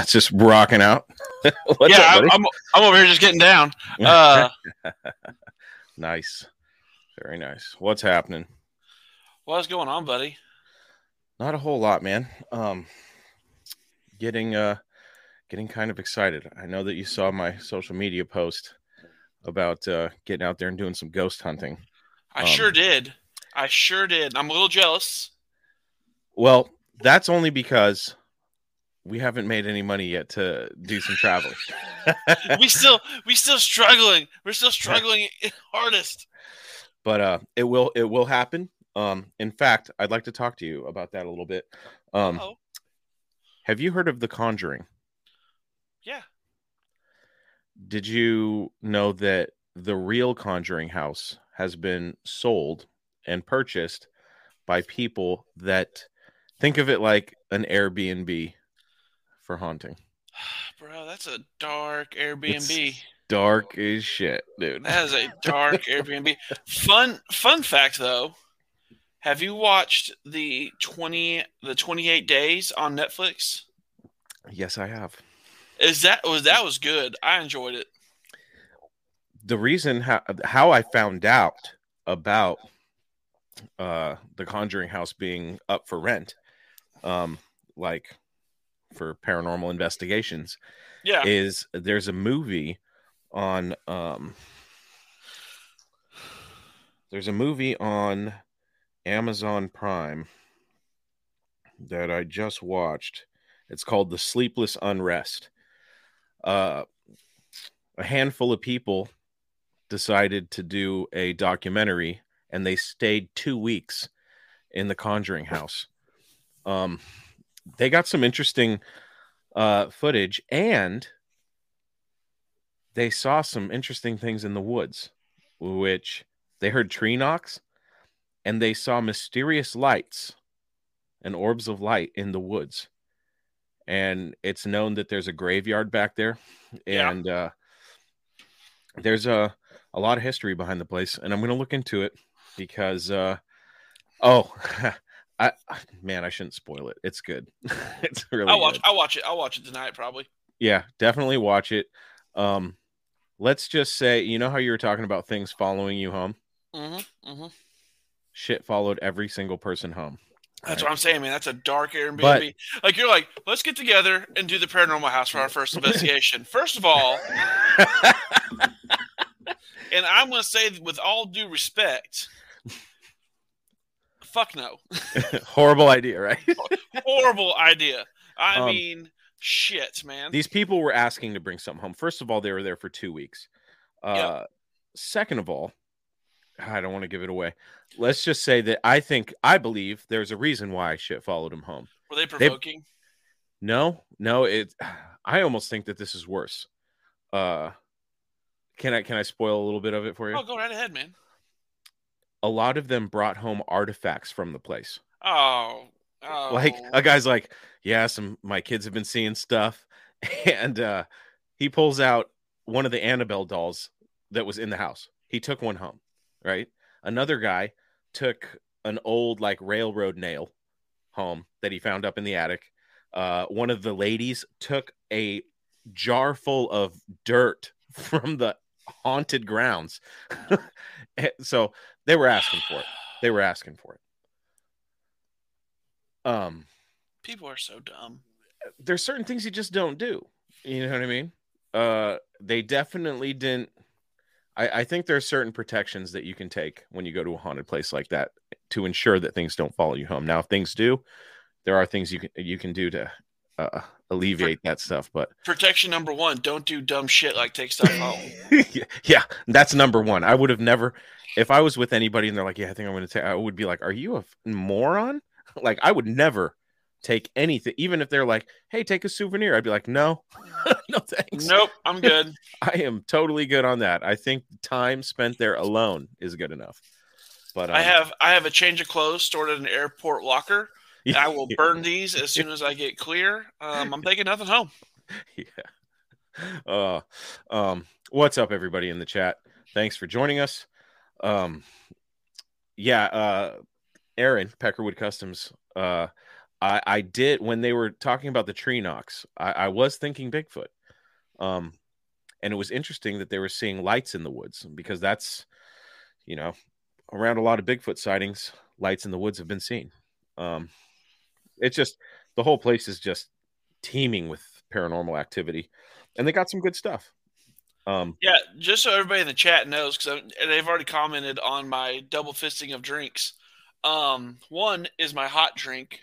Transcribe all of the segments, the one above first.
Matt's just rocking out. What's yeah, up, I'm, buddy? I'm I'm over here just getting down. Uh, nice. Very nice. What's happening? what's going on, buddy? Not a whole lot, man. Um getting uh getting kind of excited. I know that you saw my social media post about uh getting out there and doing some ghost hunting. I Um, sure did. I sure did. I'm a little jealous. Well, that's only because we haven't made any money yet to do some traveling. we still we still struggling. We're still struggling hardest. but uh it will it will happen. Um in fact, I'd like to talk to you about that a little bit. Um oh, have you heard of The Conjuring? yeah. Did you know that the real Conjuring house has been sold and purchased by people that think of it like an Airbnb for haunting? Bro, that's a dark Airbnb. Dark as shit, dude. That is a dark Airbnb. Fun fun fact though. Have you watched the 20 the 28 days on Netflix? Yes, I have. Is that was that was good. I enjoyed it. the reason how how I found out about uh the Conjuring house being up for rent, um, like for paranormal investigations, Yeah. is there's a movie on um there's a movie on Amazon Prime that I just watched. It's called The Sleepless Unrest. Uh a handful of people decided to do a documentary and they stayed 2 weeks in the Conjuring house. Um they got some interesting uh footage and they saw some interesting things in the woods which they heard tree knocks and they saw mysterious lights and orbs of light in the woods and it's known that there's a graveyard back there Yeah. and uh there's a a lot of history behind the place and i'm going to look into it because uh oh I man, I shouldn't spoil it. It's good. it's really I'll watch good. I'll watch it. I'll watch it tonight probably. Yeah, definitely watch it. Um, let's just say, you know how you were talking about things following you home. Mm-hmm, mm-hmm. Shit followed every single person home. That's Right. what I'm saying, man. That's a dark Airbnb. But- like you're like, let's get together and do the paranormal house for our first investigation. First of all, and I'm going to say with all due respect, fuck no, Horrible idea, right? horrible idea. I Um, mean, shit, man. These people were asking to bring something home. First of all, they were there for two weeks. Uh, Yeah. Second of all, I don't want to give it away. Let's just say that I think, I believe there's a reason why shit followed him home. Were they provoking? No, no, it. I almost think that this is worse. Uh, can I can I spoil a little bit of it for you? Oh, go right ahead, man. A lot of them brought home artifacts from the place. Oh, oh. Like a guy's like, yeah, some my kids have been seeing stuff, and uh, he pulls out one of the Annabelle dolls that was in the house. He took one home, right? Another guy took an old like railroad nail home that he found up in the attic. Uh, one of the ladies took a jar full of dirt from the haunted grounds. so they were asking for it. They were asking for it. Um, People are so dumb. there's certain things you just don't do. You know what I mean? Uh, they definitely didn't. I, I think there are certain protections that you can take when you go to a haunted place like that to ensure that things don't follow you home. Now, if things do, there are things you can you can do to uh, alleviate that stuff. But Protection number one: don't do dumb shit like take stuff home. yeah, yeah, that's number one. I would have never, if I was with anybody and they're like, "Yeah, I think I'm going to take," I would be like, "Are you a f- moron?" Like, I would never take anything, even if they're like, "Hey, take a souvenir." I'd be like, "No, no, thanks. nope, I'm good. I am totally good on that. I think time spent there alone is good enough." But um, I have I have a change of clothes stored in an airport locker. and I will burn these as soon as I get clear. Um, I'm taking nothing home. yeah. Uh, um, what's up, everybody in the chat? Thanks for joining us. Um, yeah, uh, Aaron Peckerwood Customs. Uh, I, I did when they were talking about the tree knocks. I, I was thinking Bigfoot, um, and it was interesting that they were seeing lights in the woods because that's, you know, around a lot of Bigfoot sightings, lights in the woods have been seen. Um, it's just the whole place is just teeming with paranormal activity, and they got some good stuff. Um, yeah, just so everybody in the chat knows, because they've already commented on my double fisting of drinks. Um, one is my hot drink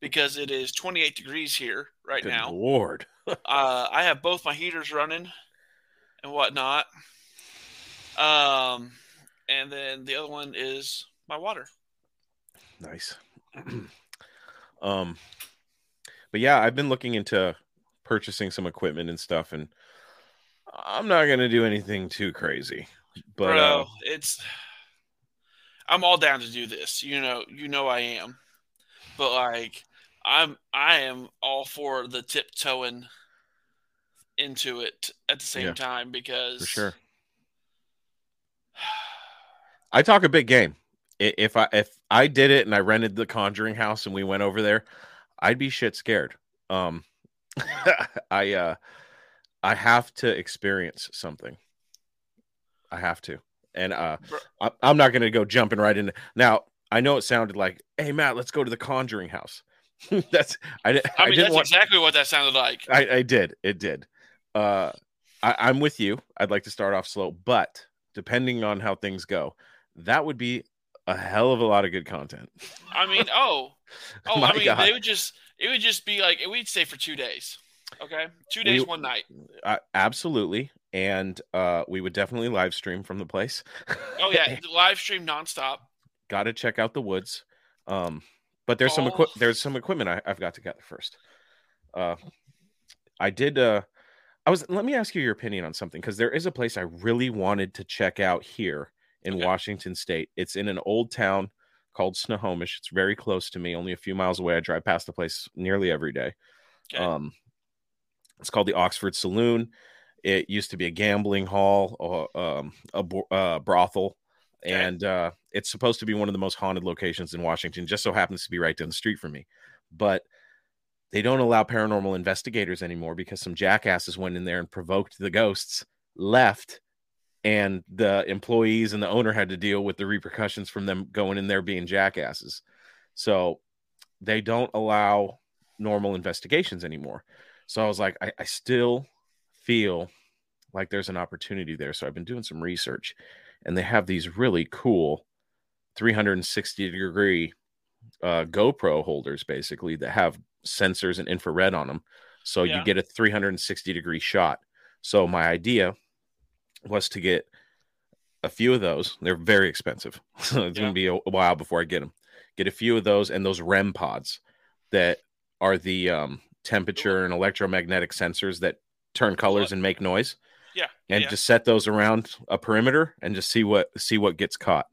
because it is 28 degrees here right good now. Lord, uh, I have both my heaters running and whatnot. Um, and then the other one is my water. nice. um, but yeah, I've been looking into purchasing some equipment and stuff, and I'm not gonna do anything too crazy. But Bro, uh, it's I'm all down to do this. You know, you know I am. But like I'm I am all for the tiptoeing into it at the same Yeah, time because for sure, I talk a big game. If I if I did it and I rented the Conjuring house and we went over there, I'd be shit scared. Um, I uh, I have to experience something. I have to, and uh, I, I'm not gonna go jumping right in. Now I know it sounded like, "Hey Matt, let's go to the Conjuring house." that's I, I I mean didn't that's want. exactly what that sounded like. I, I did. It did. Uh, I, I'm with you. I'd like to start off slow, but depending on how things go, that would be a hell of a lot of good content. I mean, oh, oh, I mean, God. they would just it would just be like we'd stay for two days. Okay, two days, We- one night. Uh, absolutely. And uh, we would definitely live stream from the place. Oh yeah, live stream nonstop. got to check out the woods. Um, but there's some equi- there's some equipment I, I've got to get first. Uh, I did. Uh, I was. Let me ask you your opinion on something because there is a place I really wanted to check out here in Okay. Washington State. It's in an old town called Snohomish. It's very close to me, only a few miles away. I drive past the place nearly every day. Okay. Um, it's called the Oxford Saloon. It used to be a gambling hall, uh, um, a uh, brothel, Okay. and uh, it's supposed to be one of the most haunted locations in Washington. Just so happens to be right down the street from me, but they don't allow paranormal investigators anymore because some jackasses went in there and provoked the ghosts, left, and the employees and the owner had to deal with the repercussions from them going in there being jackasses. So they don't allow normal investigations anymore. So I was like, I, I still feel like there's an opportunity there. So I've been doing some research, and they have these really cool 360 degree uh, GoPro holders, basically that have sensors and infrared on them. So Yeah. you get a 360 degree shot. So my idea was to get a few of those. They're very expensive. So it's Yeah. going to be a, while before I get them. Get a few of those and those REM pods that are the um, temperature and electromagnetic sensors that turn colors and make noise yeah, and yeah. just set those around a perimeter and just see what see what gets caught.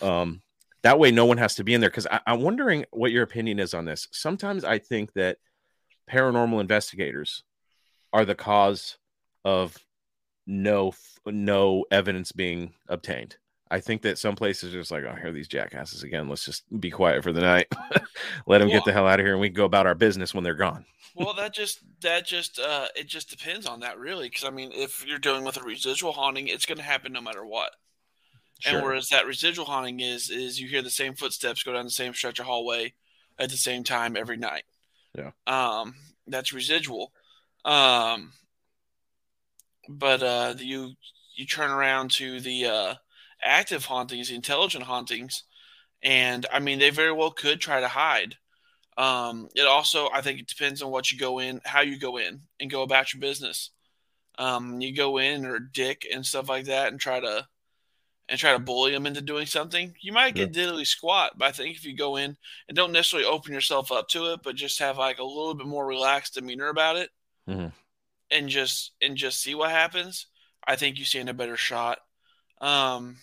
Um, that way, no one has to be in there. Because I'm wondering what your opinion is on this. Sometimes I think that paranormal investigators are the cause of no no evidence being obtained. I think that some places are just like, oh, here are these jackasses again. Let's just be quiet for the night. Let them Well- get the hell out of here, and we can go about our business when they're gone. well, that just that just uh it just depends on that really because I mean if you're dealing with a residual haunting, it's going to happen no matter what. And whereas that residual haunting is is you hear the same footsteps go down the same stretch of hallway at the same time every night. Yeah. Um, that's residual. Um, but uh, you you turn around to the uh, active hauntings, intelligent hauntings, and I mean they very well could try to hide. Um, it also I think it depends on what you go in, how you go in, and go about your business. Um, you go in or dick and stuff like that, and try to and try to bully them into doing something, you might get diddly squat. But I think if you go in and don't necessarily open yourself up to it, but just have like a little bit more relaxed demeanor about it, Mhm. and just and just see what happens, I think you stand a better shot. Um,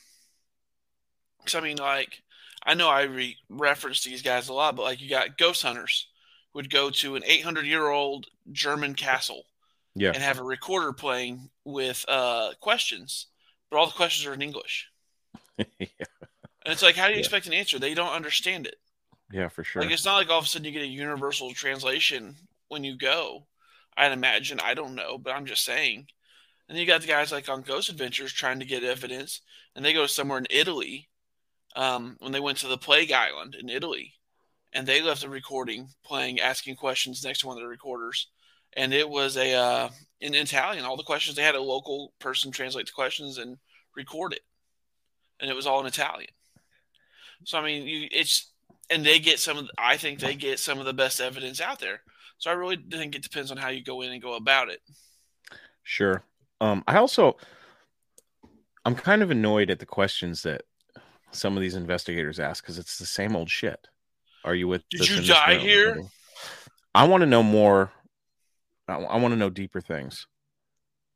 because I mean, like I know I re- reference these guys a lot, but like you got ghost hunters would go to an 800 year old German castle Yeah. and have a recorder playing with uh, questions, but all the questions are in English. yeah. And it's like, how do you Yeah. expect an answer? They don't understand it. Yeah, for sure. Like it's not like all of a sudden you get a universal translation when you go. I'd imagine. I don't know, but I'm just saying. And you got the guys like on Ghost Adventures trying to get evidence, and they go somewhere in Italy. Um, when they went to the Plague Island in Italy, and they left a recording playing, asking questions next to one of the recorders, and it was a uh, in Italian. All the questions they had a local person translate the questions and record it, and it was all in Italian. So I mean, you, it's and they get some of. The, I think they get some of the best evidence out there. So I really think it depends on how you go in and go about it. Sure. Um, I also, I'm kind of annoyed at the questions that some of these investigators ask because it's the same old shit. Are you with? Did you die here? I want to know more. I, I want to know deeper things.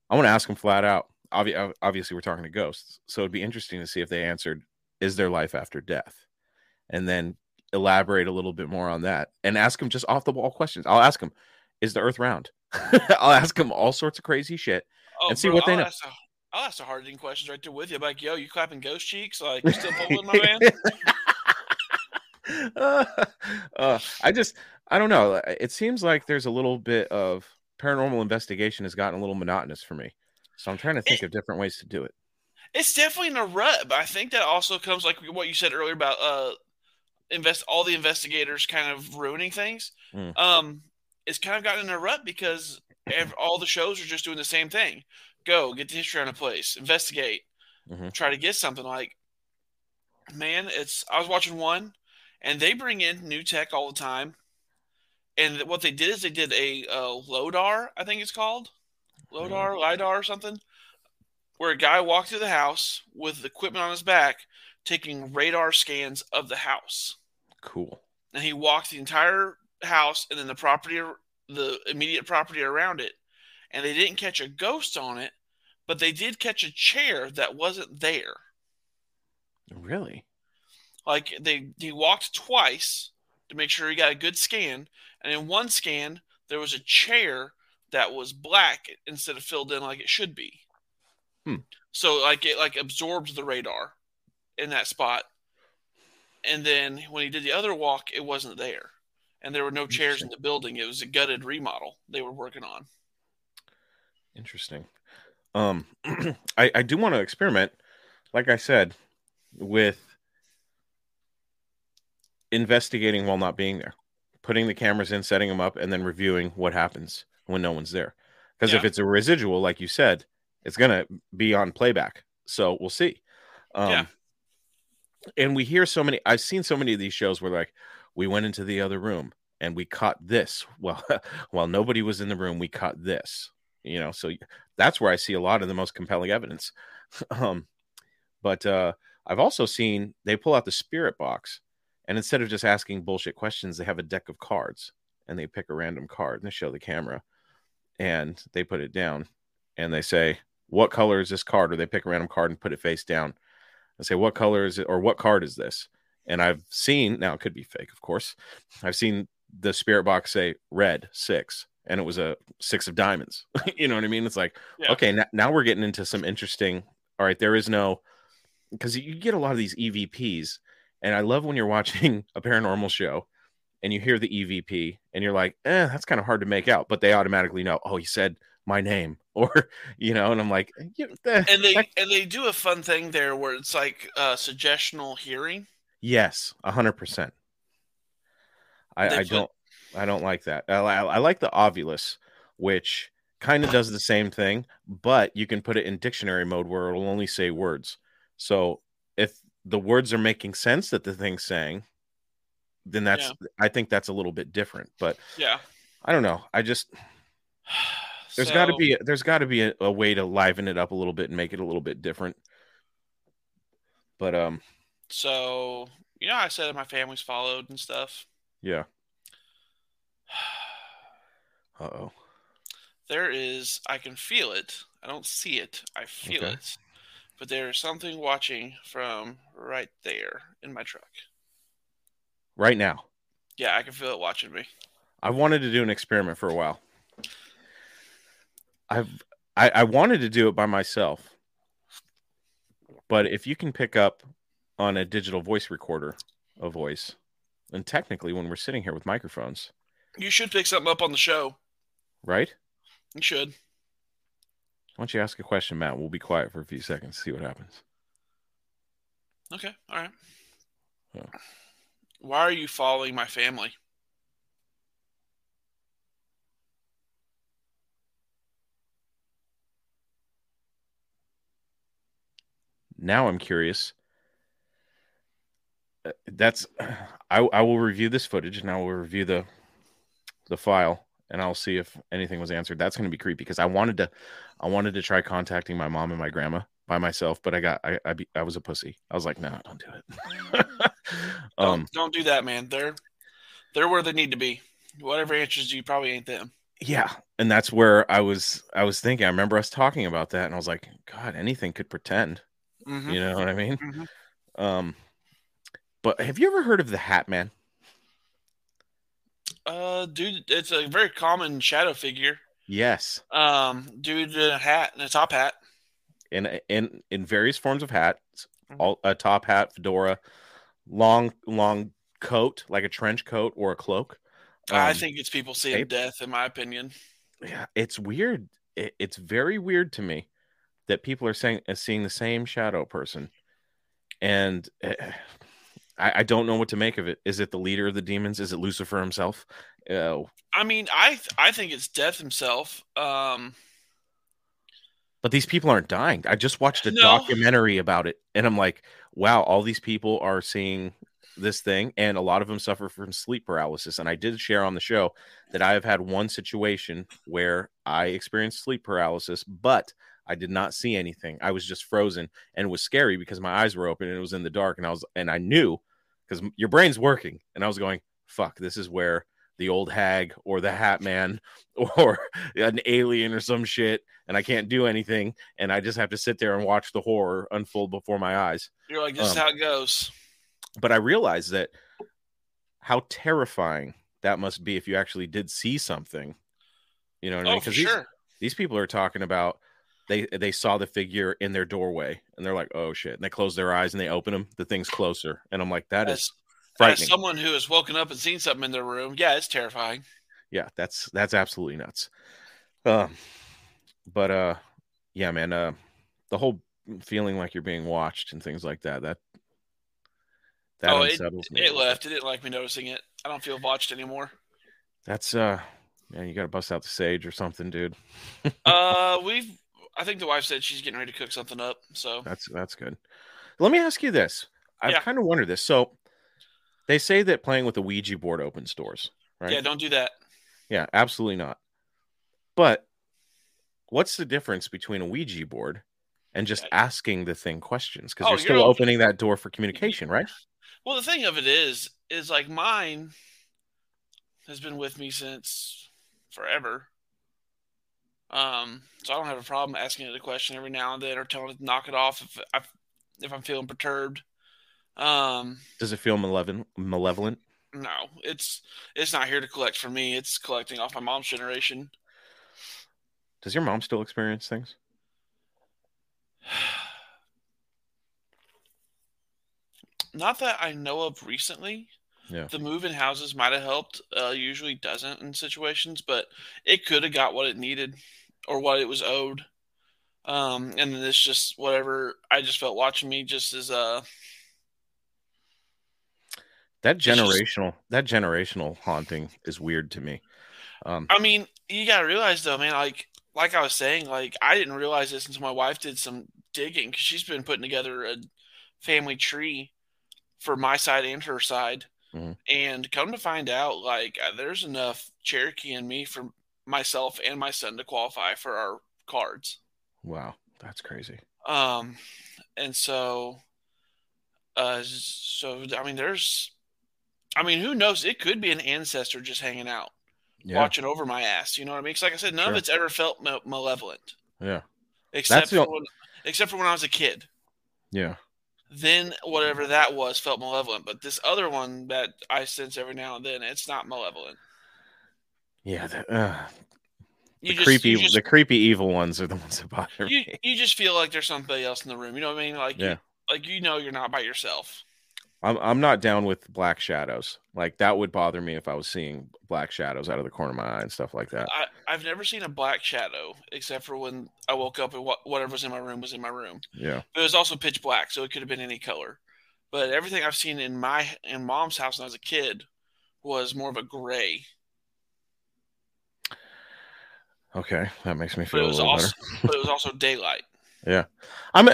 I want to ask them flat out. Obvi- obviously, we're talking to ghosts, so it'd be interesting to see if they answered, "Is there life after death?" and then elaborate a little bit more on that and ask them just off the wall questions. I'll ask them, "Is the Earth round?" I'll ask them all sorts of crazy shit oh, and see bro, what they I'll know. Ask I'll ask the hard questions right there with you. like, yo, you clapping ghost cheeks? Like, you still pulling my man? uh, uh, I just, I don't know. It seems like there's a little bit of paranormal investigation has gotten a little monotonous for me. So I'm trying to think it, of different ways to do it. It's definitely in a rut, but I think that also comes like what you said earlier about uh invest all the investigators kind of ruining things. Mm. Um, it's kind of gotten in a rut because all the shows are just doing the same thing. Go get the history on a place, investigate, mm-hmm. try to get something. Like, man, it's I was watching one, and they bring in new tech all the time. And what they did is they did a uh, LODAR, I think it's called, LODAR, LIDAR, or something, where a guy walked through the house with equipment on his back, taking radar scans of the house. Cool. And he walked the entire house and then the property, the immediate property around it, and they didn't catch a ghost on it, but they did catch a chair that wasn't there. Really? Like they he walked twice to make sure he got a good scan, and in one scan there was a chair that was black instead of filled in like it should be. Hmm. So like it like absorbed the radar in that spot. And then when he did the other walk, it wasn't there. And there were no chairs in the building. It was a gutted remodel they were working on. Interesting. Um I, I do want to experiment, like I said, with investigating while not being there, putting the cameras in, setting them up, and then reviewing what happens when no one's there. Because yeah. if it's a residual, like you said, it's gonna be on playback. So we'll see. Um, yeah. And we hear so many. I've seen so many of these shows where like we went into the other room and we caught this. Well, while nobody was in the room, we caught this. You know, so that's where I see a lot of the most compelling evidence. um, but uh, I've also seen they pull out the spirit box and instead of just asking bullshit questions, they have a deck of cards and they pick a random card and they show the camera and they put it down and they say, What color is this card? Or they pick a random card and put it face down and say, What color is it? Or what card is this? And I've seen, now it could be fake, of course. I've seen the spirit box say red six and it was a six of diamonds. you know what I mean? It's like, yeah. okay, n- now we're getting into some interesting. All right, there is no, because you get a lot of these EVPs and I love when you're watching a paranormal show and you hear the EVP and you're like, eh, that's kind of hard to make out, but they automatically know, oh, he said my name, or you know, and I'm like, yeah, and they and they do a fun thing there where it's like uh, suggestional hearing. Yes, hundred percent. I, I don't, I don't like that. I, I like the Ovilus, which kind of does the same thing, but you can put it in dictionary mode where it'll only say words. So if the words are making sense that the thing's saying, then that's yeah. I think that's a little bit different. But yeah, I don't know. I just there's so, got to be there's got to be a, a, way to liven it up a little bit and make it a little bit different. But um, so you know, I said my family's followed and stuff. Yeah. Uh oh. There is. I can feel it. I don't see it. I feel okay. it but there is something watching from right there in my truck. Right now. Yeah, I can feel it watching me. I wanted to do an experiment for a while. I've I, I wanted to do it by myself. But if you can pick up on a digital voice recorder a voice and technically, when we're sitting here with microphones, You should pick something up on the show. right? You should. Why don't you ask a question, Matt? We'll be quiet for a few seconds, see what happens. Okay. All right. Yeah. Why are you following my family? Now I'm curious. Uh, That's I I will review this footage and I will review the the file and I'll see if anything was answered. That's going to be creepy because I wanted to I wanted to try contacting my mom and my grandma by myself, but I got I I, be, I was a pussy. I was like, no, don't do it. um, Don't, don't do that, man. They're they're where they need to be. Whatever answers you probably ain't them. yeah, and that's where I was I was thinking. I remember us talking about that, and I was like, God, anything could pretend. Mhm. You know what I mean? Mhm. Um, but have you ever heard of the Hat Man? Uh, dude, it's a very common shadow figure. Yes, Um, dude in a hat and a top hat. in in in various forms of hats, Mhm. all a top hat, fedora, long long coat like a trench coat or a cloak. I Um, think it's people seeing cape? death, in my opinion. yeah, it's weird. It, it's very weird to me that people are saying uh, seeing the same shadow person, and uh, I, I don't know what to make of it. Is it the leader of the demons? Is it Lucifer himself? Uh, I mean, I I think it's death himself. Um, but these people aren't dying. I just watched a No. documentary about it, and I'm like, wow, all these people are seeing this thing, and a lot of them suffer from sleep paralysis. And I did share on the show that I have had one situation where I experienced sleep paralysis, but I did not see anything. I was just frozen, and it was scary because my eyes were open and it was in the dark, and I was, and I knew because your brain's working, and I was going, fuck, this is where the old hag or the hat man or an alien or some shit and I can't do anything and I just have to sit there and watch the horror unfold before my eyes. you're like, this is Um, how it goes. But I realized that how terrifying that must be if you actually did see something. You know what I Oh, mean? for Because these, these people are talking about they they saw the figure in their doorway and they're like, oh shit. And they close their eyes and they open them, the thing's closer. And I'm like, that is As, as frightening. someone who has woken up and seen something in their room, yeah, it's terrifying. yeah that's that's absolutely nuts um but uh yeah man uh the whole feeling like you're being watched and things like that that that Oh, it- unsettles me It left. It didn't like me noticing it. I don't feel watched anymore. that's uh man you gotta bust out the sage or something dude uh, we've. I think the wife said she's getting ready to cook something up. So that's that's good let me ask you this i've Yeah. kind of wondered this so they say that playing with a ouija board opens doors right yeah, don't do that. yeah absolutely not but what's the difference between a ouija board and just asking the thing questions because Oh, you're you're still opening- opening that door for communication right Well, the thing of it is, is like mine has been with me since forever. Um, so I don't have a problem asking it a question every now and then, or telling it to knock it off if I if I'm feeling perturbed. Um, Does it feel malevolent? Malevolent? no, it's it's not here to collect for me. It's collecting off my mom's generation. Does your mom still experience things? Not that I know of recently. Yeah. The move in houses might have helped. Uh, usually doesn't in situations, but it could have got what it needed or what it was owed. Um, and then it's just whatever I just felt watching me just as uh That just- generational that generational haunting is weird to me. Um, I mean, you gotta realize though, man, like like I was saying, like I didn't realize this until my wife did some digging because she's been putting together a family tree for my side and her side. Mhm. And come to find out, like uh, there's enough Cherokee in me for myself and my son to qualify for our cards. wow, that's crazy. Um, and so, uh, so I mean, there's, I mean, who knows? It could be an ancestor just hanging out Yeah, watching over my ass. You know what I mean? 'Cause like I said, none Sure. of it's ever felt ma- malevolent, yeah, except for when, except for when I was a kid. yeah. Then whatever that was felt malevolent. But this other one that I sense every now and then, it's not malevolent. Yeah, the, uh, the just, creepy, just, the creepy evil ones are the ones that bother you, me. you just feel like there's somebody else in the room. You know what I mean? Like, Yeah. you, like you know, you're not by yourself. I'm I'm not down with black shadows. Like that would bother me if I was seeing black shadows out of the corner of my eye and stuff like that. I, I've never seen a black shadow except for when I woke up and what whatever was in my room was in my room. Yeah. But it was also pitch black, so it could have been any color. But everything I've seen in my in mom's house when I was a kid was more of a gray. Okay, that makes me But feel it a was little also better. but it was also daylight. Yeah. I'm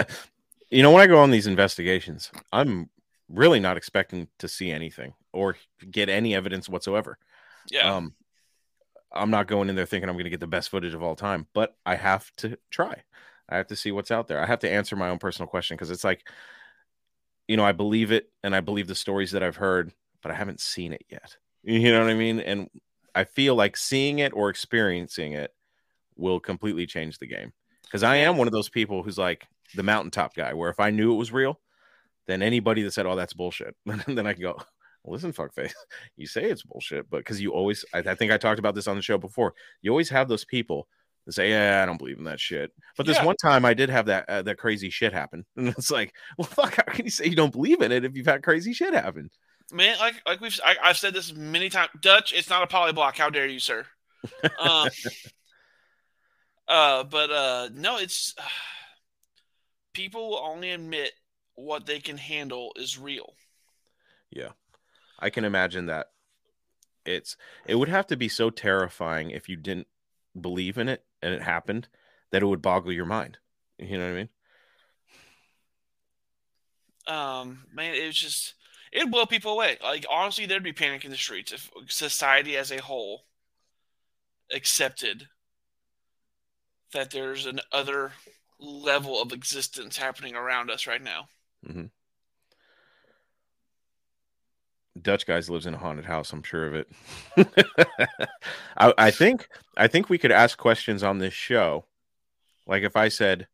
you know when I go on these investigations, I'm really not expecting to see anything or get any evidence whatsoever. Yeah. Um I'm not going in there thinking I'm going to get the best footage of all time, but I have to try. I have to see what's out there. I have to answer my own personal question because it's like you know, I believe it and I believe the stories that I've heard, but I haven't seen it yet. You know what I mean? And I feel like seeing it or experiencing it will completely change the game. Because I am one of those people who's like the mountaintop guy, where if I knew it was real, then anybody that said, "Oh, that's bullshit," then I can go, "Listen, fuckface, you say it's bullshit," but because you always, I, I think I talked about this on the show before, you always have those people that say, "Yeah, I don't believe in that shit." But this Yeah. one time, I did have that uh, that crazy shit happen, and it's like, well, fuck, how can you say you don't believe in it if you've had crazy shit happen? Man, like like we've I, I've said this many times. Dutch, it's not a poly block. How dare you, sir? Um, uh, but uh, no, it's people will only admit what they can handle is real. Yeah. I can imagine that it's it would have to be so terrifying if you didn't believe in it and it happened that it would boggle your mind. You know what I mean? Um, man, it was just it'd blow people away. Like honestly, there'd be panic in the streets if society as a whole accepted that there's an other level of existence happening around us right now. Mm-hmm. Dutch guys lives in a haunted house, I'm sure of it. I, I think I think we could ask questions on this show. Like if I said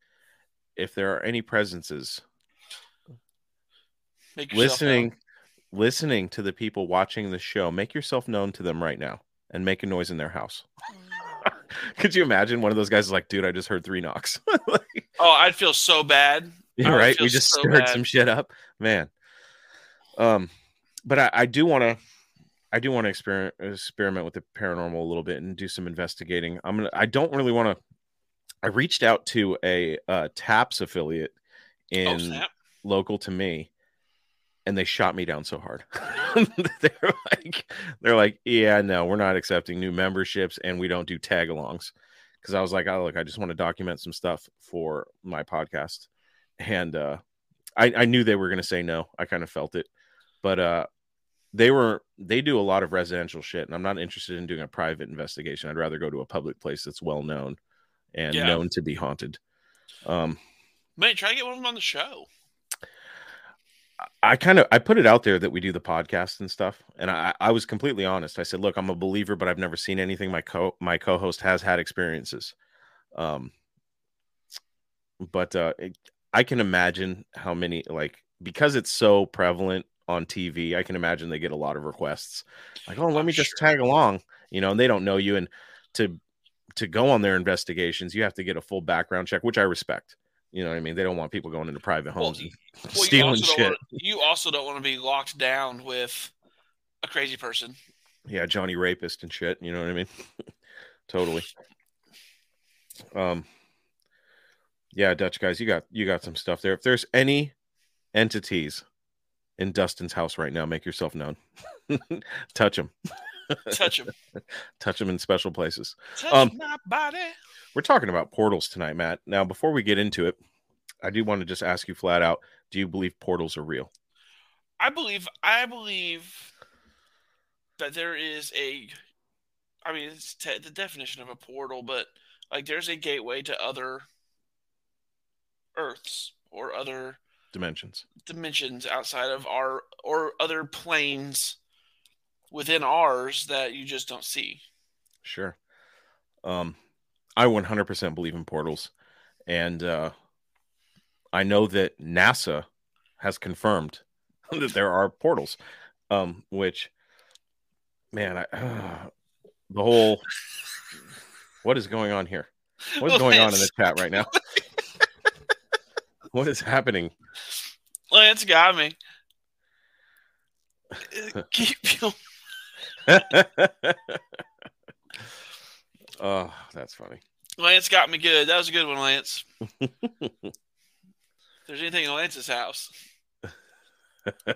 if there are any presences Make listening known. listening to the people watching the show, make yourself known to them right now and make a noise in their house. Could you imagine one of those guys is like, dude, I just heard three knocks. Oh, I'd feel so bad. You're right. We just so stirred bad. some shit up, man. Um, but I, I do want to, I do want to experiment experiment with the paranormal a little bit and do some investigating. I'm gonna. I don't really want to. I reached out to a uh, TAPS affiliate Oh, in snap. local to me, and they shot me down so hard. they're like, they're like, yeah, no, we're not accepting new memberships, and we don't do tag-alongs. Because I was like, oh, look, I just want to document some stuff for my podcast, and uh, I, I knew they were going to say no. I kind of felt it, but uh, they were they do a lot of residential shit, and I'm not interested in doing a private investigation. I'd rather go to a public place that's well known and Yeah. known to be haunted. Um, Man, try to get one of them on the show. I kind of I put it out there that we do the podcast and stuff, and I I was completely honest. I said, look, I'm a believer, but I've never seen anything. My co my co-host has had experiences, um, but uh, it, I can imagine how many like because it's so prevalent on TV. I can imagine they get a lot of requests, like, oh, let I'm me just tag along, you know, and they don't know you, and to to go on their investigations, you have to get a full background check, which I respect. You know what I mean? They don't want people going into private Well, homes and Well, stealing don't shit. wanna, you also don't want to be locked down with a crazy person. yeah johnny rapist and shit you know what i mean totally um yeah dutch guys you got you got some stuff there if there's any entities in dustin's house right now make yourself known touch them Touch him. touch them in special places Touch Um, my body. we're talking about portals tonight matt now before we get into it i do want to just ask you flat out do you believe portals are real I believe. I believe that there is a. I mean, it's te- the definition of a portal, but like there's a gateway to other Earths or other dimensions dimensions outside of our or other planes within ours that you just don't see. Sure. Um, I 100% believe in portals, and uh, I know that NASA has confirmed that there are portals. Um, which, man, I, the whole what is going on here? What is going on in the chat right now? what is happening? Lance got me. Keep your oh, that's funny. Lance got me good. That was a good one, Lance. if there's anything in Lance's house,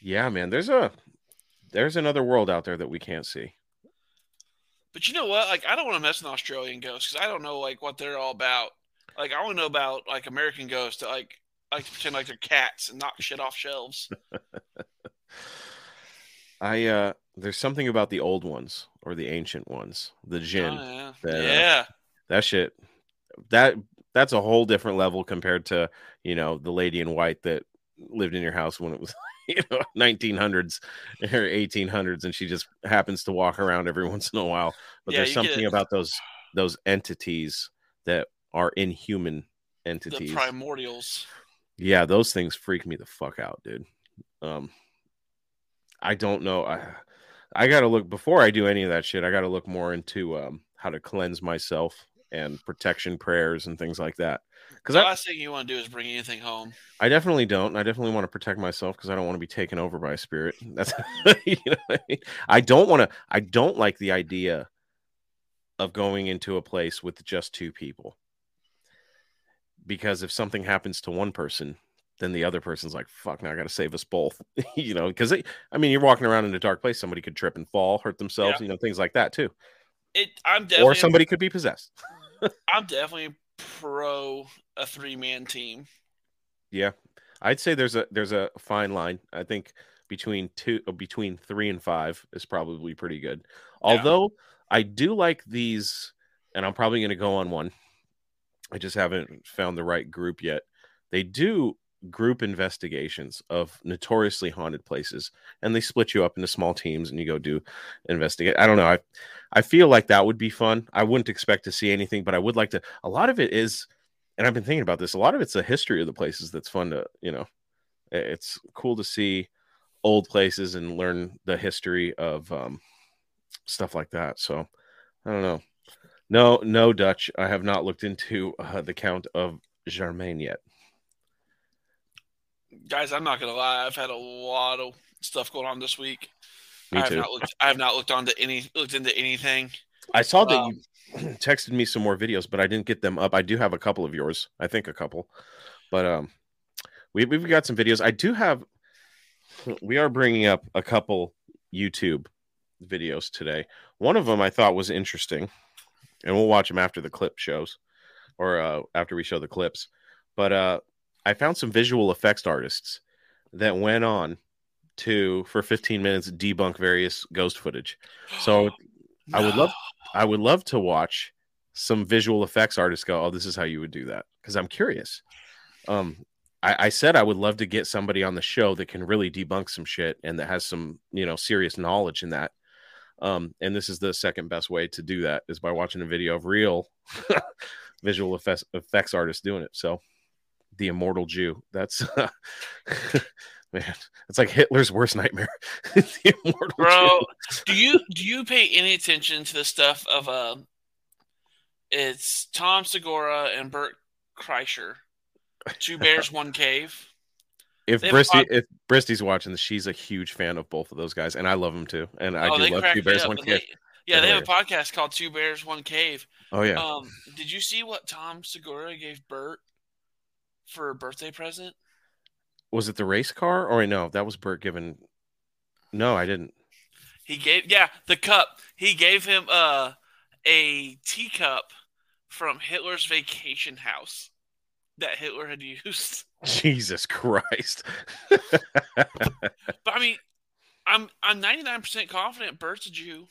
yeah, man. There's a there's another world out there that we can't see. but you know what? Like, I don't want to mess with Australian ghosts because I don't know like what they're all about. Like, I want to know about like American ghosts that like like to pretend like they're cats and knock shit off shelves. I uh there's something about the old ones or the ancient ones, the jinn. Oh, yeah, that, uh. That shit that that's a whole different level compared to, you know, the lady in white that lived in your house when it was you know 1900s or 1800s and she just happens to walk around every once in a while but Yeah, there's something about those those entities that are inhuman the entities primordials. Yeah those things freak me the fuck out dude um i don't know i i gotta look before i do any of that shit i gotta look more into um how to cleanse myself and protection prayers and things like that because The I, last thing you want to do is bring anything home. I definitely don't. I definitely want to protect myself because I don't want to be taken over by a spirit. That's you know what I, mean? I don't want to. I don't like the idea of going into a place with just two people because if something happens to one person, then the other person's like, "Fuck, now I got to save us both." you know, because I mean, you're walking around in a dark place. Somebody could trip and fall, hurt themselves. Yeah. You know, things like that too. It. I'm definitely. Or somebody could be possessed. I'm definitely pro a three man team. Yeah, I'd say there's a there's a fine line. I think between two uh, between three and five is probably pretty good. Although I do like these, and I'm probably going to go on one. I just haven't found the right group yet. They do group investigations of notoriously haunted places, and they split you up into small teams, and you go do investigate. I don't know. I I feel like that would be fun. I wouldn't expect to see anything, but I would like to. A lot of it is and I've been thinking about this. A lot of it's the history of the places that's fun to, you know, it's cool to see old places and learn the history of um, stuff like that. So I don't know. No, no, Dutch. I have not looked into uh, the Count of Germain yet. Guys, I'm not gonna lie. I've had a lot of stuff going on this week. Me I have too. not looked. I have not looked onto any. Looked into anything. I saw that Um, you texted me some more videos, but I didn't get them up. I do have a couple of yours. I think a couple, but um, we we've got some videos. I do have. We are bringing up a couple YouTube videos today. One of them I thought was interesting, and we'll watch them after the clip shows, or uh, after we show the clips. But uh, I found some visual effects artists that went on to for 15 minutes debunk various ghost footage. So I would love I would love to watch some visual effects artists go, "Oh, this is how you would do that," because I'm curious. Um, I, I said I would love to get somebody on the show that can really debunk some shit and that has some, you know, serious knowledge in that. Um, and this is the second best way to do that is by watching a video of real visual effects, effects artists doing it. So, the immortal Jew. That's man. It's like Hitler's worst nightmare. the immortal bro. Jew. do you do you pay any attention to the stuff of uh? It's Tom Segura and Bert Kreischer. Two bears, one cave. If They Bristy, if Bristy's watching this, she's a huge fan of both of those guys, and I love them too. And I oh, do love Two Bears One Cave. They- yeah, they have a podcast called Two Bears, One Cave. Oh yeah, Um, did you see what Tom Segura gave Bert for a birthday present? was it the race car or no? That was Bert given. No, I didn't. He gave yeah the cup. He gave him uh a teacup from Hitler's vacation house that Hitler had used. Jesus Christ! But I mean, I'm I'm 99 percent confident Bert's a Jew.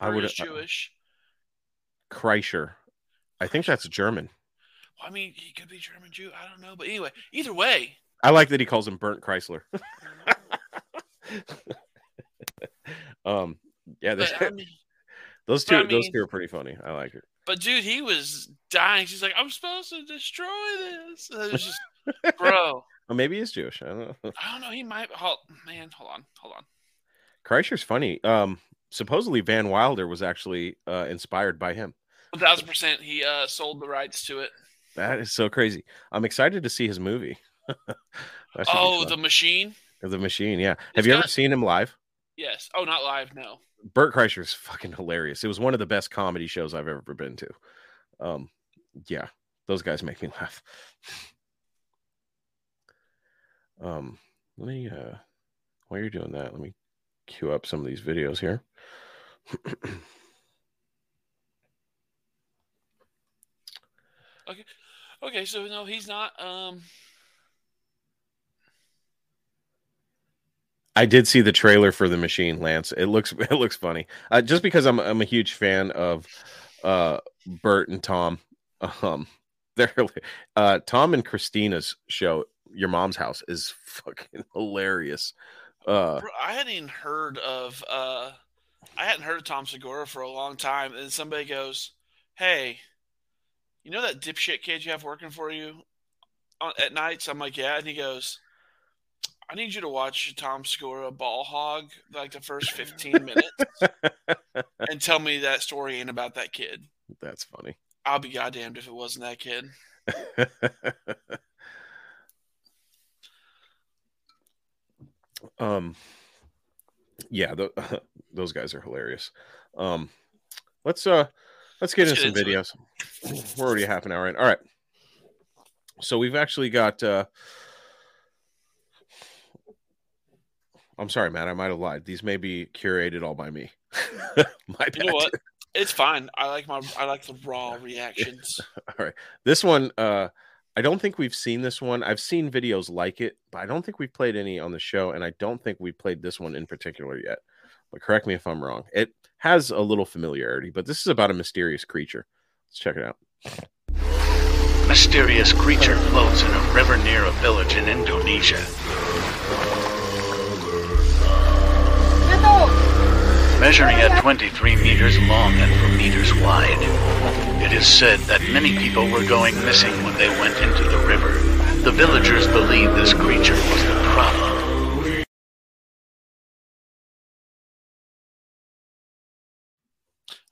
I would uh, is Jewish. Kreischer. I think that's German. I mean, he could be German Jew. I don't know, but anyway, either way, I like that he calls him Burnt Chrysler. um, yeah, but, I mean, those two, I those two are pretty funny. I like it. But dude, he was dying. She's like, I'm supposed to destroy this. And it was just, bro. Oh, maybe he's Jewish. I don't know. I don't know. He might. Hold, man, hold on, hold on. Kreischer's funny. Um, supposedly Van Wilder was actually uh, inspired by him. One thousand percent. He uh sold the rights to it. That is so crazy. I'm excited to see his movie. oh, the machine. The machine, yeah. Have you got... ever seen him live? Yes. Oh, not live, no. Bert Kreischer's fucking hilarious. It was one of the best comedy shows I've ever been to. Um, yeah, those guys make me laugh. Um, let me uh while you're doing that, let me queue up some of these videos here. okay. Okay, so no, he's not um I did see the trailer for the machine, Lance. It looks it looks funny. Uh, just because I'm I'm a huge fan of uh, Bert and Tom. Um, they're uh, Tom and Christina's show, Your Mom's House, is fucking hilarious. Uh, I hadn't even heard of uh, I hadn't heard of Tom Segura for a long time, and somebody goes, "Hey, you know that dipshit kid you have working for you at nights?" I'm like, "Yeah," and he goes I need you to watch Tom Segura ball hog like the first 15 minutes and tell me that story ain't about that kid. That's funny. I'll be goddamned if it wasn't that kid. um yeah, the, those guys are hilarious. Um let's uh let's get let's into get some into videos. It. We're already half an hour in. All right. So we've actually got uh I'm sorry, Matt. I might have lied. These may be curated all by me. my you know what? It's fine. I like my I like the raw reactions. all right. This one, uh, I don't think we've seen this one. I've seen videos like it, but I don't think we've played any on the show, and I don't think we played this one in particular yet. But correct me if I'm wrong. It has a little familiarity, but this is about a mysterious creature. Let's check it out. Mysterious creature floats in a river near a village in Indonesia. Measuring at 23 meters long and 4 meters wide. It is said that many people were going missing when they went into the river. The villagers believe this creature was the problem.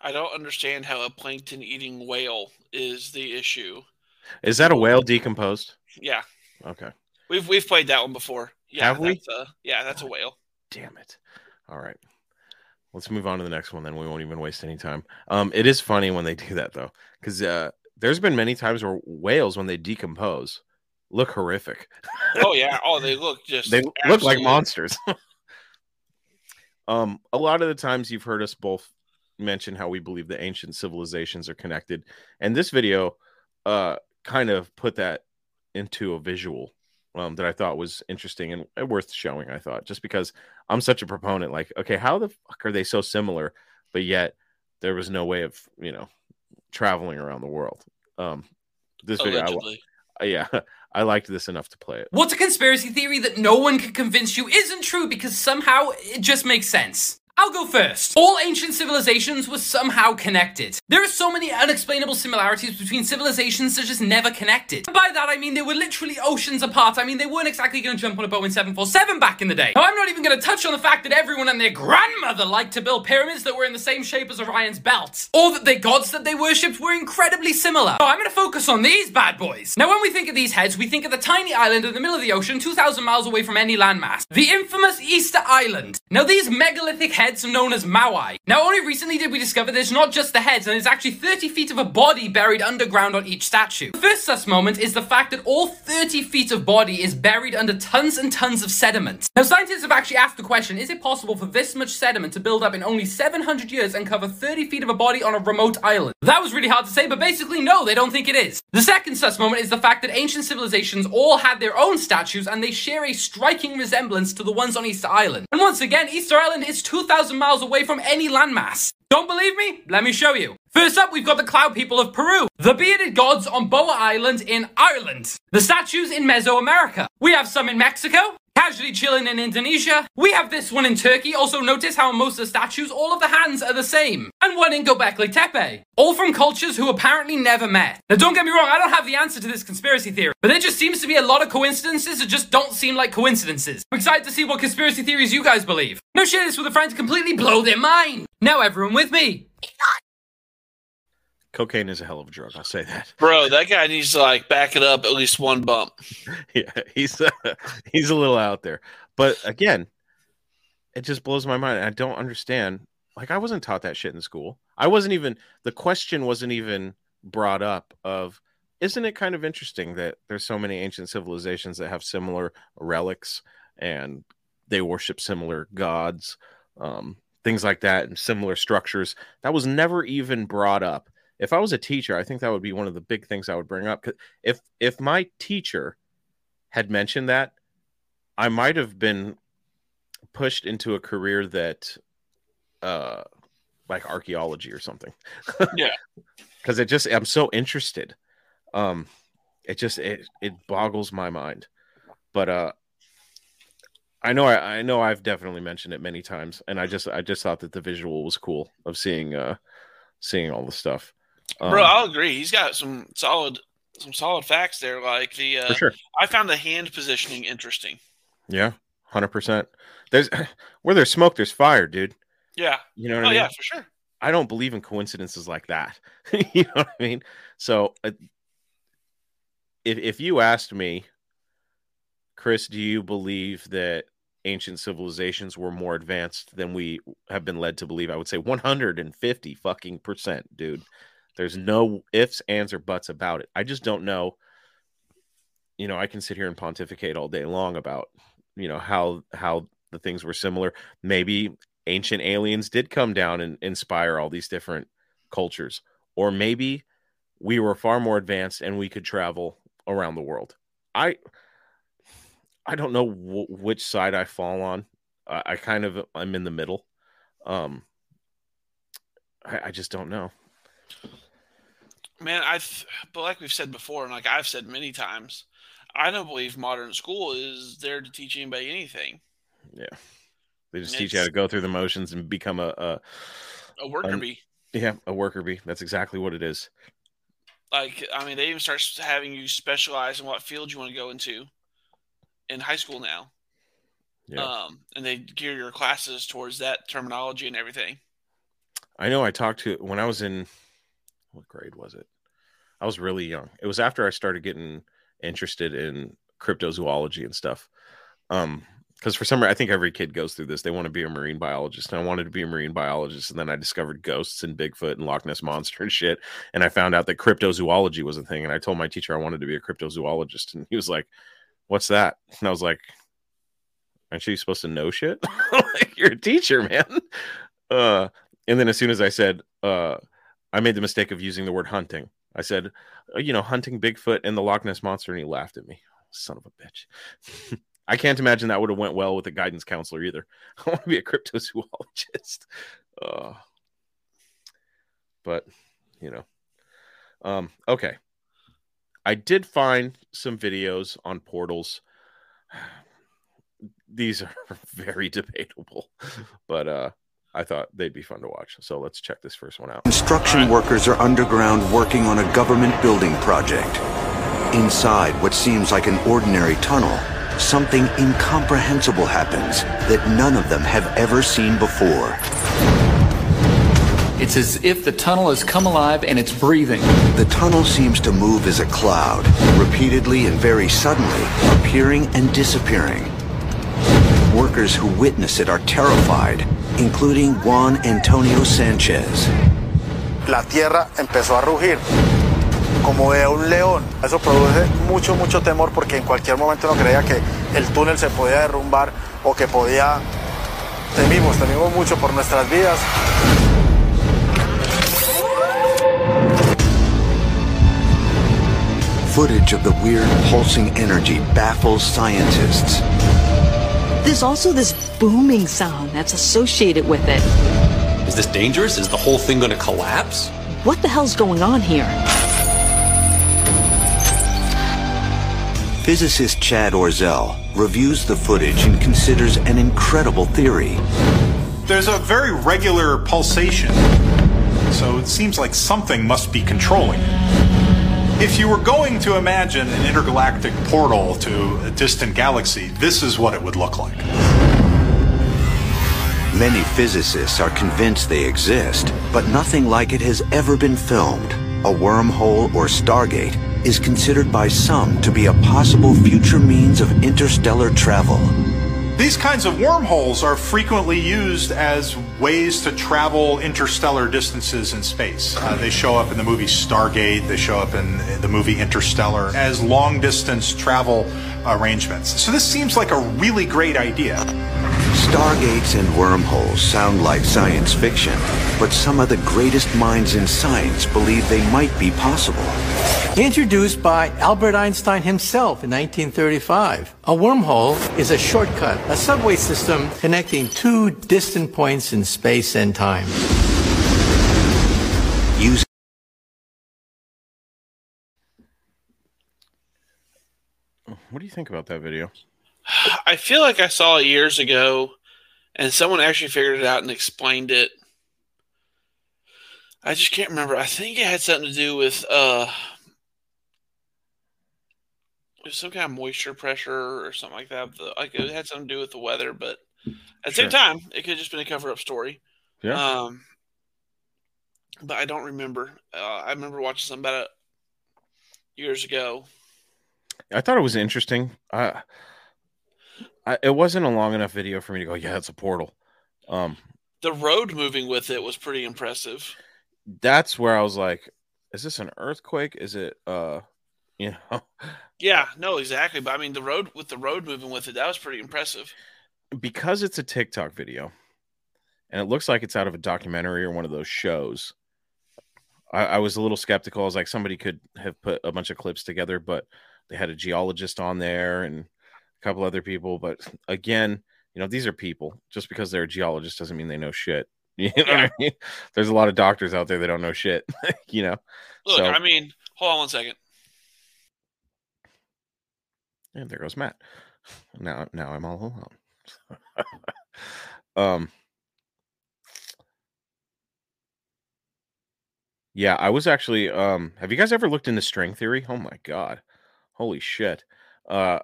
I don't understand how a plankton eating whale is the issue. Is that a whale decomposed? Yeah. Okay. We've we've played that one before. Yeah, Have we? A, yeah, that's a whale. Damn it. All right. Let's move on to the next one. Then we won't even waste any time. Um, it is funny when they do that though, because uh, there's been many times where whales, when they decompose, look horrific. oh yeah. Oh, they look just. they absolutely. look like monsters. um, a lot of the times you've heard us both mention how we believe the ancient civilizations are connected, and this video, uh, kind of put that into a visual um, that I thought was interesting and worth showing. I thought just because I'm such a proponent, like, okay, how the fuck are they so similar, but yet there was no way of you know traveling around the world. Um, this Allegedly. video, I, yeah, I liked this enough to play it. What's a conspiracy theory that no one can convince you isn't true because somehow it just makes sense? I'll go first. All ancient civilizations were somehow connected. There are so many unexplainable similarities between civilizations that just never connected. And by that I mean they were literally oceans apart. I mean they weren't exactly going to jump on a Boeing 747 back in the day. Now I'm not even going to touch on the fact that everyone and their grandmother liked to build pyramids that were in the same shape as Orion's belt. Or that the gods that they worshipped were incredibly similar. So I'm going to focus on these bad boys. Now when we think of these heads, we think of the tiny island in the middle of the ocean 2,000 miles away from any landmass. The infamous Easter Island. Now these megalithic heads are known as Moai. Now only recently did we discover there's not just the heads and there's actually 30 feet of a body buried underground on each statue. The first sus moment is the fact that all 30 feet of body is buried under tons and tons of sediment. Now scientists have actually asked the question, is it possible for this much sediment to build up in only 700 years and cover 30 feet of a body on a remote island? That was really hard to say, but basically no, they don't think it is. The second sus moment is the fact that ancient civilizations all had their own statues and they share a striking resemblance to the ones on Easter Island. And once again, Easter Island is 2,000 miles miles away from any landmass. Don't believe me? Let me show you. First up, we've got the cloud people of Peru, the bearded gods on Boa Island in Ireland, the statues in Mesoamerica. We have some in Mexico, casually chilling in Indonesia. We have this one in Turkey. Also notice how most of the statues, all of the hands are the same. And one in Göbekli Tepe. All from cultures who apparently never met. Now don't get me wrong, I don't have the answer to this conspiracy theory, but there just seems to be a lot of coincidences that just don't seem like coincidences. I'm excited to see what conspiracy theories you guys believe. Now share this with a friend to completely blow their mind. Now everyone with me. Cocaine is a hell of a drug. I'll say that. Bro, that guy needs to like back it up at least one bump. yeah, he's uh, he's a little out there. But again, it just blows my mind. I don't understand. Like I wasn't taught that shit in school. I wasn't even the question wasn't even brought up of isn't it kind of interesting that there's so many ancient civilizations that have similar relics and they worship similar gods, um, things like that, and similar structures. That was never even brought up. If I was a teacher, I think that would be one of the big things I would bring up. If if my teacher had mentioned that, I might have been pushed into a career that, uh, like archaeology or something. Yeah, because it just I'm so interested. Um, it just it it boggles my mind. But uh, I know I, I know I've definitely mentioned it many times, and I just I just thought that the visual was cool of seeing uh seeing all the stuff. Um, bro, I'll agree. He's got some solid some solid facts there. Like the uh, for sure. I found the hand positioning interesting. Yeah, hundred percent. There's where there's smoke, there's fire, dude. Yeah. You know what Oh I mean? yeah, for sure. I don't believe in coincidences like that. you know what I mean? So, uh, if if you asked me, Chris, do you believe that ancient civilizations were more advanced than we have been led to believe? I would say 150 fucking percent, dude. There's no ifs, ands, or buts about it. I just don't know. You know, I can sit here and pontificate all day long about, you know, how how the things were similar. Maybe ancient aliens did come down and inspire all these different cultures or maybe we were far more advanced and we could travel around the world i i don't know w- which side i fall on I, I kind of i'm in the middle um I, I just don't know Man, I've but like we've said before, and like I've said many times, I don't believe modern school is there to teach anybody anything. yeah they just teach you how to go through the motions and become a, a A worker bee. yeah a worker bee that's exactly what it is Like I mean, they even start having you specialize in what field you want to go into in high school now. Yeah. Um, and they gear your classes towards that terminology and everything. I know I talked to when I was in what grade was it? I was really young. It was after I started getting interested in cryptozoology and stuff. Um, because for some reason, I think every kid goes through this. They want to be a marine biologist, and I wanted to be a marine biologist. And then I discovered ghosts and Bigfoot and Loch Ness monster and shit. And I found out that cryptozoology was a thing. And I told my teacher I wanted to be a cryptozoologist, and he was like, "What's that?" And I was like, "Aren't you supposed to know shit? like, you're a teacher, man." Uh, and then as soon as I said, uh, I made the mistake of using the word hunting. I said, uh, you know, hunting Bigfoot and the Loch Ness monster, and he laughed at me. Son of a bitch. I can't imagine that would have went well with a guidance counselor either. I want to be a cryptozoologist. Uh, but you know, um, okay. I did find some videos on portals. These are very debatable, but uh, I thought they'd be fun to watch. So let's check this first one out. Construction workers are underground working on a government building project. Inside what seems like an ordinary tunnel, something incomprehensible happens that none of them have ever seen before. It's as if the tunnel has come alive and it's breathing. The tunnel seems to move as a cloud, repeatedly and very suddenly, appearing and disappearing. Workers who witness it are terrified, including Juan Antonio Sanchez. la tierra empezó a rugir como de un león. Eso produce mucho, mucho temor porque en cualquier momento uno creía que el túnel se podía derrumbar o que podía... Temimos, temimos mucho por nuestras vidas. Footage of the weird pulsing energy baffles scientists. There's also this booming sound that's associated with it. Is this dangerous? Is the whole thing going to collapse? What the hell's going on here? Physicist Chad Orzel reviews the footage and considers an incredible theory. There's a very regular pulsation, so it seems like something must be controlling it. If you were going to imagine an intergalactic portal to a distant galaxy, this is what it would look like. Many physicists are convinced they exist, but nothing like it has ever been filmed. a wormhole or stargate is considered by some to be a possible future means of interstellar travel. These kinds of wormholes are frequently used as ways to travel interstellar distances in space. Uh, they show up in the movie Stargate, they show up in the movie Interstellar as long distance travel arrangements. So this seems like a really great idea. Stargates and wormholes sound like science fiction, but some of the greatest minds in science believe they might be possible. Introduced by Albert Einstein himself in 1935, a wormhole is a shortcut, a subway system connecting two distant points in space and time. Use What do you think about that video? I feel like I saw it years ago, and someone actually figured it out and explained it. I just can't remember. I think it had something to do with uh, it some kind of moisture pressure or something like that. The, like it had something to do with the weather, but at the same time, it could have just been a cover-up story. Yeah. Um, but I don't remember. Uh, I remember watching something about it years ago. I thought it was interesting. I, I it wasn't a long enough video for me to go, yeah, it's a portal. Um, The road moving with it was pretty impressive. that's where I was like, is this an earthquake? Is it uh, you know, Yeah, no, exactly. But I mean, the road with the road moving with it, that was pretty impressive. because it's a TikTok video, and it looks like it's out of a documentary or one of those shows. I, I was a little skeptical. I was like, somebody could have put a bunch of clips together, but they had a geologist on there and a couple other people. But again, you know, these are people. Just because they're a geologist doesn't mean they know shit. You know what I mean? There's a lot of doctors out there that don't know shit. you know. Look, So- I mean, hold on one second. And there goes Matt. Now, now I'm all alone. um. Yeah, I was actually. Um, have you guys ever looked into string theory? Oh my god, holy shit! Uh,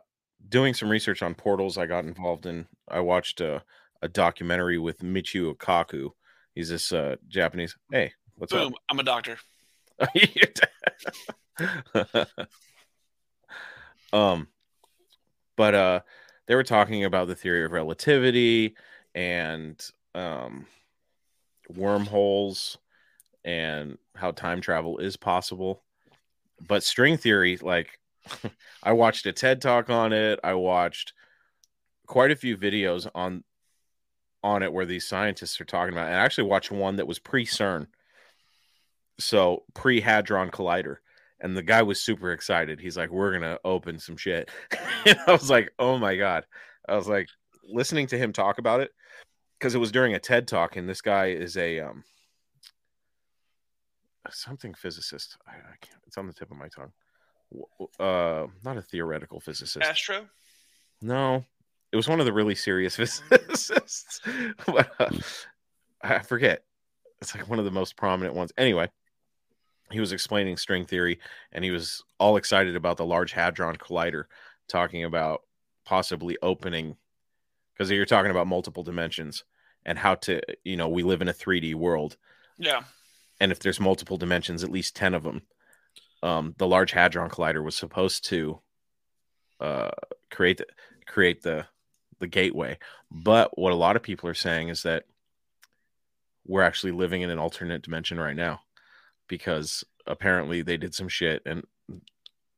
doing some research on portals, I got involved in. I watched a, a documentary with Michio Kaku. He's this uh, Japanese. Hey, what's up? I'm a doctor. um but uh they were talking about the theory of relativity and um wormholes and how time travel is possible but string theory like i watched a ted talk on it. I watched quite a few videos on on it where these scientists are talking about it. i actually watched one that was pre-cern. So pre-hadron collider. And the guy was super excited. He's like we're gonna open some shit. And i was like oh my god. I was like listening to him talk about it because it was during a ted talk and this guy is a um something physicist. I, I can't it's on the tip of my tongue uh not a theoretical physicist Astro. no, it was one of the really serious physicists. But, uh, I forget. It's like one of the most prominent ones. Anyway, he was explaining string theory, and he was all excited about the Large Hadron Collider, talking about possibly opening because you're talking about multiple dimensions and how to, you know, we live in a 3D world, Yeah. and if there's multiple dimensions, at least ten of them. Um, the Large Hadron Collider was supposed to uh, create the, create the the gateway. But what a lot of people are saying is that we're actually living in an alternate dimension right now because apparently they did some shit and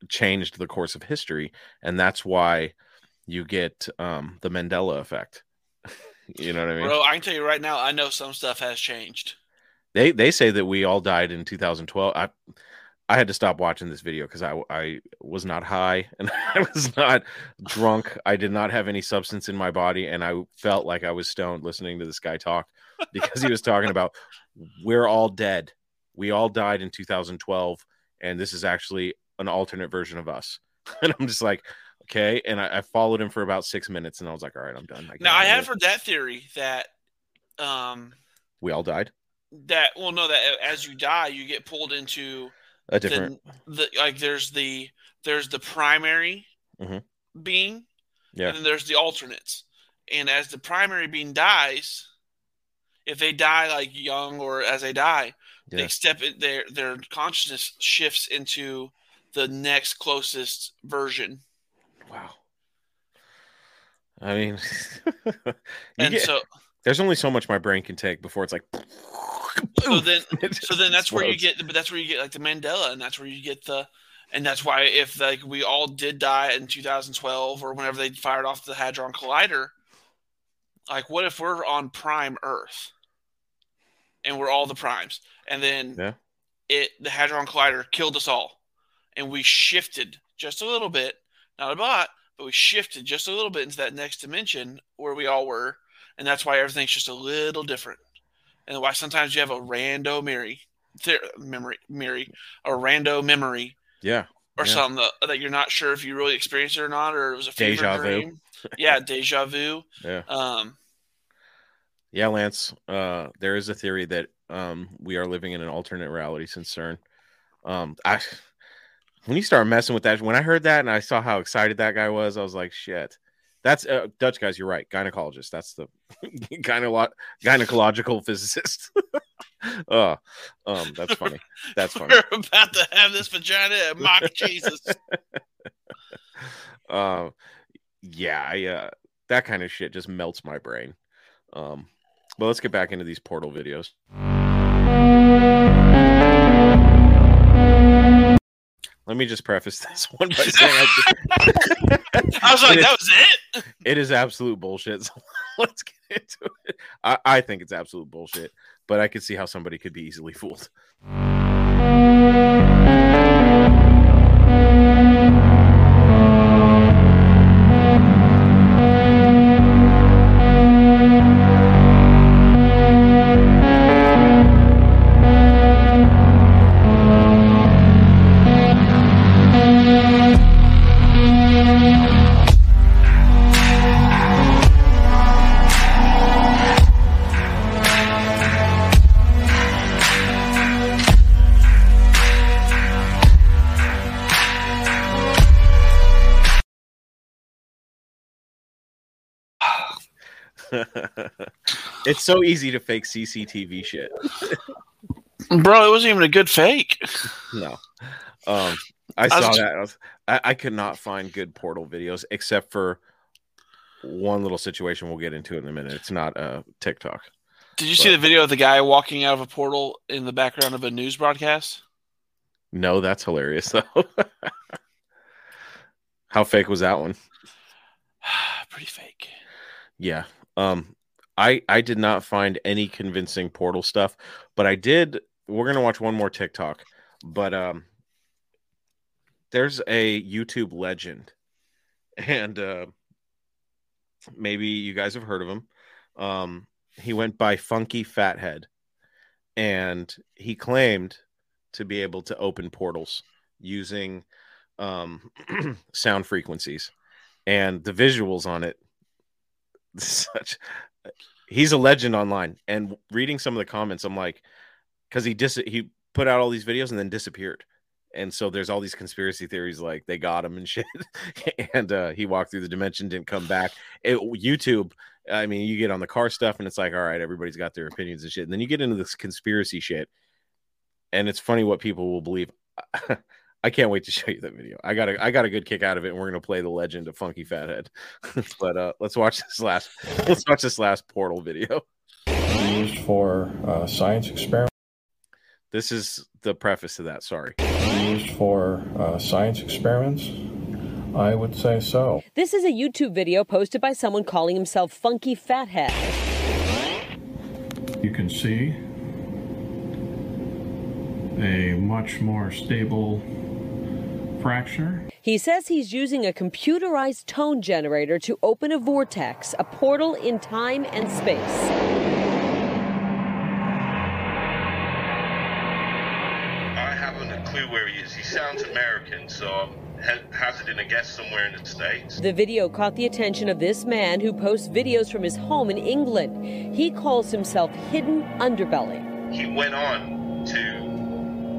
changed the course of history, and that's why you get um, the Mandela effect. you know what I mean? Bro, I can tell you right now, I know some stuff has changed. They they say that we all died in 2012. I I had to stop watching this video because I I was not high and I was not drunk. I did not have any substance in my body, and I felt like I was stoned listening to this guy talk because he was talking about we're all dead. We all died in 2012, and this is actually an alternate version of us. And I'm just like, okay. And I, I followed him for about six minutes, and I was like, all right, I'm done. Now I have it. heard that theory that um We all died. that well no that as you die you get pulled into A different. the, the like there's the there's the primary Mhm. being Yeah. and then there's the alternates and as the primary being dies if they die like young or as they die They step in their their consciousness shifts into the next closest version. Wow. I mean, And get- so there's only so much my brain can take before it's like. so then so then that's where you get but that's where you get like the Mandela and that's where you get the and that's why if like we all did die in 2012 or whenever they fired off the Hadron Collider, like what if we're on prime Earth? And we're all the primes. And then Yeah. it the Hadron Collider killed us all. And we shifted just a little bit, not a lot, but we shifted just a little bit into that next dimension where we all were, and that's why everything's just a little different, and why sometimes you have a rando memory, memory, memory, a rando memory Yeah. or yeah. something that, that you're not sure if you really experienced it or not, or it was a Deja vu. dream. yeah, deja vu. Yeah. Um, Yeah, Lance. Uh, there is a theory that um, we are living in an alternate reality since CERN. Um, I when you start messing with that, when I heard that and I saw how excited that guy was, I was like, shit. That's uh, Dutch guys. You're right. Gynecologist. That's the gynelo- gynecological physicist. oh, um, that's funny. That's funny. we're about to have this vagina and mock Jesus. Um, yeah, I, uh, that kind of shit just melts my brain. Um, but let's get back into these portal videos. Let me just preface this one by saying I, just- I was like, It is- that was it. it is absolute bullshit. So let's get into it. I, I think it's absolute bullshit, but I could see how somebody could be easily fooled. it's so easy to fake CCTV shit. Bro, it wasn't even a good fake. No. Um, I I saw was- that. I, was, I, I could not find good portal videos except for one little situation we'll get into in a minute. It's not uh, TikTok. Did you see the video of the guy walking out of a portal in the background of a news broadcast? No, that's hilarious though. How fake was that one? Pretty fake. Yeah. Um I I did not find any convincing portal stuff, but I did we're to watch one more TikTok, but um there's a YouTube legend and uh maybe you guys have heard of him. Um he went by Funky Fathead and he claimed to be able to open portals using um sound frequencies and the visuals on it such he's a legend online. And reading some of the comments i'm like because he dis he put out all these videos and then disappeared. And so there's all these conspiracy theories like they got him and shit. And uh he walked through the dimension didn't come back. It, youtube i mean you get on the car stuff and it's like all right everybody's got their opinions and shit. And then you get into this conspiracy shit. And it's funny what people will believe I can't wait to show you that video. I got a I got a good kick out of it, and we're gonna play the legend of Funky Fathead. but uh, let's watch this last let's watch this last portal video. used for uh, science experiments. This is the preface to that. Sorry. Used for uh, science experiments. I would say so. This is a YouTube video posted by someone calling himself Funky Fathead. You can see a much more stable fracture. He says he's using a computerized tone generator to open a vortex, a portal in time and space. I haven't a clue where he is. He sounds American, so I'm ha- hazarding a guess somewhere in the States. The video caught the attention of this man who posts videos from his home in England. He calls himself Hidden Underbelly. He went on to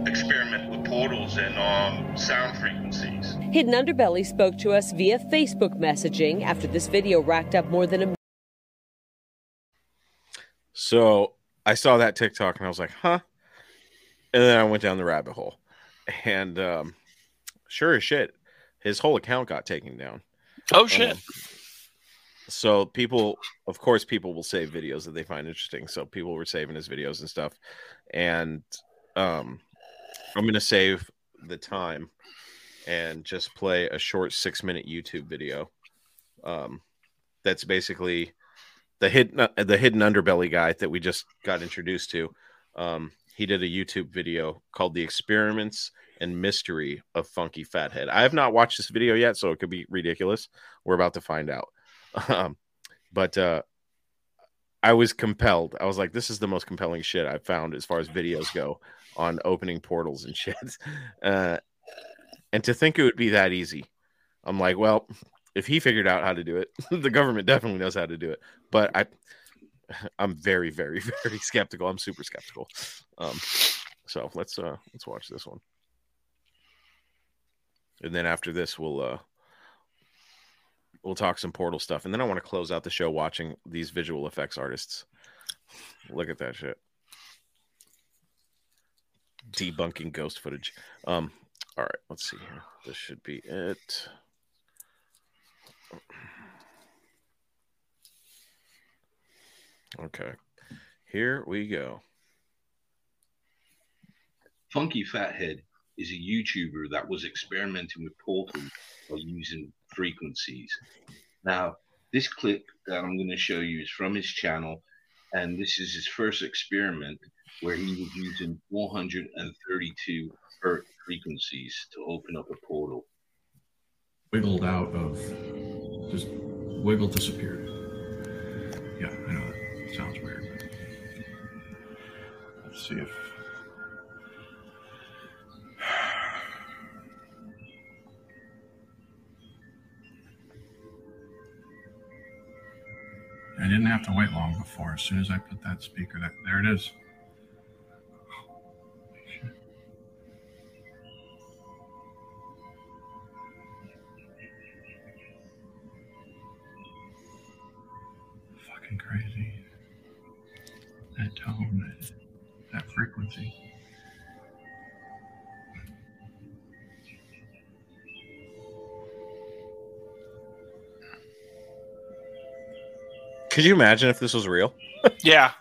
experiment with portals and um, sound frequencies. Hidden Underbelly spoke to us via Facebook messaging after this video racked up more than a So I saw that TikTok and I was like, huh. and then I went down the rabbit hole, and um, sure as shit, his whole account got taken down. Oh shit! Um, so people, of course, people will save videos that they find interesting. So people were saving his videos and stuff, and um, I'm gonna save the time and just play a short six minute YouTube video. Um, that's basically the hidden the hidden underbelly guy that we just got introduced to. Um, he did a YouTube video called "The Experiments and Mystery of Funky Fathead." I have not watched this video yet, so it could be ridiculous. We're about to find out. Um, but uh, I was compelled. I was like, "This is the most compelling shit I've found as far as videos go on opening portals and shit." Uh, and to think it would be that easy, I'm like, well, if he figured out how to do it, the government definitely knows how to do it. But I, I'm very, very, very skeptical. I'm super skeptical. Um, so let's uh let's watch this one, and then after this, we'll uh we'll talk some portal stuff, and then I want to close out the show watching these visual effects artists. Look at that shit. Debunking ghost footage. Um, all right, let's see here. This should be it. Okay, here we go. Funky Fathead is a YouTuber that was experimenting with portals by using frequencies. Now, this clip that I'm going to show you is from his channel, and this is his first experiment where he was using 432 hertz frequencies to open up a portal. Wiggled out of, just wiggled, disappeared. Yeah, I know that sounds weird. Let's see if. I didn't have to wait long before. As soon as I put that speaker, that there it is. Could you imagine if this was real? Yeah.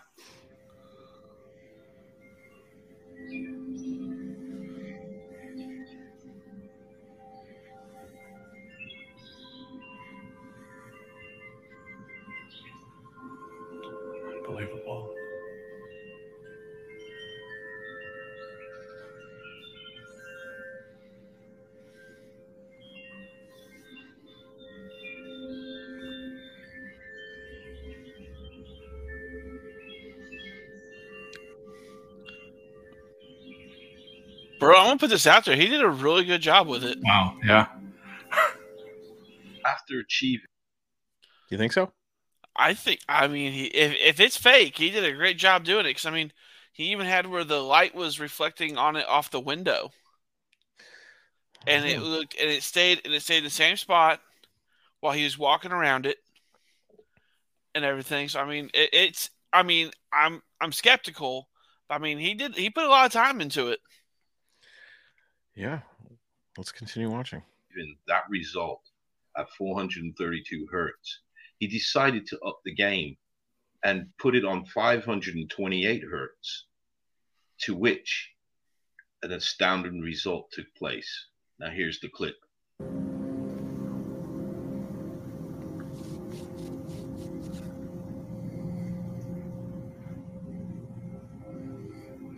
Put this out there. He did a really good job with it. Wow. Yeah. After achieving Do you think so? I think. I mean, he, if if it's fake, he did a great job doing it. Because I mean, he even had where the light was reflecting on it off the window, and it Oh. looked and it stayed and it stayed in the same spot while he was walking around it and everything. So I mean, it, it's. I mean, I'm I'm skeptical. I mean, he did he put a lot of time into it. Yeah. Let's continue watching. that result at 432 hertz, he decided to up the game and put it on 528 hertz, to which an astounding result took place. Now, here's the clip.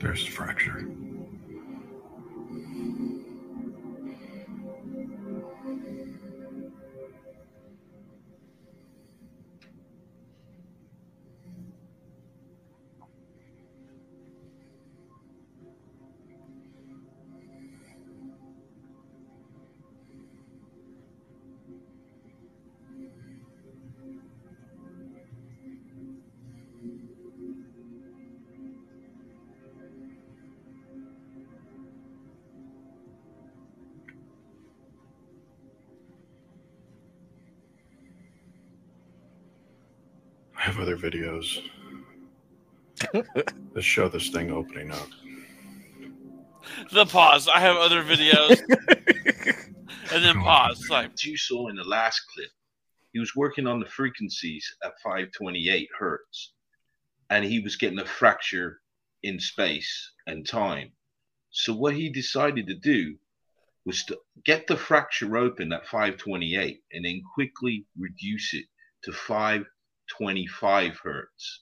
There's the fracture. Have other videos Let's show this thing opening up. the pause. I have other videos. and then pause. Like As you saw in the last clip, he was working on the frequencies at 528 hertz, and he was getting a fracture in space and time. So what he decided to do was to get the fracture open at 528 and then quickly reduce it to 525 hertz.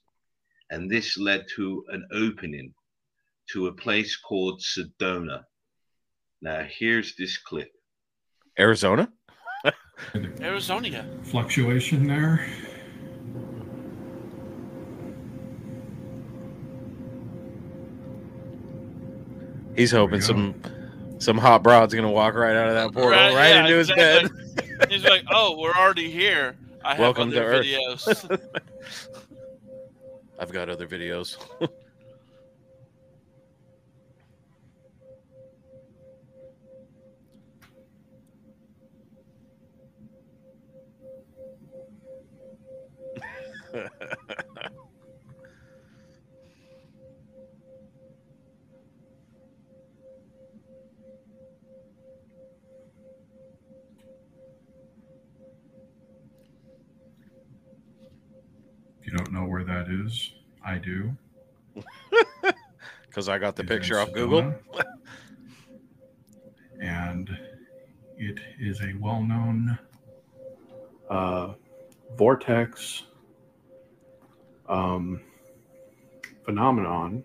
And this led to an opening to a place called Sedona. Now, here's this clip. Arizona? Arizona. Fluctuation there. He's hoping some some hot broad's gonna walk right out of that portal, right, Right, yeah, into his exactly. bed. He's like, "Oh, we're already here. I have Welcome to Earth. I've got other videos. is, I do. Because I got the Is picture off Google. And it is a well-known uh, vortex um, phenomenon.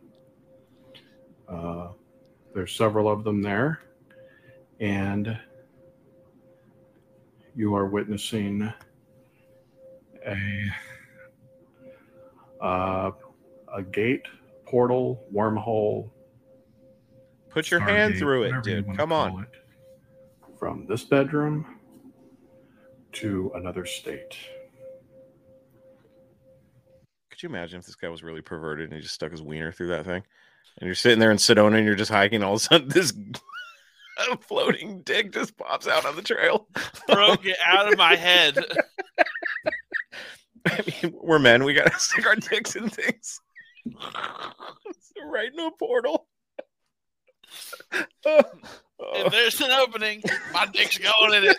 Uh, there's several of them there, and you are witnessing a uh, a gate, portal, wormhole. Put your hand through it, dude. Come on. it, From this bedroom to another state. Could you imagine if this guy was really perverted and he just stuck his wiener through that thing? And you're sitting there in Sedona and you're just hiking, all of a sudden this floating dick just pops out on the trail. Bro, get out of my head. I mean, we're men. We gotta stick our dicks in things. right in a portal. If there's an opening, my dick's going in it.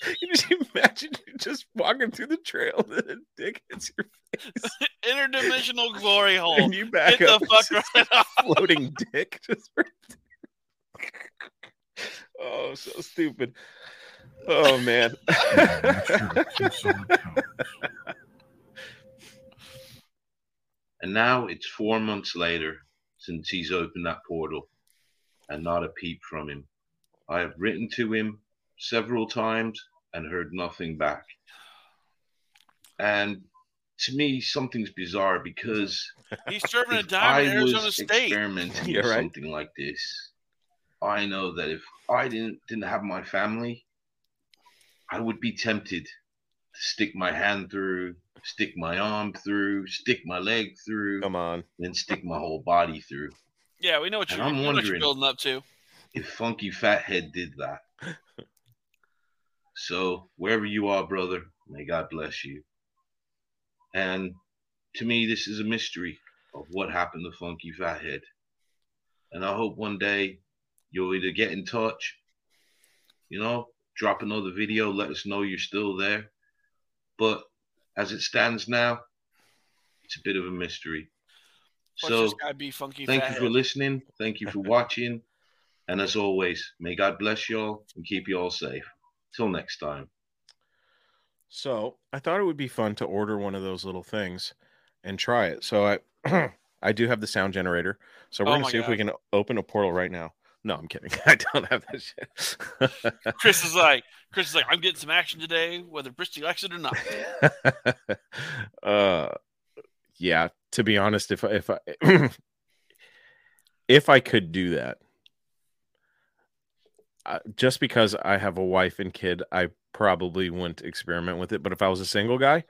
Can you imagine you just walking through the trail and a dick hits your face? Interdimensional glory hole. And you back Get up, the fuck right off. floating dick just right there. Oh, so stupid. Oh man. And now it's four months later since he's opened that portal and not a peep from him. I have written to him several times and heard nothing back. And to me, something's bizarre because He's serving a if dime in I Arizona was State. experimenting Yeah, with right. something like this, I know that if I didn't didn't have my family, I would be tempted to stick my hand through, stick my arm through, stick my leg through. Come on. Then stick my whole body through. Yeah, we know what you're, I'm we know what you're wondering- building up to. If Funky Fathead did that. so wherever you are, brother, may God bless you. And to me, this is a mystery of what happened to Funky Fathead. And I hope one day you'll either get in touch, you know, drop another video, let us know you're still there. But as it stands now, it's a bit of a mystery. Watch so this guy be funky thank you fathead. for listening. Thank you for watching. And as always, may God bless y'all and keep you all safe. Till next time. So I thought it would be fun to order one of those little things and try it. So I I do have the sound generator. So we're Oh gonna my see if we can open a portal right now. No, I'm kidding. I don't have that shit. Chris is like, Chris is like, I'm getting some action today, whether Bristy likes it or not. uh yeah, to be honest, if I if I if I could do that, uh, just because I have a wife and kid, I probably wouldn't experiment with it. But if I was a single guy,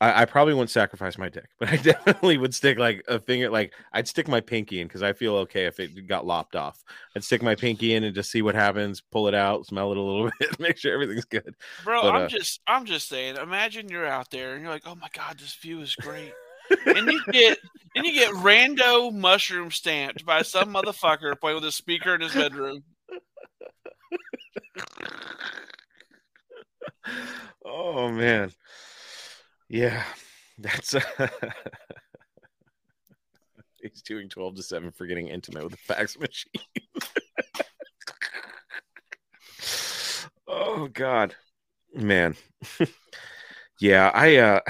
I, I probably wouldn't sacrifice my dick. But I definitely would stick like a finger, like I'd stick my pinky in because I feel okay if it got lopped off. I'd stick my pinky in and just see what happens, pull it out, smell it a little bit, make sure everything's good. Bro, But, I'm uh, just I'm just saying, imagine you're out there and you're like, Oh my god, this view is great. and you get and you get rando mushroom stamped by some motherfucker playing with a speaker in his bedroom. Oh man. Yeah. That's uh, he's doing 12 to 7 for getting intimate with a fax machine. oh god. Man. yeah, I uh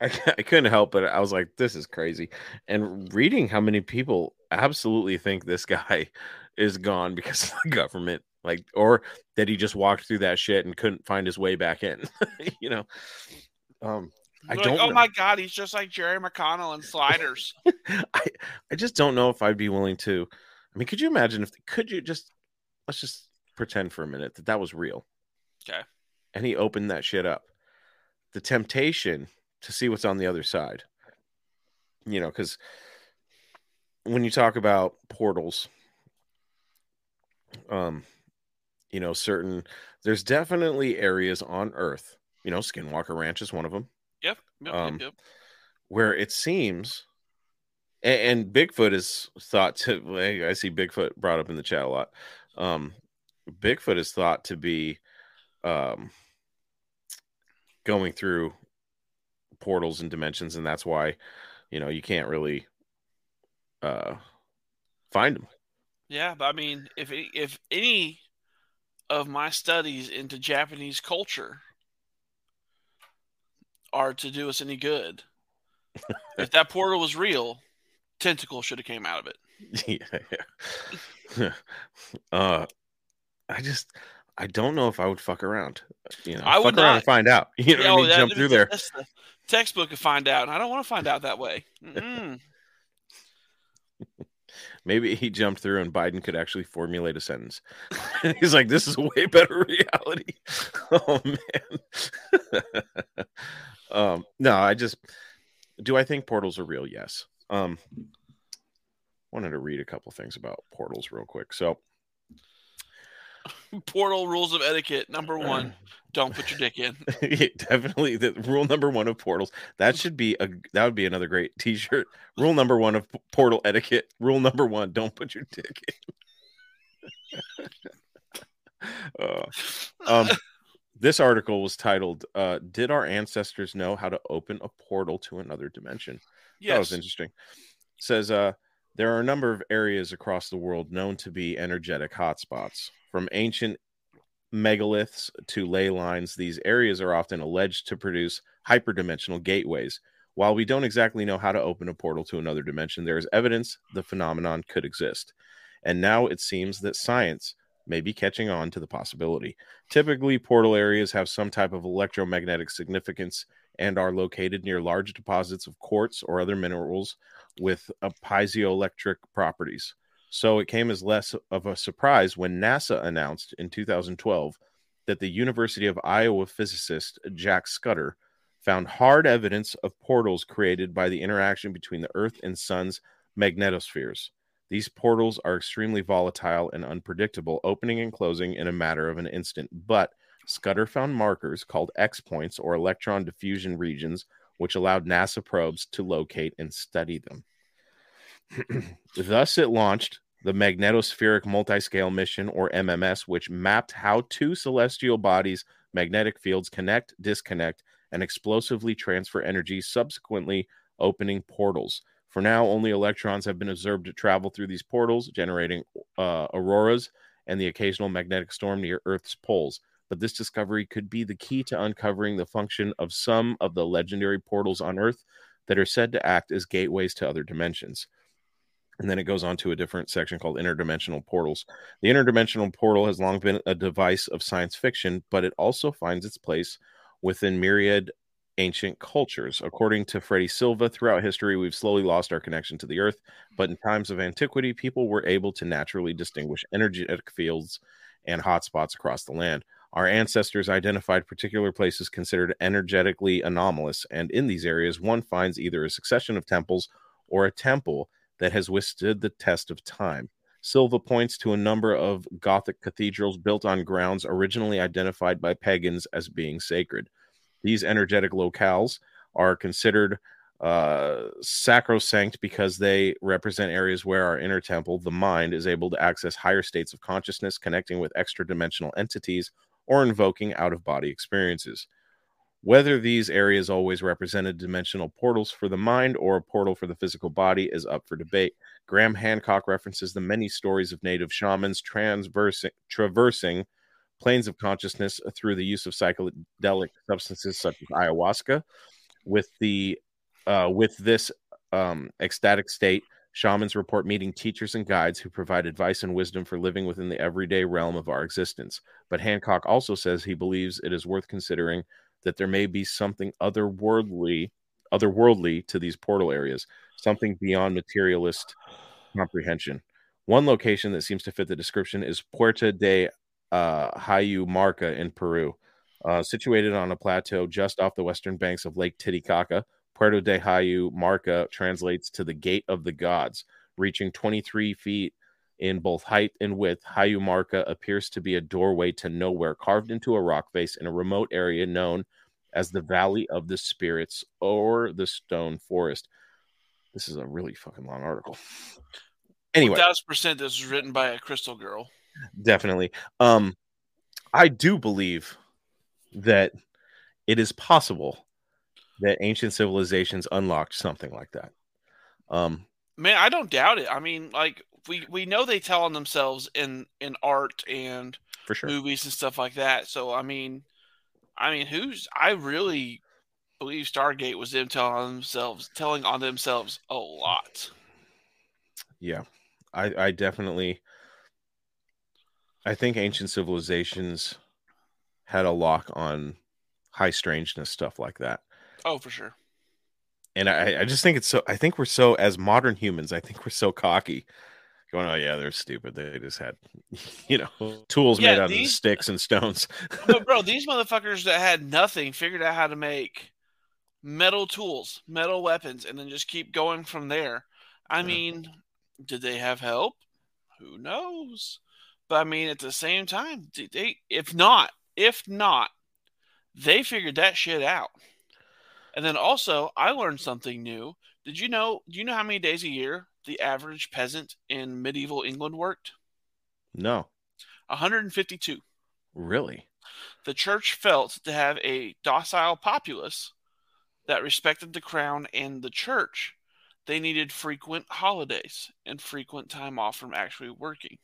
I, I couldn't help but I was like, this is crazy. And reading how many people absolutely think this guy is gone because of the government, like, or that he just walked through that shit and couldn't find his way back in. you know, um, I Like, don't. oh know. my god, he's just like Jerry O'Connell in Sliders. I I just don't know if I'd be willing to. I mean, could you imagine if could you just let's just pretend for a minute that that was real okay. and he opened that shit up. The temptation to see what's on the other side. You know, because when you talk about portals, um, you know, certain there's definitely areas on Earth. You know, Skinwalker Ranch is one of them. Yep. Yep. Um, yep, yep. where it seems and, and Bigfoot is thought to I see Bigfoot brought up in the chat a lot. Um Bigfoot is thought to be um going through portals and dimensions and that's why you know you can't really uh find them. Yeah, but I mean, if if any of my studies into Japanese culture are to do us any good, if that portal was real, tentacle should have came out of it. yeah, yeah. uh I just I don't know if I would fuck around. You know, I fuck would around not. and find out. You know, what I Oh, mean? that- jump through there. The textbook to find out, and I don't want to find out that way. Mm-mm. Maybe he jumped through and Biden could actually formulate a sentence. He's like, this is a way better reality. oh man. um, no, I just do I think portals are real? Yes. Um wanted to read a couple things about portals real quick. So Portal rules of etiquette. Number one, don't put your dick in. Definitely the rule number one of portals. That should be a that would be another great t-shirt. Rule number one of portal etiquette. Rule number one don't put your dick in. Uh, um this article was titled uh did our ancestors know how to open a portal to another dimension? That was Yes. interesting. Says uh there are a number of areas across the world known to be energetic hotspots from ancient megaliths to ley lines, these areas are often alleged to produce hyperdimensional gateways. While we don't exactly know how to open a portal to another dimension, there is evidence the phenomenon could exist. And now it seems that science may be catching on to the possibility. Typically, portal areas have some type of electromagnetic significance and are located near large deposits of quartz or other minerals with piezoelectric properties. So it came as less of a surprise when NASA announced in 2012 that the University of Iowa physicist Jack Scudder found hard evidence of portals created by the interaction between the Earth and Sun's magnetospheres. These portals are extremely volatile and unpredictable, opening and closing in a matter of an instant. But Scudder found markers called X points or electron diffusion regions, which allowed NASA probes to locate and study them. Thus, it launched the Magnetospheric Multiscale Mission, or MMS, which mapped how two celestial bodies' magnetic fields connect, disconnect, and explosively transfer energy, subsequently opening portals. For now, only electrons have been observed to travel through these portals, generating uh, auroras and the occasional magnetic storm near Earth's poles. But this discovery could be the key to uncovering the function of some of the legendary portals on Earth that are said to act as gateways to other dimensions. And then it goes on to a different section called interdimensional portals. The interdimensional portal has long been a device of science fiction, but it also finds its place within myriad ancient cultures. According to Freddie Silva, throughout history, we've slowly lost our connection to the earth, but in times of antiquity, people were able to naturally distinguish energetic fields and hotspots across the land. Our ancestors identified particular places considered energetically anomalous, and in these areas, one finds either a succession of temples or a temple that has withstood the test of time. Silva points to a number of Gothic cathedrals built on grounds originally identified by pagans as being sacred. These energetic locales are considered uh, sacrosanct because they represent areas where our inner temple, the mind, is able to access higher states of consciousness, connecting with extra dimensional entities or invoking out of body experiences. Whether these areas always represented dimensional portals for the mind or a portal for the physical body is up for debate. Graham Hancock references the many stories of native shamans traversing planes of consciousness through the use of psychedelic substances such as ayahuasca. With the uh, with this um, ecstatic state, shamans report meeting teachers and guides who provide advice and wisdom for living within the everyday realm of our existence. But Hancock also says he believes it is worth considering that there may be something otherworldly otherworldly to these portal areas, something beyond materialist comprehension. One location that seems to fit the description is Puerta de uh, Hayu Marca in Peru. Uh, situated on a plateau just off the western banks of Lake Titicaca, Puerto de Hayu Marca translates to the Gate of the Gods, reaching 23 feet in both height and width. Hayu Marca appears to be a doorway to nowhere carved into a rock face in a remote area known as the Valley of the Spirits or the Stone Forest. This is a really fucking long article. Anyway, thousand percent, this was written by a crystal girl. definitely. Um, I do believe that it is possible that ancient civilizations unlocked something like that. Um, Man, I don't doubt it. I mean, like we we know they tell on themselves in in art and For sure. movies and stuff like that. So I mean, I mean, who's I really believe Stargate was them telling on themselves, telling on themselves a lot. yeah, I, I definitely, I think ancient civilizations had a lock on high strangeness stuff like that. Oh, for sure. and I, I just think it's so I think we're so as modern humans, I think we're so cocky. Going, oh yeah, they're stupid. They just had, you know, tools Yeah, made out these- of sticks and stones. but bro, these motherfuckers that had nothing figured out how to make metal tools, metal weapons, and then just keep going from there. I mean, did they have help? Who knows? But I mean, at the same time, did they if not, if not, they figured that shit out. And then also, I learned something new. Did you know? Do you know how many days a year the average peasant in medieval England worked? no, 152. really. The church felt to have a docile populace that respected the crown and the church, they needed frequent holidays and frequent time off from actually working.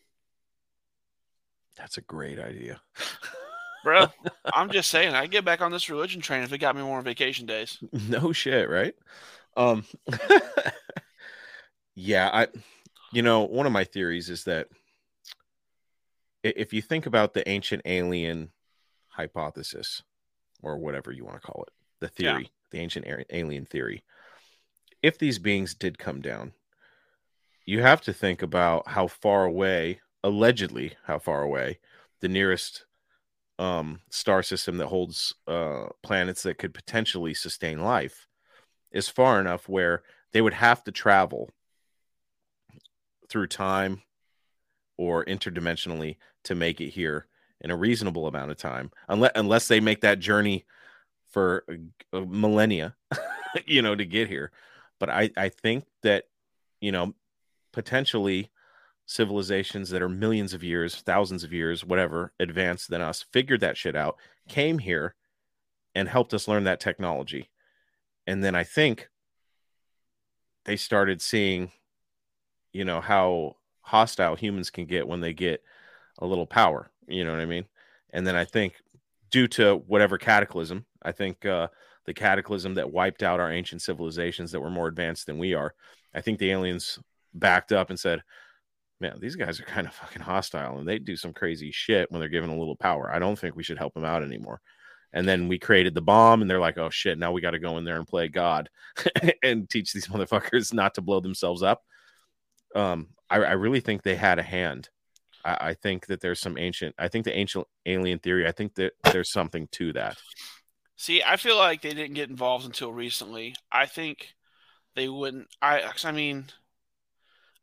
That's a great idea. Bro, I'm just saying, I get back on this religion train if it got me more vacation days. no shit, right? Um yeah, I you know, one of my theories is that if you think about the ancient alien hypothesis or whatever you want to call it, the Yeah. theory, the ancient alien theory, if these beings did come down, you have to think about how far away, allegedly, how far away the nearest um, star system that holds uh, planets that could potentially sustain life is far enough where they would have to travel through time or interdimensionally to make it here in a reasonable amount of time unless unless they make that journey for a, a millennia you know to get here. But i i think that you know potentially civilizations that are millions of years thousands of years whatever advanced than us figured that shit out came here and helped us learn that technology. And then i think they started seeing you know how hostile humans can get when they get a little power you know what i mean? And then i think due to whatever cataclysm i think uh the cataclysm that wiped out our ancient civilizations that were more advanced than we are i think the aliens backed up and said man these guys are kind of fucking hostile and they do some crazy shit when they're given a little power i don't think we should help them out anymore and then we created the bomb and they're like oh shit now we got to go in there and play god and teach these motherfuckers not to blow themselves up um i, I really think they had a hand I, I think that there's some ancient i think the ancient alien theory i think that there's something to that See, I feel like they didn't get involved until recently. I think they wouldn't. I, I mean,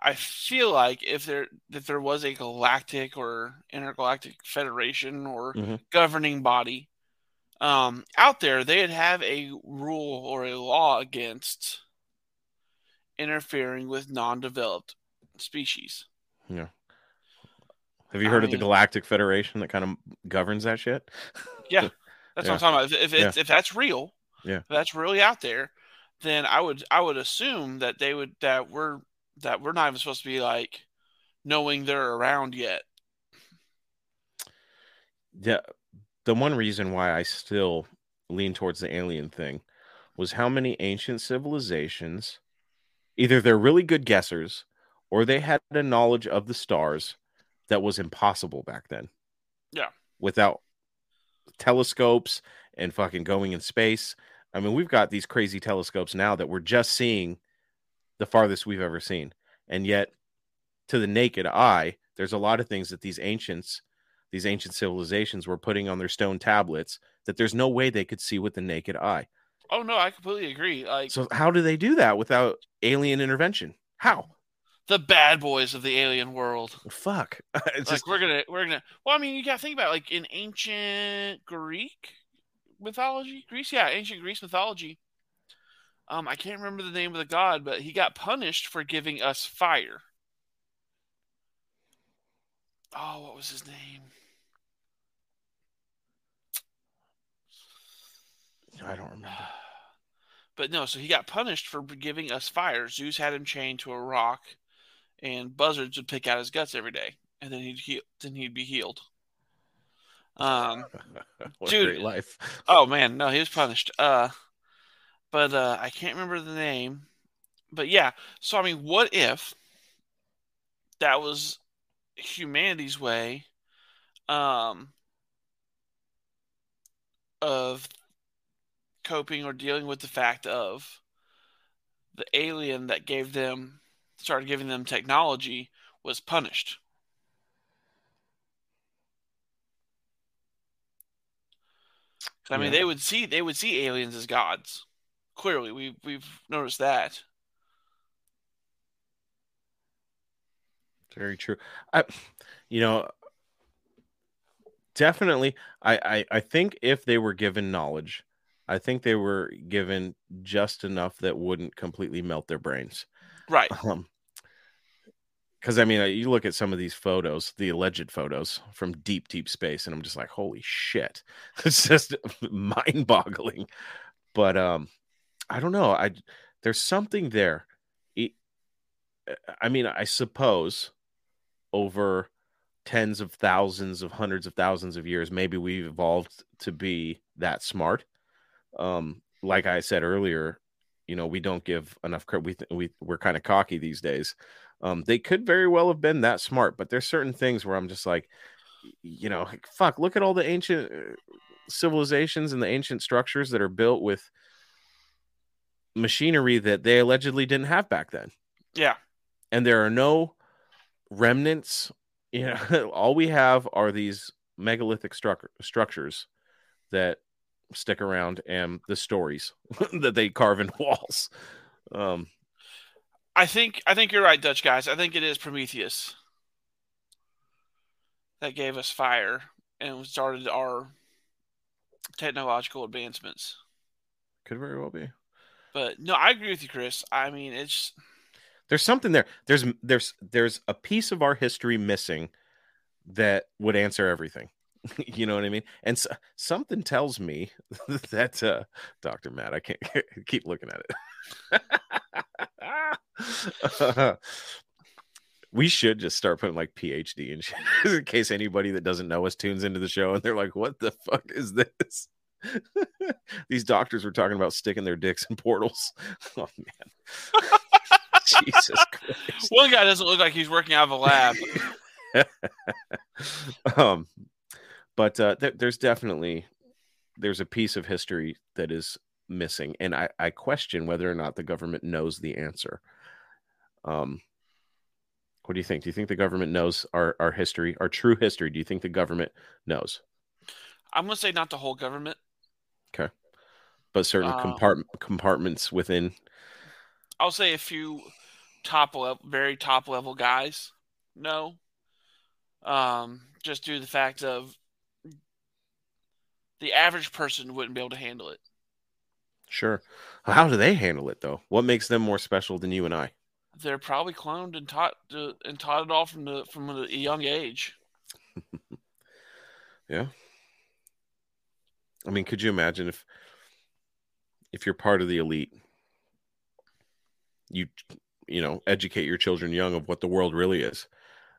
I feel like if there if there was a galactic or intergalactic federation or Mhm. governing body, um, out there, they'd have a rule or a law against interfering with non-developed species. Yeah. Have you I heard of the Galactic Federation that kind of governs that shit? Yeah, that's what I'm talking about. If, if, it's, Yeah. if that's real, Yeah. if that's really out there, then I would I would assume that they would that we're that we're not even supposed to be like knowing they're around yet. Yeah, the one reason why I still lean towards the alien thing was how many ancient civilizations either they're really good guessers or they had a knowledge of the stars that was impossible back then Yeah. without telescopes and fucking going in space. I mean, we've got these crazy telescopes now that we're just seeing the farthest we've ever seen. And yet, to the naked eye, there's a lot of things that these ancients, these ancient civilizations were putting on their stone tablets that there's no way they could see with the naked eye. Oh no, I completely agree. Like So, how do they do that without alien intervention? How? the bad boys of the alien world. Fuck. It's like just- we're gonna we're gonna well i mean you gotta think about it, like in ancient greek mythology greece yeah ancient greece mythology um i can't remember the name of the god but he got punished for giving us fire. Oh what was his name? I don't remember. but no so he got punished for giving us fire. Zeus had him chained to a rock and buzzards would pick out his guts every day and then he'd heal then he'd be healed. Um dude life. oh man no he was punished. Uh but uh i can't remember the name but yeah so i mean what if that was humanity's way um of coping or dealing with the fact of the alien that gave them started giving them technology was punished I mean, Yeah. they would see they would see aliens as gods. Clearly, we we've noticed that. Very true. I, you know, definitely. I, I I think if they were given knowledge, I think they were given just enough that wouldn't completely melt their brains. Right. Um, because I mean, you look at some of these photos, the alleged photos from deep, deep space, and I'm just like, holy shit, it's just mind-boggling. But um, I don't know. I there's something there. It, I mean, I suppose over tens of thousands of hundreds of thousands of years, maybe we've evolved to be that smart. Um, like I said earlier, you know, we don't give enough credit. We we we're kind of cocky these days. Um, they could very well have been that smart, but there's certain things where I'm just like, you know, fuck. Look at all the ancient uh, civilizations and the ancient structures that are built with machinery that they allegedly didn't have back then Yeah. and there are no remnants. You know, all we have are these megalithic struc- structures that stick around and the stories that they carve in walls. Um, I think I think you're right, Dutch guys. I think it is Prometheus that gave us fire and started our technological advancements. could very well be. But no, I agree with you, Chris. I mean, it's There's something there. There's there's there's a piece of our history missing that would answer everything. you know what I mean? And so, something tells me that uh, Dr. Matt, I can't keep looking at it. we should just start putting like PhD shit in case anybody that doesn't know us tunes into the show and they're like, "What the fuck is this?" These doctors were talking about sticking their dicks in portals. Oh man, Jesus Christ! one guy doesn't look like he's working out of a lab. um, but uh, th- there's definitely there's a piece of history that is missing, and I, I question whether or not the government knows the answer. Um, what do you think? Do you think the government knows our, our history, our true history? Do you think the government knows? I'm gonna say not the whole government. Okay, but certain Uh, compart- compartments within. I'll say a few top level, very top level guys. No, um, just due to the fact of the average person wouldn't be able to handle it. Sure. How do they handle it though? What makes them more special than you and I? They're probably cloned and taught to, and taught it all from the from a young age. Yeah. I mean, could you imagine if if you're part of the elite, you you know, educate your children young of what the world really is.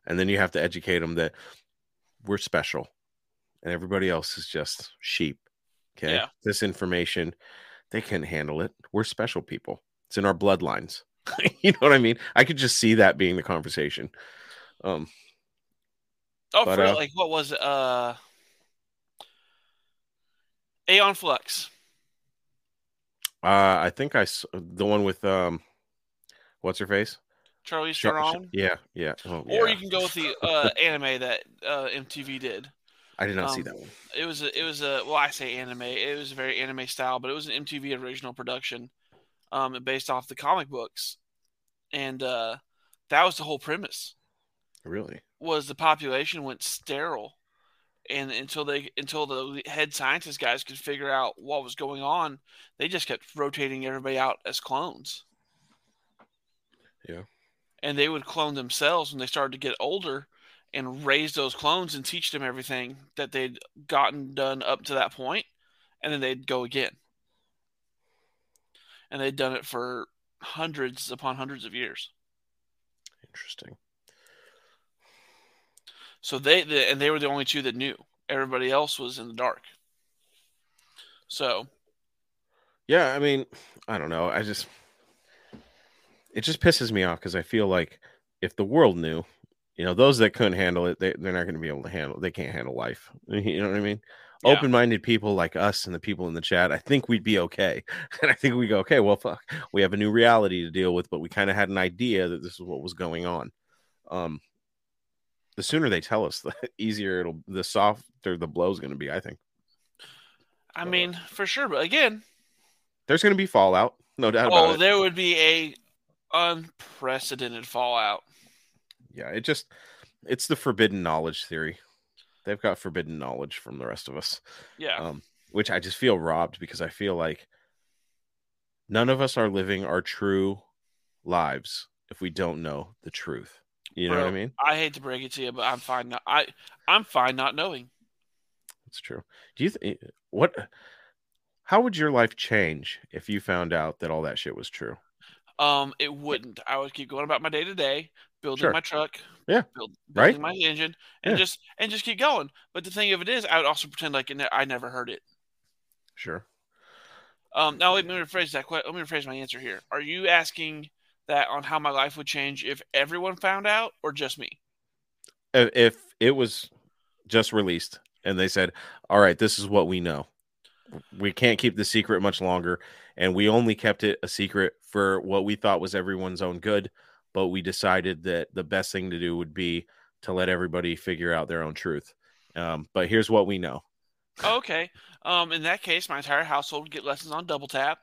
And then you have to educate them that we're special and everybody else is just sheep. Okay? Yeah. This information they can't handle it. We're special people. It's in our bloodlines. you know what I mean? I could just see that being the conversation. Um Oh, But, for uh, like what was? Uh, Aeon Flux. uh I think I the one with um what's her face? Charlie Char- Theron. Yeah, yeah. Oh, Or yeah. you can go with the uh, anime that uh, MTV did. I did not see Um, that one. It was a, it was a well, I say anime. It was a very anime style, but it was an MTV original production, um, based off the comic books, and uh, that was the whole premise. Really? Was the population went sterile, and until they until the head scientist guys could figure out what was going on, they just kept rotating everybody out as clones. Yeah. and they would clone themselves when they started to get older and raise those clones and teach them everything that they'd gotten done up to that point and then they'd go again and they'd done it for hundreds upon hundreds of years Interesting. So they the, and they were the only two that knew everybody else was in the dark so Yeah, I mean, I don't know. I just it just pisses me off because I feel like if the world knew, you know, those that couldn't handle it, they, they're not going to be able to handle. They can't handle life. You know what I mean? Yeah. Open-minded people like us and the people in the chat, I think we'd be okay. And I think we go, okay, well, fuck, we have a new reality to deal with, but we kind of had an idea that this is what was going on. Um, the sooner they tell us, the easier it'll, the softer the blow is going to be. I think. I mean for sure but again there's going to be fallout, no doubt about it. oh there would be a unprecedented fallout. Yeah it just it's the forbidden knowledge theory. They've got forbidden knowledge from the rest of us. Yeah. Um which i just feel robbed because i feel like none of us are living our true lives if we don't know the truth you know what i mean I hate to break it to you, but I'm fine. Not, I I'm fine not knowing. it's true do you think what how would your life change if you found out that all that shit was true Um, it wouldn't. I would keep going about my day to day, building Sure. my truck, yeah build, right building my engine, and Yeah. just and just keep going. But the thing of it is, I would also pretend like I never heard it. sure Um, now let me rephrase that. Let me rephrase my answer here. Are you asking that on how my life would change if everyone found out, or just me? if, if it was just released and they said, "All right, this is what we know. We can't keep the secret much longer, and we only kept it a secret for what we thought was everyone's own good, but we decided that the best thing to do would be to let everybody figure out their own truth. Um, but here's what we know. Okay. Um, in that case, my entire household would get lessons on double tap,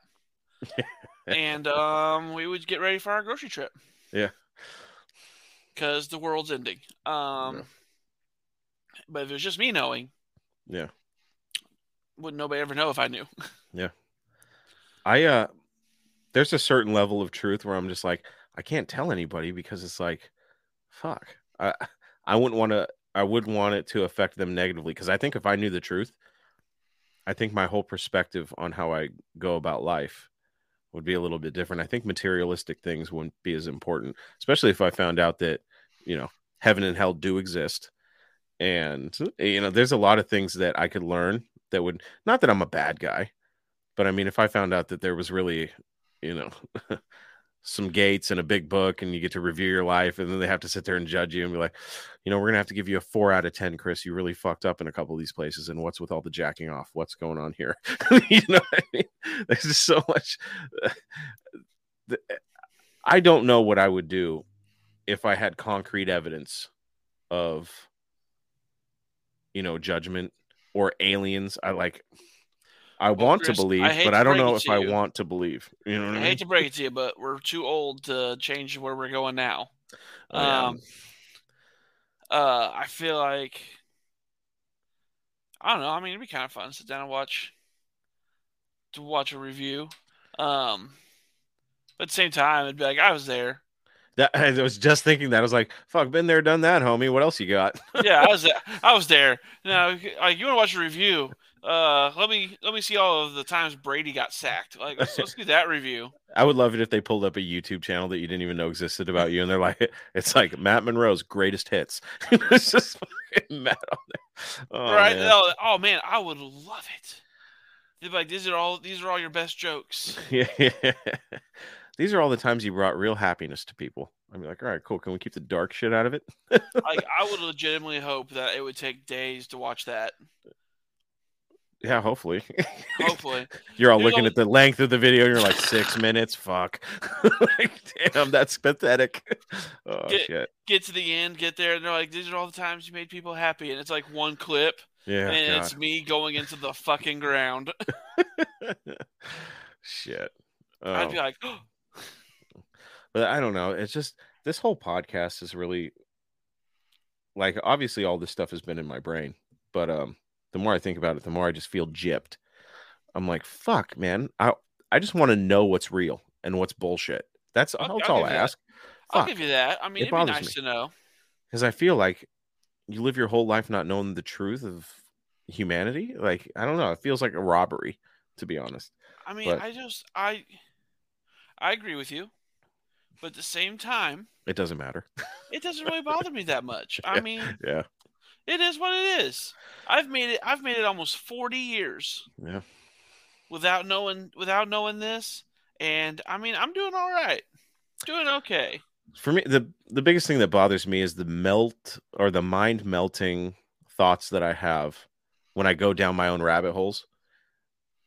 and um, we would get ready for our grocery trip Yeah, because the world's ending. Um, but if it was just me knowing, yeah, wouldn't nobody ever know if I knew? yeah. I uh, there's a certain level of truth where I'm just like, I can't tell anybody because it's like, fuck. I I wouldn't want to. I wouldn't want it to affect them negatively because I think if I knew the truth, I think my whole perspective on how I go about life would be a little bit different. I think materialistic things wouldn't be as important, especially if I found out that you know heaven and hell do exist, and you know there's a lot of things that I could learn that would not that I'm a bad guy, but I mean if I found out that there was really you know some gates and a big book and you get to review your life and then they have to sit there and judge you and be like you know we're gonna have to give you a four out of ten chris. You really fucked up in a couple of these places and what's with all the jacking off? What's going on here? You know i mean? There's just so much eh, i don't know what i would do if i had concrete evidence of you know judgment or aliens. I like i Well, want Chris, to believe I but i don't know if i you. want to believe you know what i I mean hate to break it to you, but we're too old to change where we're going now. Oh, yeah. Um, uh, I feel like I don't know. I mean, it'd be kind of fun to sit down and watch to watch a review. Um, but at the same time, it'd be like I was there. That I was just thinking that I was like, "Fuck, been there, done that, homie. What else you got?" yeah, I was there. I was there. Now, like you want to watch a review? Uh, let me let me see all of the times Brady got sacked. Like let's, let's do that review. I would love it if they pulled up a YouTube channel that you didn't even know existed about you, and they're like, "It's like Matt Monroe's greatest hits." it's just fucking Matt on there. Oh, right? man. No, oh man, I would love it. They'd be like, these are all these are all your best jokes. Yeah. These are all the times you brought real happiness to people. I'd be like, all right, cool. Can we keep the dark shit out of it? like I would legitimately hope that it would take days to watch that. Yeah, hopefully. Hopefully. you're all There's looking all- at the length of the video you're like, six minutes? Fuck. like, damn, that's pathetic. Oh, get, shit. get to the end, get there, and they're like, "These are all the times you made people happy," and it's like one clip, Yeah, and God. it's me going into the fucking ground. Shit. I'd Oh. be like, but I don't know. It's just this whole podcast is really like obviously all this stuff has been in my brain, but um the more I think about it, the more I just feel gypped. I'm like, fuck, man. I I just want to know what's real and what's bullshit. That's, I'll- that's I'll all I ask. "I'll Fuck. give you that." I mean, It it'd be nice me. to know. Because I feel like you live your whole life not knowing the truth of humanity. Like, I don't know. It feels like a robbery, to be honest. I mean, But- I just I I agree with you, but at the same time, It doesn't matter. it doesn't really bother me that much. I mean, yeah. It is what it is. I've made it. I've made it almost forty years Yeah. without knowing without knowing this, and I mean, I'm doing all right, doing okay. for me the the biggest thing that bothers me is the melt or the mind melting thoughts that i have when i go down my own rabbit holes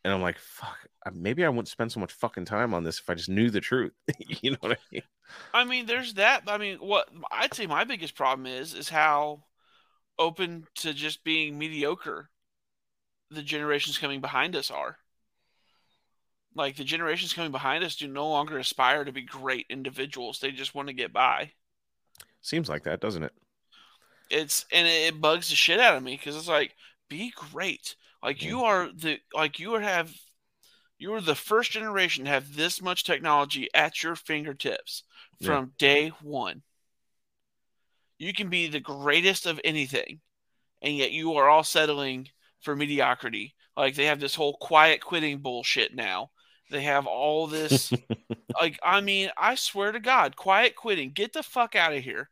and i'm like fuck maybe i wouldn't spend so much fucking time on this if i just knew the truth you know what i mean I mean, there's that. I mean, what I'd say my biggest problem is is how open to just being mediocre the generations coming behind us are. Like the generations coming behind us do no longer aspire to be great individuals. They just want to get by. seems like that doesn't it It's and it, it bugs the shit out of me because it's like be great. Like you are the like you are have you are the first generation to have this much technology at your fingertips Yeah. from day one. You can be the greatest of anything, and yet you are all settling for mediocrity. Like they have this whole quiet quitting bullshit now. They have all this like I mean, I swear to God, quiet quitting, get the fuck out of here.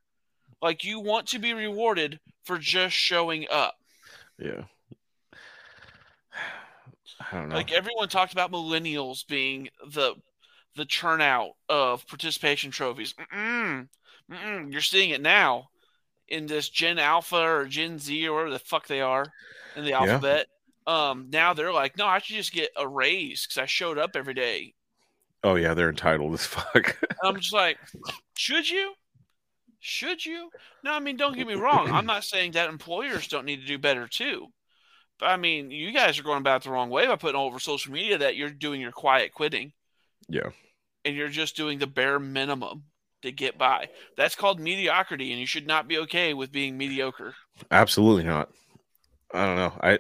Like you want to be rewarded for just showing up. yeah i don't know Like everyone talked about millennials being the the churnout of participation trophies. Mm-mm, mm-mm, you're seeing it now in this Gen Alpha or Gen Z or whatever the fuck they are in the Yeah. alphabet. Um, now they're like, no, I should just get a raise because I showed up every day. oh yeah they're entitled as fuck I'm just like, should you? Should you? No, I mean, don't get me wrong. I'm not saying that employers don't need to do better too. But I mean, you guys are going about it the wrong way by putting over social media that you're doing your quiet quitting yeah and you're just doing the bare minimum to get by. That's called mediocrity, and you should not be okay with being mediocre. absolutely not i don't know i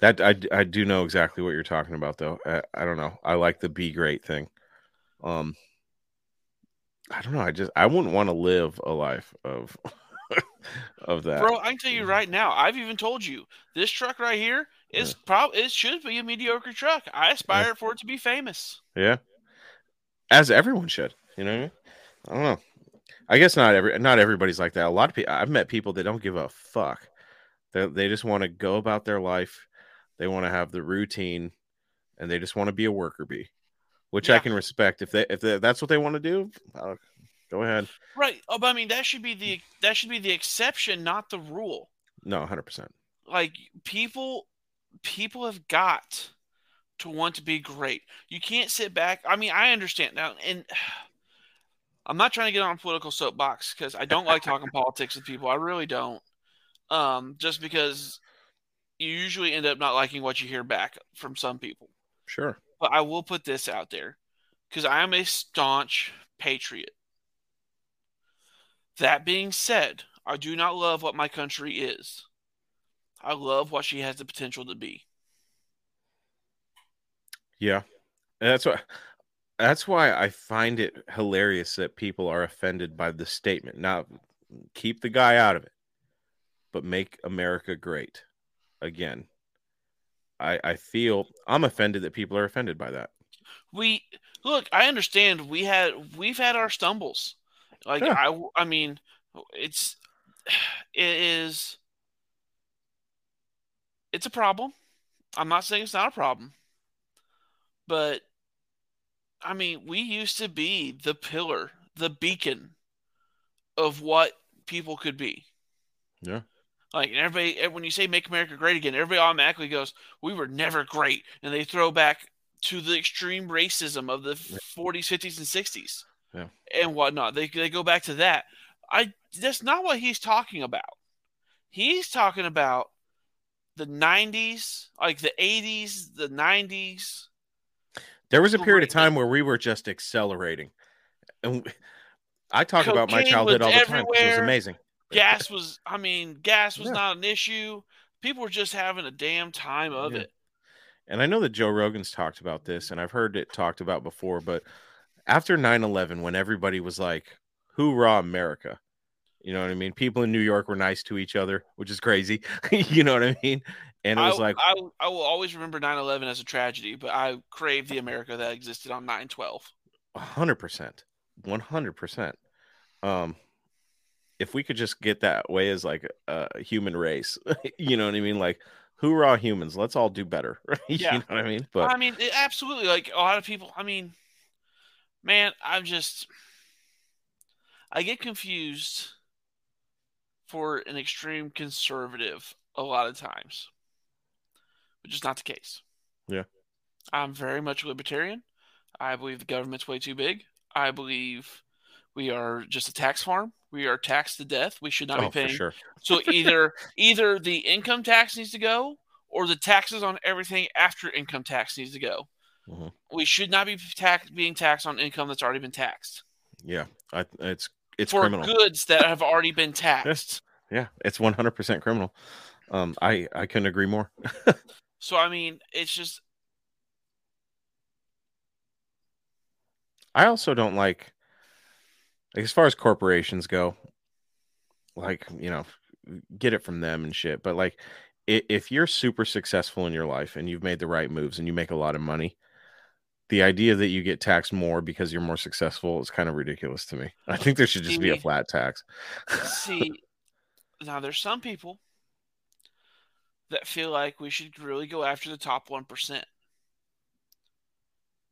that i i do know exactly what you're talking about though i, I don't know i like the be great thing um i don't know i just i wouldn't want to live a life of of that Bro, I can tell you right now, I've even told you this truck right here is probably it should be a mediocre truck. I aspire for it to be famous. Yeah. As everyone should, you know. what I mean? I don't know. I guess not every not everybody's like that. A lot of people I've met people that don't give a fuck. They they just want to go about their life. They want to have the routine and they just want to be a worker bee, which I can respect if they if they, that's what they want to do. uh, go ahead. Right. Oh, but I mean that should be the that should be the exception, not the rule. No, 100%. Like people people have got to want to be great. You can't sit back. I mean, I understand now and I'm not trying to get on a political soapbox because I don't like talking politics with people. I really don't. Um, just because you usually end up not liking what you hear back from some people. Sure. But I will put this out there because I am a staunch patriot. That being said, I do not love what my country is. I love what she has the potential to be. Yeah. And that's why that's why I find it hilarious that people are offended by the statement. Now keep the guy out of it, but make America great again. I I feel I'm offended that people are offended by that. We look, I understand we had we've had our stumbles. Like Yeah. I I mean, it's it is it's a problem. I'm not saying it's not a problem. But I mean, we used to be the pillar, the beacon of what people could be. Yeah. Like and everybody, when you say "Make America Great Again," everybody automatically goes, "We were never great," and they throw back to the extreme racism of the 40s, 50s, and 60s Yeah. and whatnot. They they go back to that. I that's not what he's talking about. He's talking about the 90s, like the 80s, the 90s. There was a period of time where we were just accelerating. And we- I talk about my Cocaine childhood all the time. it was amazing. Gas was, I mean, gas was Yeah. not an issue. People were just having a damn time of Yeah. it. And I know that Joe Rogan's talked about this, and I've heard it talked about before, but after 9 11, when everybody was like, hoorah, America, you know what I mean? People in New York were nice to each other, which is crazy. you know what I mean? And it was I, like, I, I will always remember 9 11 as a tragedy, but I crave the America that existed on 9 12. hundred percent, one hundred percent. Um, if we could just get that way as like a human race, you know what I mean? Like, hoorah, humans, let's all do better. you Yeah. know what I mean? But I mean, it, absolutely. Like a lot of people, I mean, man, I'm just, I get confused for an extreme conservative a lot of times, which is not the case. yeah, I'm very much a libertarian. I believe the government's way too big. I believe we are just a tax farm. We are taxed to death. We should not Oh, be paying. sure. So either either the income tax needs to go, or the taxes on everything after income tax needs to go. Mhm. We should not be tax- being taxed on income that's already been taxed yeah, I, it's it's for criminal. goods that have already been taxed. Yeah, it's one hundred percent criminal. Um, I I couldn't agree more. So I mean, it's just I also don't like, like as far as corporations go, like you know, get it from them and shit. But like, if you're super successful in your life and you've made the right moves and you make a lot of money, the idea that you get taxed more because you're more successful is kind of ridiculous to me. I think there should just be a flat tax. see now there's some people that feel like we should really go after the top 1%.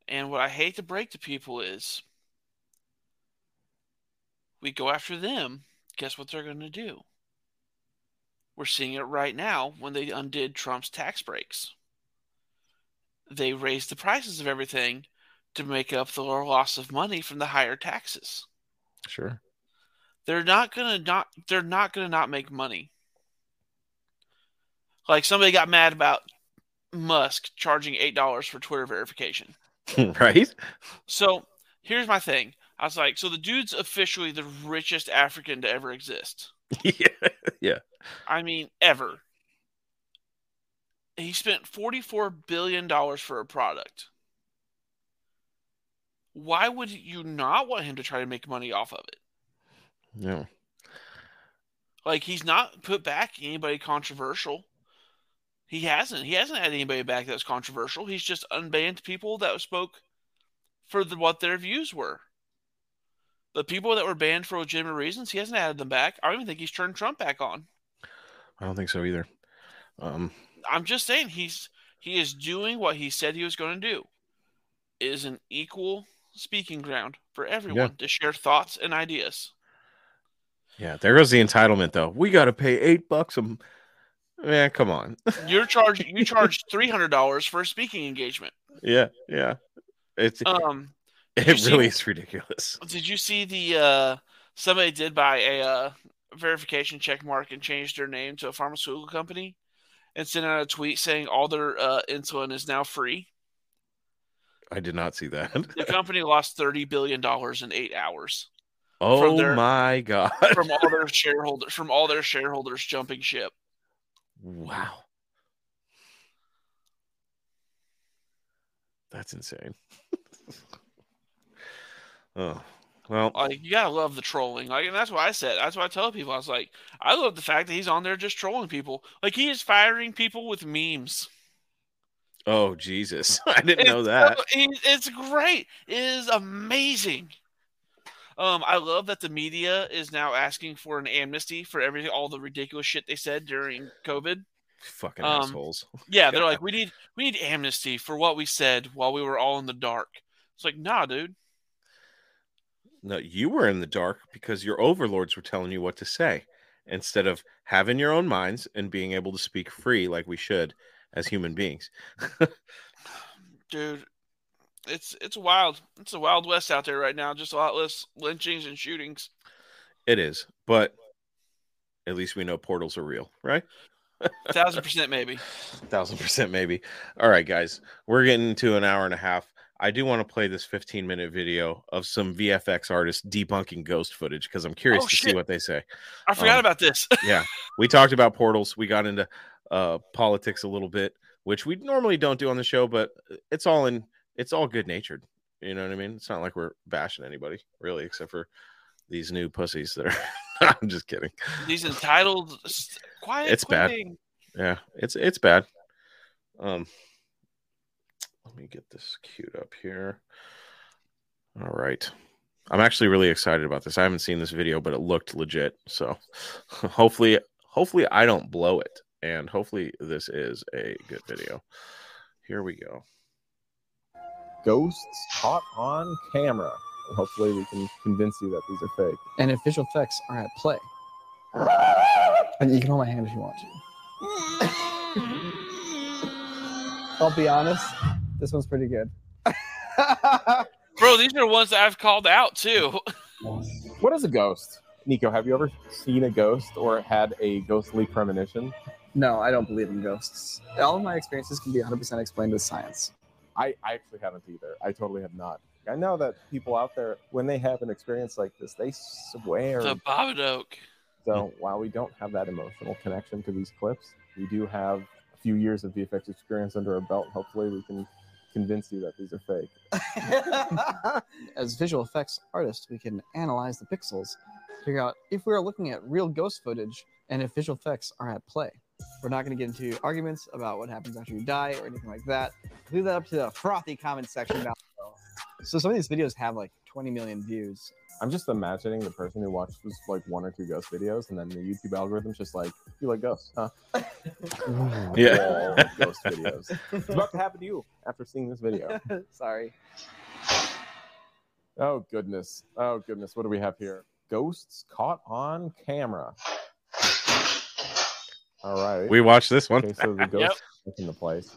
And what I hate to break to people is we go after them, guess what they're going to do? We're seeing it right now when they undid Trump's tax breaks. They raised the prices of everything to make up the loss of money from the higher taxes Sure. they're not gonna not they're not gonna not make money. Like somebody got mad about Musk charging eight dollars for Twitter verification. right? So here's my thing. I was like, so the dude's officially the richest African to ever exist. yeah. Yeah. I mean, ever. He spent forty-four billion dollars for a product. Why would you not want him to try to make money off of it? No. Like he's not put back anybody controversial. He hasn't. He hasn't had anybody back that's controversial. He's just unbanned people that spoke for the, what their views were. The people that were banned for legitimate reasons, he hasn't added them back. I don't even think he's turned Trump back on. I don't think so either. Um, I'm just saying he's he is doing what he said he was going to do. It is an equal speaking ground for everyone to share thoughts and ideas. yeah. There goes the entitlement, though. We got to pay eight bucks a. Man, come on. You're charging you charge three hundred dollars for a speaking engagement. yeah. Yeah. It's Um, it you see- really is ridiculous. Did you see the uh somebody did buy a uh, verification check mark and changed their name to a pharmaceutical company and sent out a tweet saying all their uh, insulin is now free? I did not see that. The company lost thirty billion dollars in eight hours oh their- my god. from all their shareholders from all their shareholders jumping ship. Wow. That's insane. oh, well, Like you gotta love the trolling. Like, and that's what I said. That's what I tell people. I was like, I love the fact that he's on there just trolling people. Like he is firing people with memes. oh Jesus. I didn't know that. it's great. It is amazing. Um, I love that the media is now asking for an amnesty for everything, all the ridiculous shit they said during COVID. Fucking Um, assholes. Yeah, they're like, we need we need amnesty for what we said while we were all in the dark. It's like, nah, dude. No, you were in the dark because your overlords were telling you what to say instead of having your own minds and being able to speak free like we should as human beings. dude it's it's wild it's a wild west out there right now just a lot less lynchings and shootings It is, but at least we know portals are real, right? thousand percent maybe thousand percent maybe. All right, guys, we're getting to an hour and a half. I do want to play this 15 minute video of some VFX artists debunking ghost footage because I'm curious Oh, to see what they say. i forgot Um, about this yeah, we talked about portals. We got into uh, politics a little bit, which we normally don't do on the show, but it's all in. It's all good natured. You know what I mean? It's not like we're bashing anybody really, except for these new pussies that are. I'm just kidding. these entitled quiet It's bad. Yeah, it's it's bad. Um, let me get this queued up here. All right. I'm actually really excited about this. I haven't seen this video, but it looked legit. So hopefully, hopefully I don't blow it, and hopefully this is a good video. Here we go. Ghosts caught on camera. Hopefully, we can convince you that these are fake. And if visual effects are at play, and you can hold my hand if you want to. I'll be honest, this one's pretty good. bro these are ones that i've called out too What is a ghost? Nico, have you ever seen a ghost or had a ghostly premonition? No, I don't believe in ghosts. All of my experiences can be 100% explained with science. I, I actually haven't either. I totally have not. I know that people out there, when they have an experience like this, they swear. the babadook So while we don't have that emotional connection to these clips, we do have a few years of VFX experience under our belt. Hopefully, we can convince you that these are fake. As visual effects artists, we can analyze the pixels, figure out if we are looking at real ghost footage and if visual effects are at play. We're not going to get into arguments about what happens after you die or anything like that. Leave that up to the frothy comment section down below. So some of these videos have like 20 million views. I'm just imagining the person who watches like one or two ghost videos, and then the YouTube algorithm's just like, "You like ghosts, huh?" Yeah. Ghost videos. It's about to happen to you after seeing this video. Sorry. Oh goodness. Oh goodness. What do we have here? Ghosts caught on camera. All right. We watched this one. Okay, so the Yep. ghost is into place.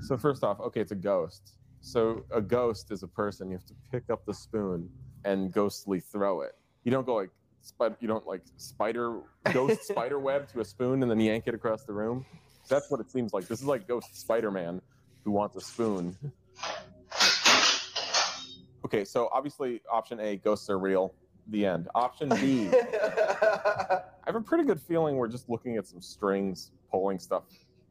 So first off, okay, it's a ghost. So a ghost is a person. You have to pick up the spoon and ghostly throw it. You don't go like spider. You don't like spider ghost spider web to a spoon and then yank it across the room. That's what it seems like. This is like Ghost Spider Man who wants a spoon. Okay, so obviously option A, ghosts are real. The end. Option B, I have a pretty good feeling we're just looking at some strings pulling stuff.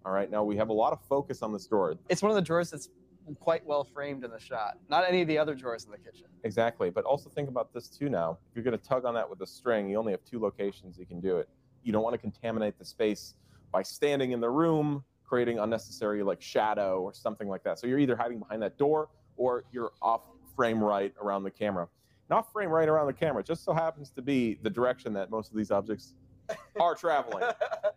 All right, now we have a lot of focus on this drawer. It's one of the drawers that's quite well framed in the shot. Not any of the other drawers in the kitchen. Exactly, but also think about this too now. If you're going to tug on that with a string, you only have two locations you can do it. You don't want to contaminate the space by standing in the room, creating unnecessary like shadow or something like that. So you're either hiding behind that door or you're off frame right around the camera. And off frame right around the camera just so happens to be the direction that most of these objects are traveling.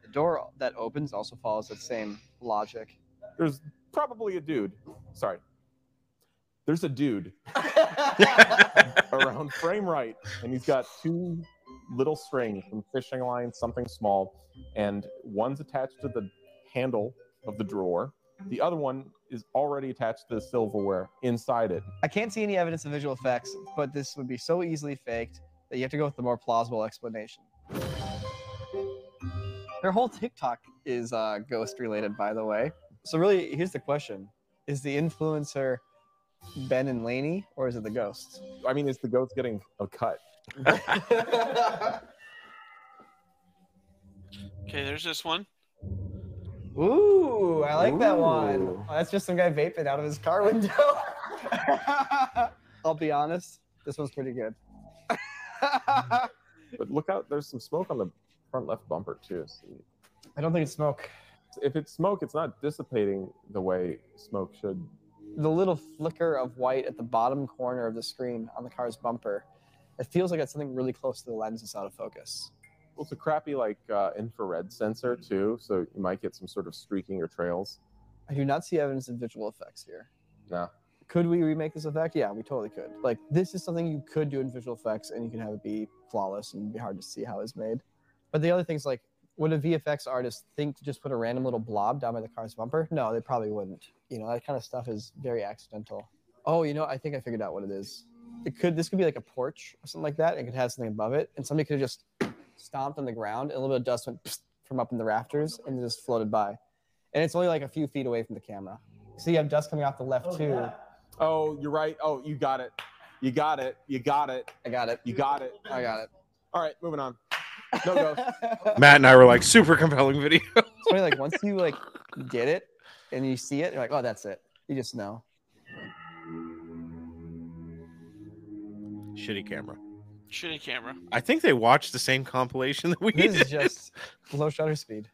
The door that opens also follows that same logic. There's probably a dude. Sorry. There's a dude around frame right, and he's got two little strings from fishing line, something small, and one's attached to the handle of the drawer. The other one is already attached to the silverware inside it. I can't see any evidence of visual effects, but this would be so easily faked that you have to go with the more plausible explanation. Their whole TikTok is uh, ghost related, by the way. So really, here's the question: Is the influencer Ben and Laney, or is it the ghost? I mean, is the ghost getting a cut? Okay, there's this one. Ooh, I like that one. Oh, that's just some guy vaping out of his car window. I'll be honest, this one's pretty good. But look out, there's some smoke on the front left bumper too. So I don't think it's smoke. if it's smoke, it's not dissipating the way smoke should. The little flicker of white at the bottom corner of the screen on the car's bumper, it feels like it's something really close to the lens that's out of focus. Well, it's a crappy like uh, infrared sensor too, so you might get some sort of streaking or trails. I do not see evidence of visual effects here. No. Could we remake this effect? Yeah, we totally could. Like this is something you could do in visual effects, and you can have it be flawless and be hard to see how it's made. But the other things like, would a VFX artist think to just put a random little blob down by the car's bumper? No, they probably wouldn't. You know, that kind of stuff is very accidental. Oh, you know, I think I figured out what it is. It could this could be like a porch or something like that. and It could have something above it, and somebody could have just stomped on the ground, and a little bit of dust went from up in the rafters and just floated by. And it's only like a few feet away from the camera. So you have dust coming off the left oh, too. Oh, you're right. Oh, you got it. You got it. You got it. I got it. You got it. I got it. All right, moving on. No ghost. Matt and I were like super compelling video. It's funny, like once you like get it and you see it, you're like, oh, that's it. You just know. Shitty camera. Shitty camera. I think they watched the same compilation that we This did. is just low shutter speed.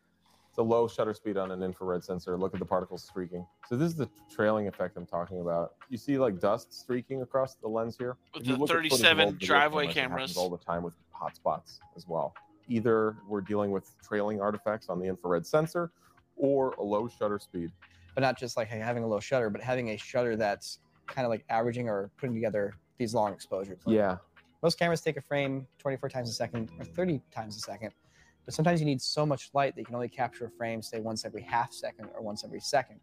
It's a low shutter speed on an infrared sensor. Look at the particles streaking. So this is the trailing effect I'm talking about. You see like dust streaking across the lens here. With the look at footage of 37 driveway cameras, cameras. all the time with hotspots as well. Either we're dealing with trailing artifacts on the infrared sensor, or a low shutter speed. But not just like having a low shutter, but having a shutter that's kind of like averaging or putting together these long exposures. Like, Yeah. Most cameras take a frame 24 times a second or 30 times a second. But sometimes you need so much light that you can only capture a frame, say, once every half second or once every second.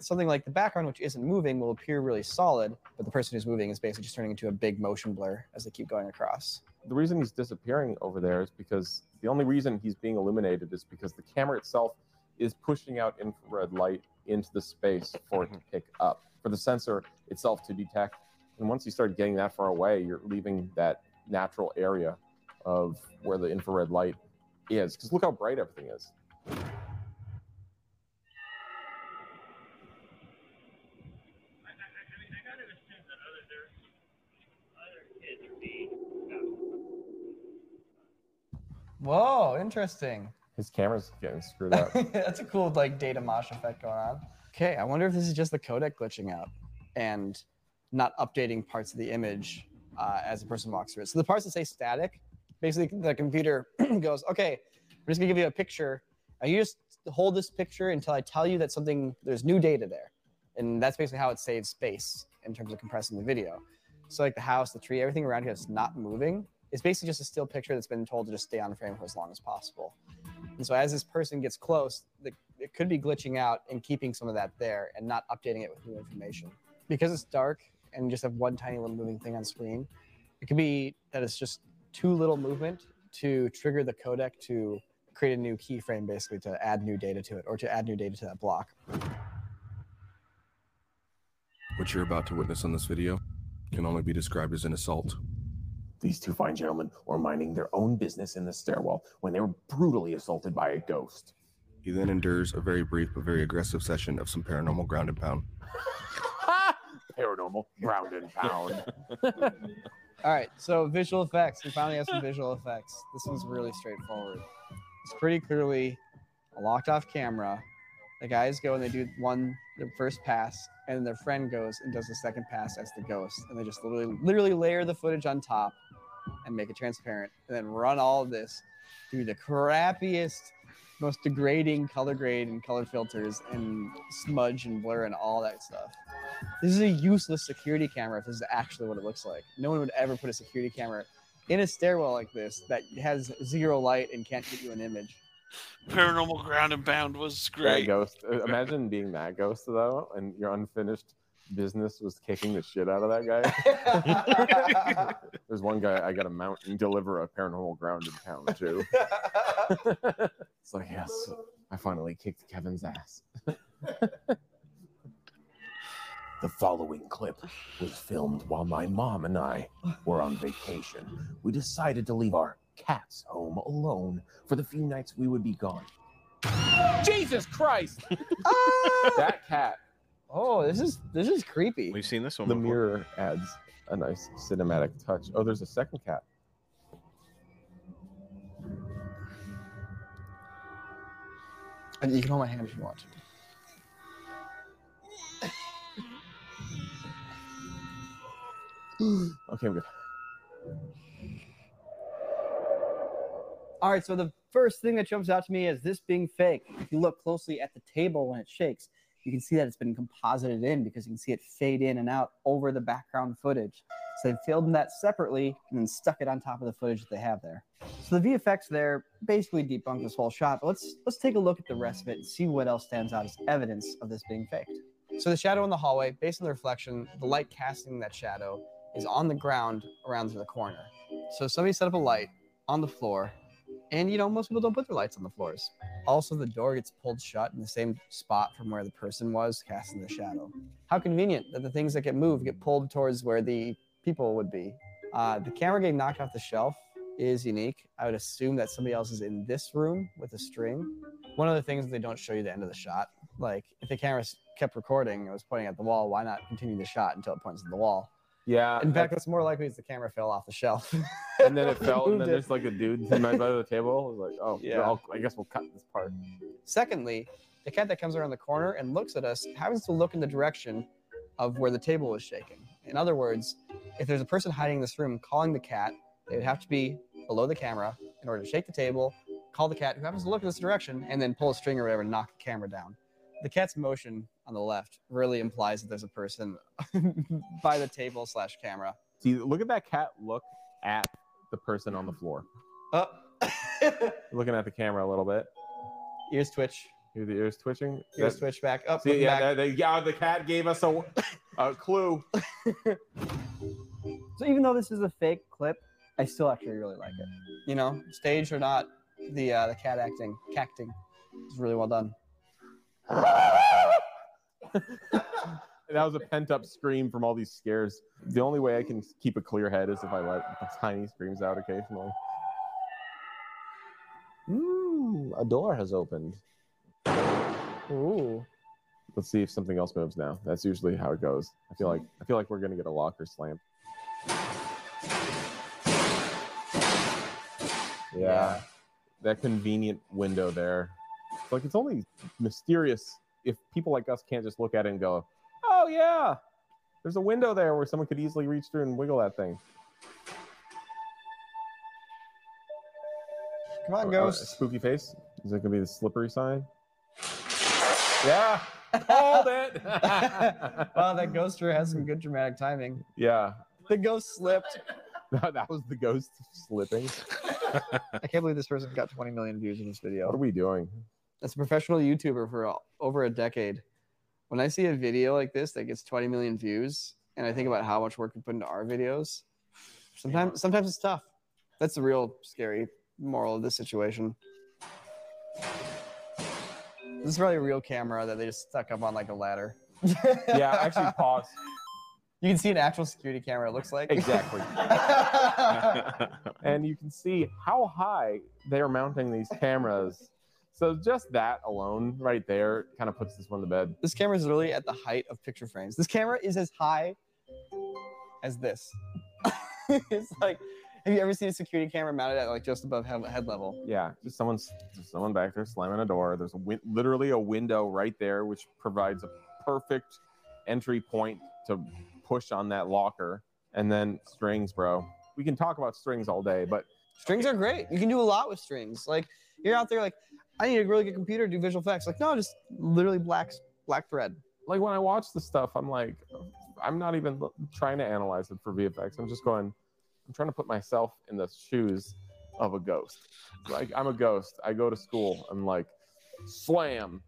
Something like the background, which isn't moving, will appear really solid, but the person who's moving is basically just turning into a big motion blur as they keep going across. The reason he's disappearing over there is because the only reason he's being illuminated is because the camera itself is pushing out infrared light into the space for it to mm-hmm. pick up, for the sensor itself to detect. And once you start getting that far away, you're leaving that natural area of where the infrared light is. Because look how bright everything is. Whoa, interesting. His camera's getting screwed up. That's a cool like data mosh effect going on. Okay, I wonder if this is just the codec glitching out and not updating parts of the image uh, as the person walks through it. So the parts that say static, basically the computer goes, okay, I'm just gonna give you a picture. And you just hold this picture until I tell you that something there's new data there. And that's basically how it saves space in terms of compressing the video. So like the house, the tree, everything around here that's not moving it's basically just a still picture that's been told to just stay on frame for as long as possible. And so as this person gets close, the, it could be glitching out and keeping some of that there and not updating it with new information. Because it's dark and just have one tiny little moving thing on screen, it could be that it's just too little movement to trigger the codec to create a new keyframe basically to add new data to it or to add new data to that block. What you're about to witness on this video can only be described as an assault. These two fine gentlemen were minding their own business in the stairwell when they were brutally assaulted by a ghost. He then endures a very brief but very aggressive session of some paranormal ground and pound. Paranormal ground and pound. All right, so visual effects. We finally have some visual effects. This one's really straightforward. It's pretty clearly a locked off camera. The guys go and they do one their first pass, and then their friend goes and does the second pass as the ghost, and they just literally literally layer the footage on top and make it transparent, and then run all of this through the crappiest, most degrading color grade and color filters and smudge and blur and all that stuff. This is a useless security camera if this is actually what it looks like. No one would ever put a security camera in a stairwell like this that has zero light and can't get you an image. Paranormal Ground and Bound was That great. ghost. uh, Imagine being that ghost though, and your unfinished business was kicking the shit out of that guy. There's one guy I got to mount and deliver a paranormal ground and pound to. it's like yes, I finally kicked Kevin's ass. The following clip was filmed while my mom and I were on vacation. We decided to leave our Cat's home alone for the few nights we would be gone. Jesus Christ! Ah! that cat. Oh, this is this is creepy. We've seen this one The before. mirror adds a nice cinematic touch. Oh, there's a second cat. And you can hold my hand if you want Okay, I'm good. All right, so the first thing that jumps out to me is this being fake. If you look closely at the table when it shakes, you can see that it's been composited in because you can see it fade in and out over the background footage. So they filmed that separately and then stuck it on top of the footage that they have there. So the VFX there basically debunk this whole shot. But let's let's take a look at the rest of it and see what else stands out as evidence of this being faked. So the shadow in the hallway, based on the reflection, the light casting that shadow is on the ground around the corner. So somebody set up a light on the floor, and you know most people don't put their lights on the floors. Also, the door gets pulled shut in the same spot from where the person was casting the shadow. How convenient that the things that get moved get pulled towards where the people would be. Uh, the camera getting knocked off the shelf is unique. I would assume that somebody else is in this room with a string. One of the things they don't show you the end of the shot. Like if the camera kept recording and was pointing at the wall, why not continue the shot until it points at the wall? Yeah. In fact, what's more likely is the camera fell off the shelf. and then it fell, and then there's like a dude in my side of the table. I was like, oh, Yeah. I guess we'll cut this part. Secondly, the cat that comes around the corner and looks at us happens to look in the direction of where the table was shaking. In other words, if there's a person hiding in this room calling the cat, they would have to be below the camera in order to shake the table, call the cat who happens to look in this direction, and then pull a string or whatever and knock the camera down. The cat's motion on the left really implies that there's a person by the table slash camera. See, look at that cat look at the person on the floor. Oh. Looking at the camera a little bit. Ears twitch. Hear the ears twitching? Ears That- twitch back up. See, yeah, back. that- that- yeah, the cat gave us a, a clue. So even though this is a fake clip, I still actually really like it. You know, stage or not, the uh, the cat acting, cacting, is really well done. that was a pent up scream from all these scares. The only way I can keep a clear head is if I let tiny screams out occasionally. Ooh, a door has opened. Ooh. Let's see if something else moves now. That's usually how it goes. I feel like I feel like we're gonna get a locker slam. Yeah. That convenient window there. It's like it's only mysterious if people like us can't just look at it and go, Oh yeah. There's a window there where someone could easily reach through and wiggle that thing. Come on, Uh, ghost. a spooky face. Is it gonna be the slippery sign? Yeah. Called it. wow, that ghoster has some good dramatic timing. yeah. The ghost slipped. that was the ghost slipping. I can't believe this person got 20 million views in this video. What are we doing? As a professional YouTuber for over a decade, when I see a video like this that gets 20 million views, and I think about how much work we put into our videos, sometimes sometimes it's tough. That's the real scary moral of this situation. This is probably a real camera that they just stuck up on like a ladder. Yeah, actually pause. You can see an actual security camera. It looks like Exactly. and you can see how high they are mounting these cameras. So just that alone, right there, kind of puts this one to bed. This camera is literally at the height of picture frames. This camera is as high as this. it's like, have you ever seen a security camera mounted at like just above head, head level? Yeah, just someone's just someone back there slamming a door. There's a win- literally a window right there, which provides a perfect entry point to push on that locker. And then strings, bro. We can talk about strings all day, but Strings are great. You can do a lot with strings. Like you're out there like, I need a really good computer to do visual effects. Like no, just literally black black thread. like when I watch the stuff, I'm like, I'm not even trying to analyze it for VFX. I'm just going, I'm trying to put myself in the shoes of a ghost. Like I'm a ghost. I go to school. I'm like, slam,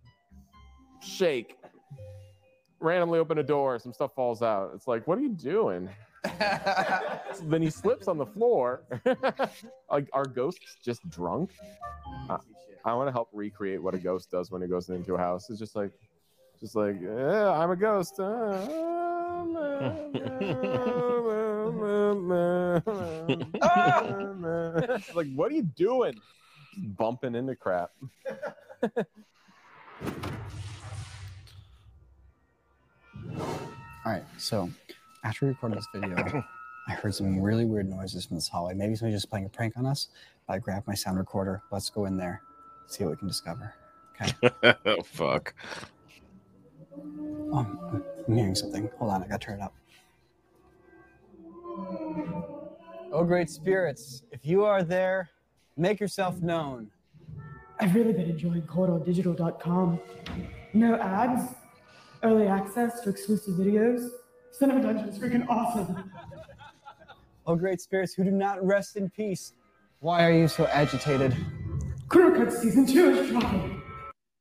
shake, randomly open a door. Some stuff falls out. It's like, what are you doing? So then he slips on the floor. like, are ghosts just drunk? Uh, I want to help recreate what a ghost does when it goes into a house. It's just like, just like, yeah, I'm a ghost. like, what are you doing? Just bumping into crap. All right, so after recording this video, I heard some really weird noises from this hallway. Maybe somebody's just playing a prank on us. I grabbed my sound recorder. Let's go in there, see what we can discover. Okay. oh, fuck. Oh, I'm hearing something. Hold on, I gotta turn it up. Oh, great spirits, if you are there, make yourself known. I've really been enjoying CorridorDigital.com. No ads, early access to exclusive videos. Cinema Dungeon is freaking awesome. Oh, great spirits who do not rest in peace. Why are you so agitated? Critter Cut Season 2 is dropping.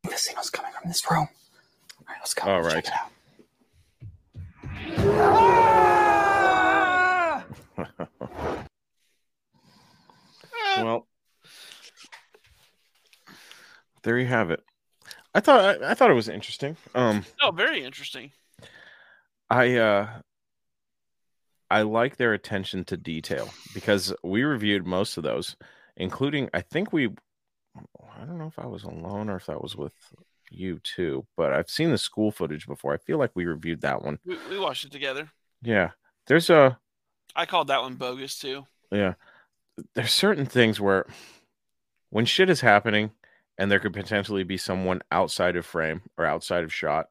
The signal's coming from this room. All right, let's go. All Check it out. well, there you have it. I thought I, I thought it was interesting. Um, No, very interesting. I uh I like their attention to detail because we reviewed most of those, including I think we I don't know if I was alone or if that was with you too, but I've seen the school footage before. I feel like we reviewed that one. We, we watched it together. Yeah. There's a I called that one bogus too. yeah. There's certain things where when shit is happening and there could potentially be someone outside of frame or outside of shot,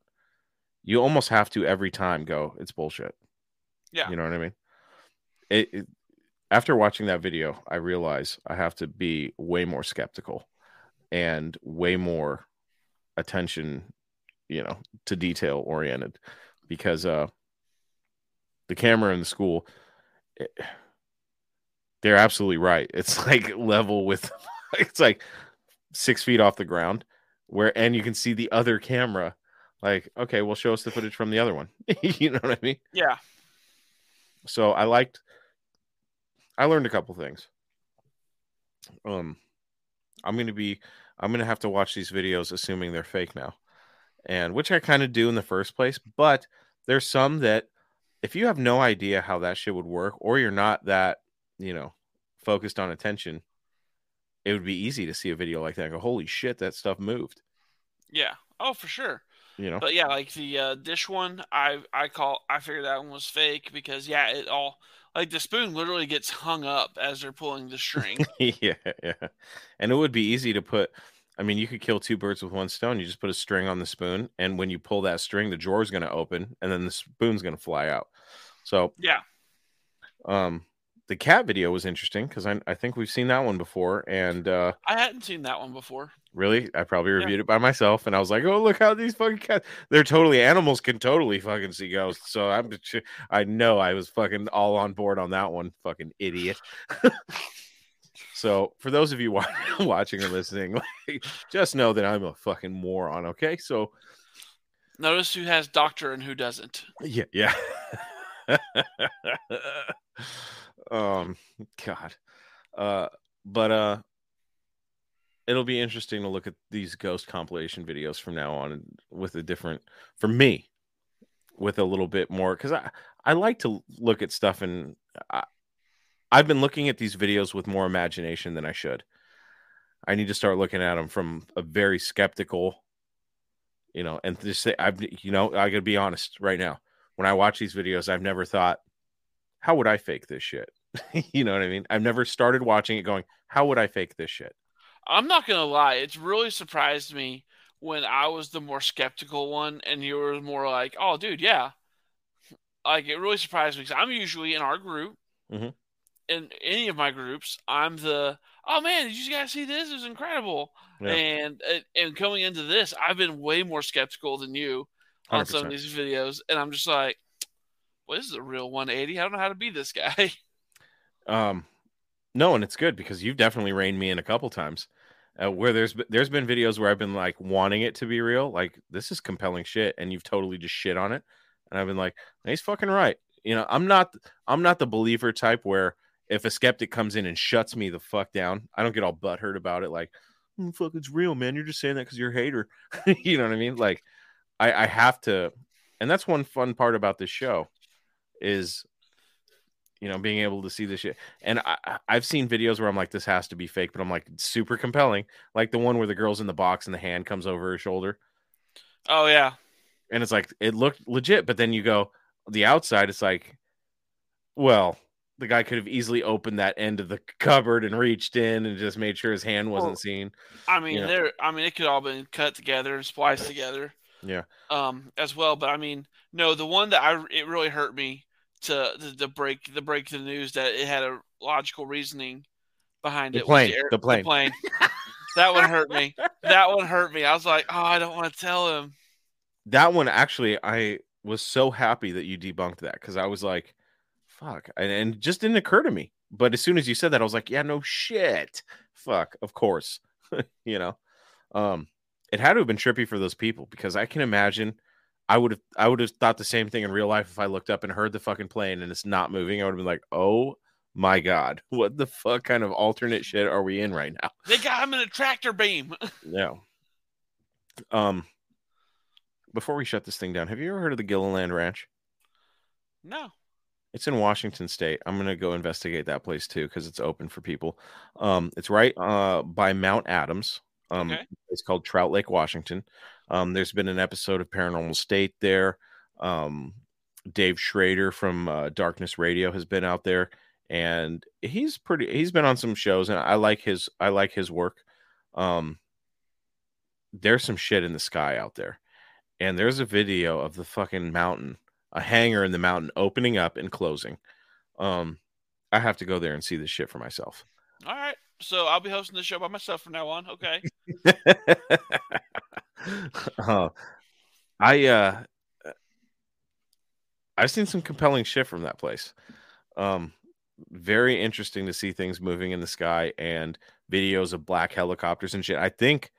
you almost have to every time go, it's bullshit. Yeah. You know what I mean? It, it after watching that video, I realize I have to be way more skeptical and way more attention, you know, to detail oriented because uh the camera in the school it- they're absolutely right. It's like level with it's like six feet off the ground where and you can see the other camera like okay well show us the footage from the other one you know what i mean Yeah. so i liked i learned a couple things um i'm gonna be i'm gonna have to watch these videos assuming they're fake now and which i kind of do in the first place but there's some that if you have no idea how that shit would work or you're not that you know focused on attention it would be easy to see a video like that and go holy shit that stuff moved Yeah. Oh, for sure. you know But yeah, like the uh, dish one, I I call I figured that one was fake because yeah, it all like the spoon literally gets hung up as they're pulling the string. yeah, yeah. And it would be easy to put. I mean, you could kill two birds with one stone. You just put a string on the spoon, and when you pull that string, the drawer's going to open, and then the spoon's going to fly out. So, yeah. um, the cat video was interesting because I, I think we've seen that one before, and uh, I hadn't seen that one before. really, I probably reviewed it by myself, and I was like, "Oh, look how these fucking cats! They're totally animals can totally fucking see ghosts." So I'm, I know I was fucking all on board on that one, fucking idiot. So, for those of you watching or listening, like, just know that I'm a fucking moron. Okay, so Notice who has doctor and who doesn't. yeah, yeah. um, God, uh, but uh, it'll be interesting to look at these ghost compilation videos from now on with a different, for me, with a little bit more because I I like to look at stuff and I, I've been looking at these videos with more imagination than I should. I need to start looking at them from a very skeptical, you know, and just say I've you know I gotta be honest right now. When I watch these videos, I've never thought, how would I fake this shit? you know what I mean? I've never started watching it going, how would I fake this shit? I'm not gonna lie, it's really surprised me when I was the more skeptical one and you were more like, "Oh, dude, yeah." Like it really surprised me because I'm usually in our group, Mhm. in any of my groups, I'm the, "Oh man, did you guys see this? It was incredible." Yeah. And and- and coming into this, I've been way more skeptical than you on some of these videos, and I'm just like, "Well, this is a real 180. I don't know how to be this guy." Um, no, and it's good because you've definitely reined me in a couple times. Uh, where there's there's been videos where I've been like wanting it to be real, like this is compelling shit, and you've totally just shit on it, and I've been like, he's fucking right. You know, I'm not I'm not the believer type where if a skeptic comes in and shuts me the fuck down, I don't get all butthurt about it. Like, "Mm, fuck, it's real, man. You're just saying that because you're a hater. you know what I mean? Like, I I have to, and that's one fun part about this show is you know, being able to see this shit. And I, I've seen videos where I'm like, this has to be fake, but I'm like, super compelling. Like the one where the girl's in the box and the hand comes over her shoulder. Oh yeah. And it's like, it looked legit. But then you go, the outside, it's like, well, the guy could have easily opened that end of the cupboard and reached in and just made sure his hand wasn't Well, seen. I mean, Yeah. there. I mean, it could all been cut together and spliced together, Yeah. um, as well. But I mean, no, the one that I it really hurt me to the, the break the break the news that it had a logical reasoning behind The it. plane, air- the plane. that one hurt me. That one hurt me. I was like, oh, I don't want to tell him. that one actually i was so happy that you debunked that because i was like fuck and, and just didn't occur to me but as soon as you said that i was like yeah no shit fuck of course you know um it had to have been trippy for those people because i can imagine i would have i would have thought the same thing in real life if i looked up and heard the fucking plane and it's not moving i would have been like oh my god what the fuck kind of alternate shit are we in right now They got him in a tractor beam. yeah. Um before we shut this thing down, have you ever heard of the Gilliland Ranch? no. It's in Washington State. I'm gonna go investigate that place too because it's open for people. Um, it's right uh by Mount Adams. Um, Okay. it's called Trout Lake, Washington. Um, there's been an episode of Paranormal State there. Um, Dave Schrader from uh, Darkness Radio has been out there, and he's pretty. He's been on some shows, and I like his. I like his work. Um, there's some shit in the sky out there, and there's a video of the fucking mountain, a hangar in the mountain opening up and closing. Um, I have to go there and see this shit for myself. All right. So I'll be hosting the show by myself from now on. Okay. uh, I uh I've seen some compelling shit from that place. Um very interesting to see things moving in the sky and videos of black helicopters and shit. I think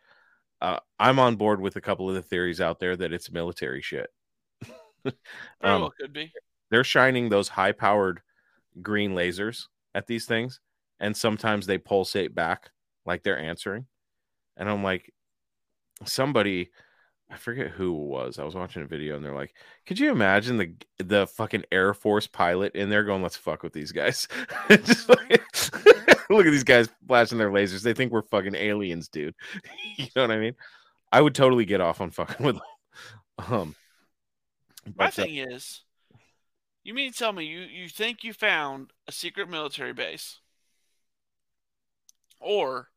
uh, I'm on board with a couple of the theories out there that it's military shit. Um, well could be. they're shining those high powered green lasers at these things and sometimes they pulsate back like they're answering and i'm like somebody i forget who it was i was watching a video and they're like could you imagine the the fucking air force pilot in there going let's fuck with these guys Just like- look at these guys flashing their lasers. They think we're fucking aliens dude. You know what i mean? I would totally get off on fucking with them. Um My uh, thing is, you mean to tell me you, you think you found a secret military base? Or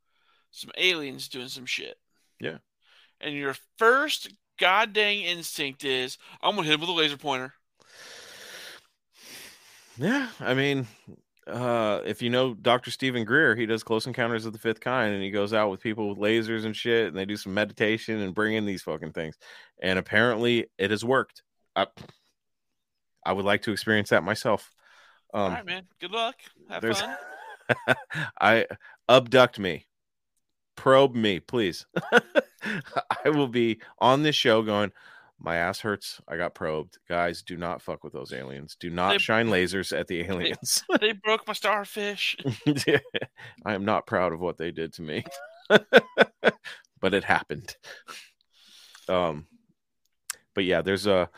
some aliens doing some shit, yeah and your first goddamn instinct is, I'm gonna hit him with a laser pointer. Yeah, I mean, uh, if you know Dr. Steven Greer, he does Close Encounters of the Fifth Kind, and he goes out with people with lasers and shit, and they do some meditation and bring in these fucking things. And apparently, it has worked. I, I would like to experience that myself. Um, All right, man. Good luck. Have fun. I abduct me, probe me, please. I will be on this show going. My ass hurts. I got probed. Guys, do not fuck with those aliens. Do not They- shine lasers at the aliens. they broke my starfish. I am not proud of what they did to me. but it happened. Um but yeah, there's a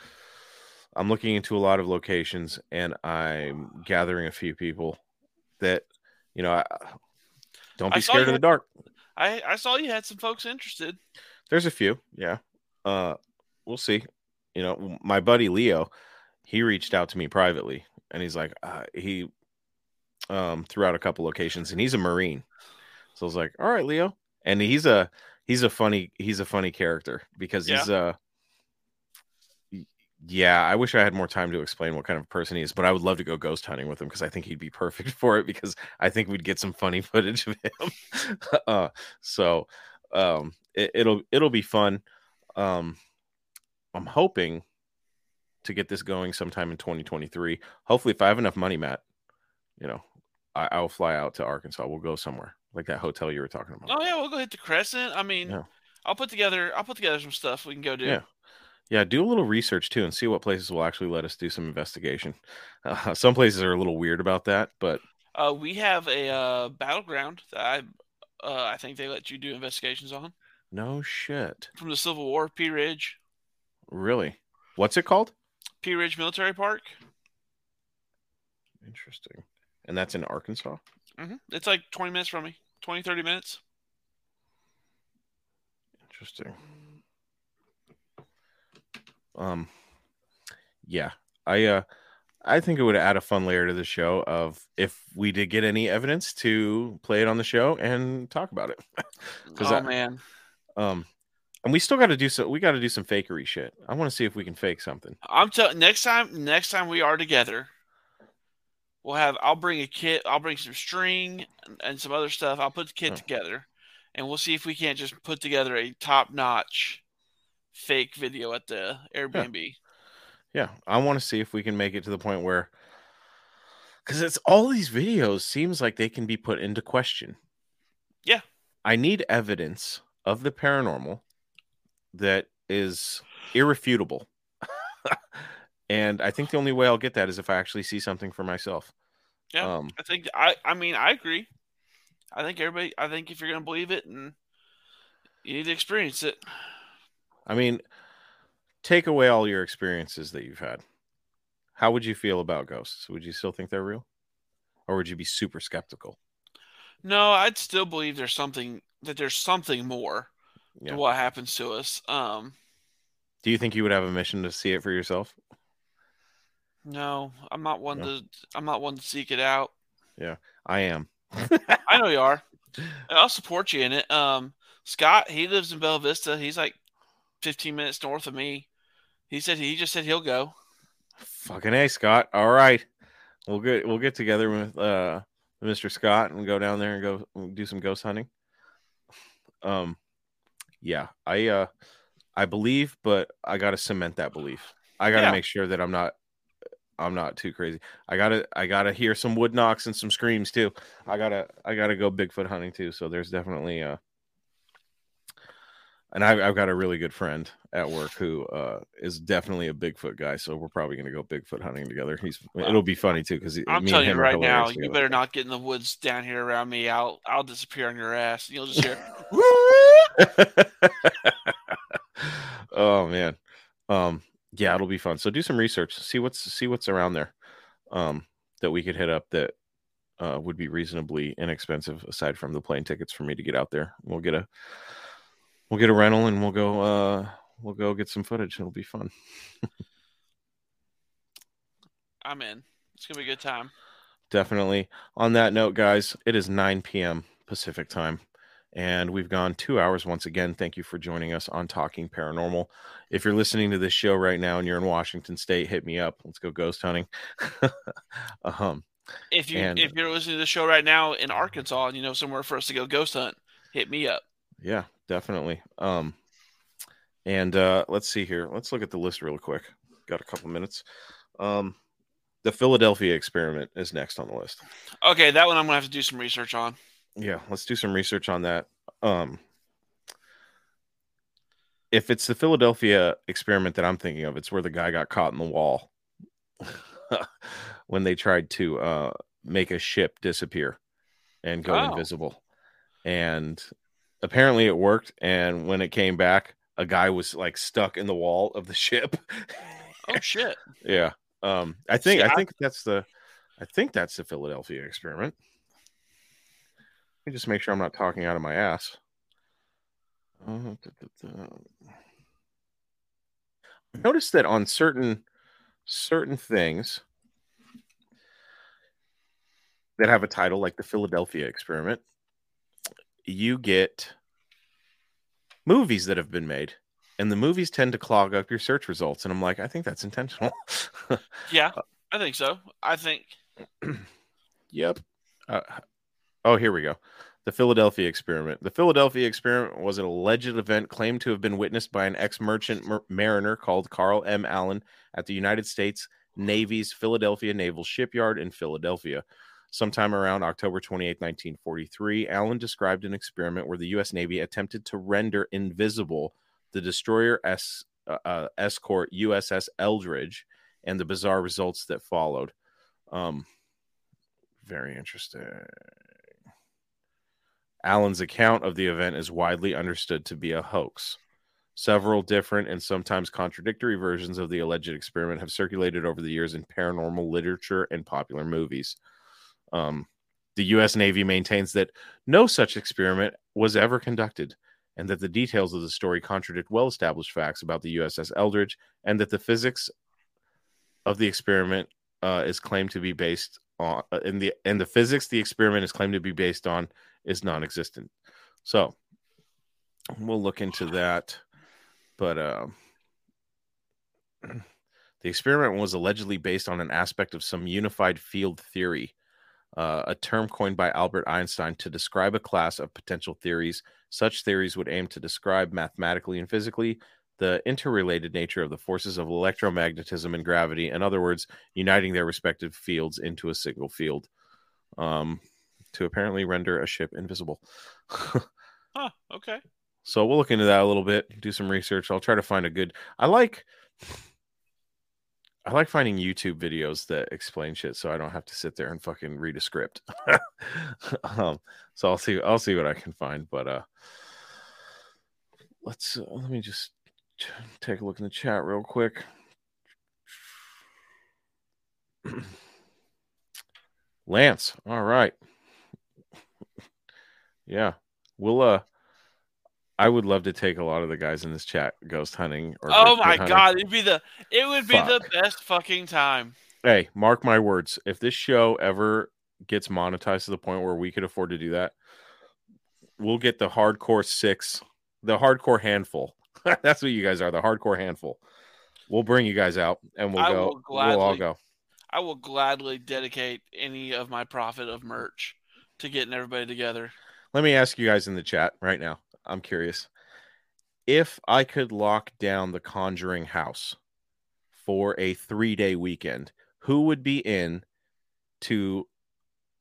I'm looking into a lot of locations and I'm gathering a few people that you know, I, don't be saw scared of the dark. I, I saw you had some folks interested. There's a few, yeah. Uh, we'll see. You know, my buddy Leo, he reached out to me privately, and he's like, uh, he um threw out a couple locations, and he's a Marine, so I was like, all right, Leo, and he's a he's a funny he's a funny character because he's uh y- yeah i wish i had more time to explain what kind of person he is but i would love to go ghost hunting with him because i think he'd be perfect for it because i think we'd get some funny footage of him uh so um it, it'll it'll be fun um i'm hoping to get this going sometime in 2023 hopefully if i have enough money matt you know I, i'll fly out to arkansas we'll go somewhere like that hotel you were talking about Oh yeah, we'll go hit the crescent. I mean, Yeah. I'll put together I'll put together some stuff we can go do. Yeah. Yeah, do a little research too and see what places will actually let us do some investigation. Uh, some places are a little weird about that, but Uh, we have a uh, battleground that I uh, I think they let you do investigations on no shit. from the Civil War, Pea Ridge. Really? What's it called? Pea Ridge Military Park. Interesting. And that's in Arkansas. hmm It's like 20 minutes from me, 20, 30 minutes. Interesting. Um, yeah, I uh, I think it would add a fun layer to the show of if we did get any evidence to play it on the show and talk about it. Oh, I- man. um, and we still got to do so. We got to do some fakery shit. I want to see if we can fake something. I'm telling next time next time we are together, we'll have I'll bring a kit, I'll bring some string and, and some other stuff. I'll put the kit together and we'll see if we can't just put together a top notch fake video at the Airbnb. Yeah, I want to see if we can make it to the point where, because it's all these videos seems like they can be put into question. Yeah. I need evidence of the paranormal that is irrefutable. and I think the only way I'll get that is if I actually see something for myself. Yeah. Um, I think I I mean I agree. I think everybody I think if you're gonna believe it and you need to experience it. I mean, take away all your experiences that you've had. How would you feel about ghosts? Would you still think they're real? Or would you be super skeptical? No, I'd still believe there's something that there's something more Yeah. to what happens to us. Um Do you think you would have a mission to see it for yourself? no, I'm not one No. to I'm not one to seek it out. Yeah, I am. I know you are. I'll support you in it. Um, Scott, he lives in Bella Vista. He's like 15 minutes north of me. He said he just said he'll go. Fucking a Scott. All right, we'll get we'll get together with uh Mr. Scott and go down there and go do some ghost hunting. Um, yeah, I uh I believe, but I got to cement that belief. I got to Yeah. make sure that I'm not I'm not too crazy. I gotta I gotta hear some wood knocks and some screams too. I gotta I gotta go Bigfoot hunting too. So there's definitely uh and I've, I've got a really good friend at work who uh, is definitely a Bigfoot guy. So we're probably going to go Bigfoot hunting together. He's it'll be funny too because I'm telling you right now, you better not get in the woods down here around me. I'll I'll disappear on your ass. You'll just hear. oh man, um, yeah, it'll be fun. So do some research, see what's see what's around there, um, that we could hit up that uh, would be reasonably inexpensive aside from the plane tickets for me to get out there. We'll get a we'll get a rental and we'll go uh we'll go get some footage. It'll be fun. I'm in. It's gonna be a good time. Definitely. On that note, guys, it is 9 p.m. Pacific time, and we've gone two hours once again. Thank you for joining us on Talking Paranormal. If you're listening to this show right now and you're in Washington State, hit me up. Let's go ghost hunting. um, If you and- if you're listening to the show right now in Arkansas and you know somewhere for us to go ghost hunt, hit me up. yeah, definitely. Um, and uh, let's see here. Let's look at the list real quick. Got a couple minutes. Um, the Philadelphia experiment is next on the list. Okay, that one I'm gonna have to do some research on. yeah let's do some research on that um if it's the philadelphia experiment that i'm thinking of it's where the guy got caught in the wall when they tried to uh make a ship disappear and go Oh. invisible and apparently it worked and when it came back a guy was like stuck in the wall of the ship Oh shit. yeah um i think See, i I- think that's the i think that's the philadelphia experiment let me just make sure i'm not talking out of my ass Uh, da, da, da. I noticed that on certain certain things that have a title like the philadelphia experiment you get movies that have been made and the movies tend to clog up your search results and i'm like i think that's intentional Yeah, I think so. I think Yep. Uh, oh, here we go. The Philadelphia experiment. The Philadelphia experiment was an alleged event claimed to have been witnessed by an ex merchant mar- mariner called Carl M. Allen at the United States Navy's Philadelphia Naval Shipyard in Philadelphia. Sometime around October 28, 1943, Allen described an experiment where the U.S. Navy attempted to render invisible the destroyer S, uh, uh, escort USS Eldridge and the bizarre results that followed. Um, very interesting. Allen's account of the event is widely understood to be a hoax. Several different and sometimes contradictory versions of the alleged experiment have circulated over the years in paranormal literature and popular movies. Um, the U.S. Navy maintains that no such experiment was ever conducted, and that the details of the story contradict well established facts about the USS Eldridge, and that the physics of the experiment uh, is claimed to be based on, uh, in the and the physics the experiment is claimed to be based on is non-existent. So we'll look into that, but uh, the experiment was allegedly based on an aspect of some unified field theory uh, a term coined by Albert Einstein to describe a class of potential theories. Such theories would aim to describe mathematically and physically the interrelated nature of the forces of electromagnetism and gravity. In other words, uniting their respective fields into a single field um, to apparently render a ship invisible. huh, okay. So we'll look into that a little bit, do some research. I'll try to find a good. I like I like finding YouTube videos that explain shit, so I don't have to sit there and fucking read a script. um, so I'll see. I'll see what I can find. But uh, let's uh, let me just take a look in the chat real quick. Lance, all right. yeah, we'll uh I would love to take a lot of the guys in this chat ghost hunting. Or oh my hunting. god, it'd be the it would be the best fucking time. Hey, mark my words. If this show ever gets monetized to the point where we could afford to do that, we'll get the hardcore six, the hardcore handful. That's what you guys are, the hardcore handful. We'll bring you guys out and we'll I go. will We'll all go. I will gladly dedicate any of my profit of merch to getting everybody together. Let me ask you guys in the chat right now. I'm curious. If I could lock down the Conjuring house for a three day weekend, who would be in to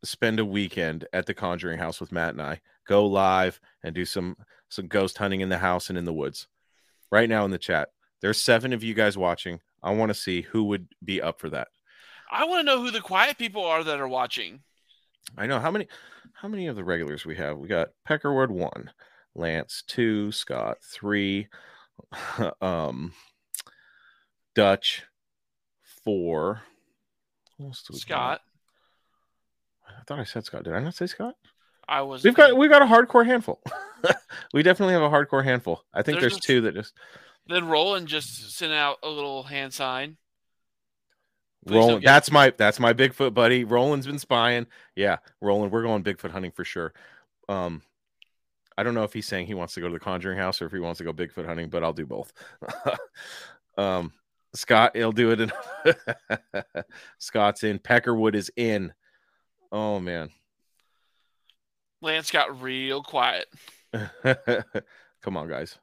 spend a weekend at the Conjuring house with Matt and I? Go live and do some some ghost hunting in the house and in the woods. Right now in the chat, there's seven of you guys watching. I want to see who would be up for that. I want to know who the quiet people are that are watching. I know how many how many of the regulars we have. We got Peckerwood one, Lance two, Scott three, um, Dutch four. Who else do we got? Scott, I thought I said Scott. Did I not say Scott? I was. We've got we've got a hardcore handful. we definitely have a hardcore handful. I think There's there's, two that just Then Roland just sent out a little hand sign. Please Roland. That's my that's my Bigfoot buddy. Roland's been spying. Yeah, Roland, we're going Bigfoot hunting for sure. Um, I don't know if he's saying he wants to go to the Conjuring House or if he wants to go Bigfoot hunting, but I'll do both. um, Scott, he'll do it. In Scott's in. Peckerwood is in. Oh man, Lance got real quiet. come on, guys.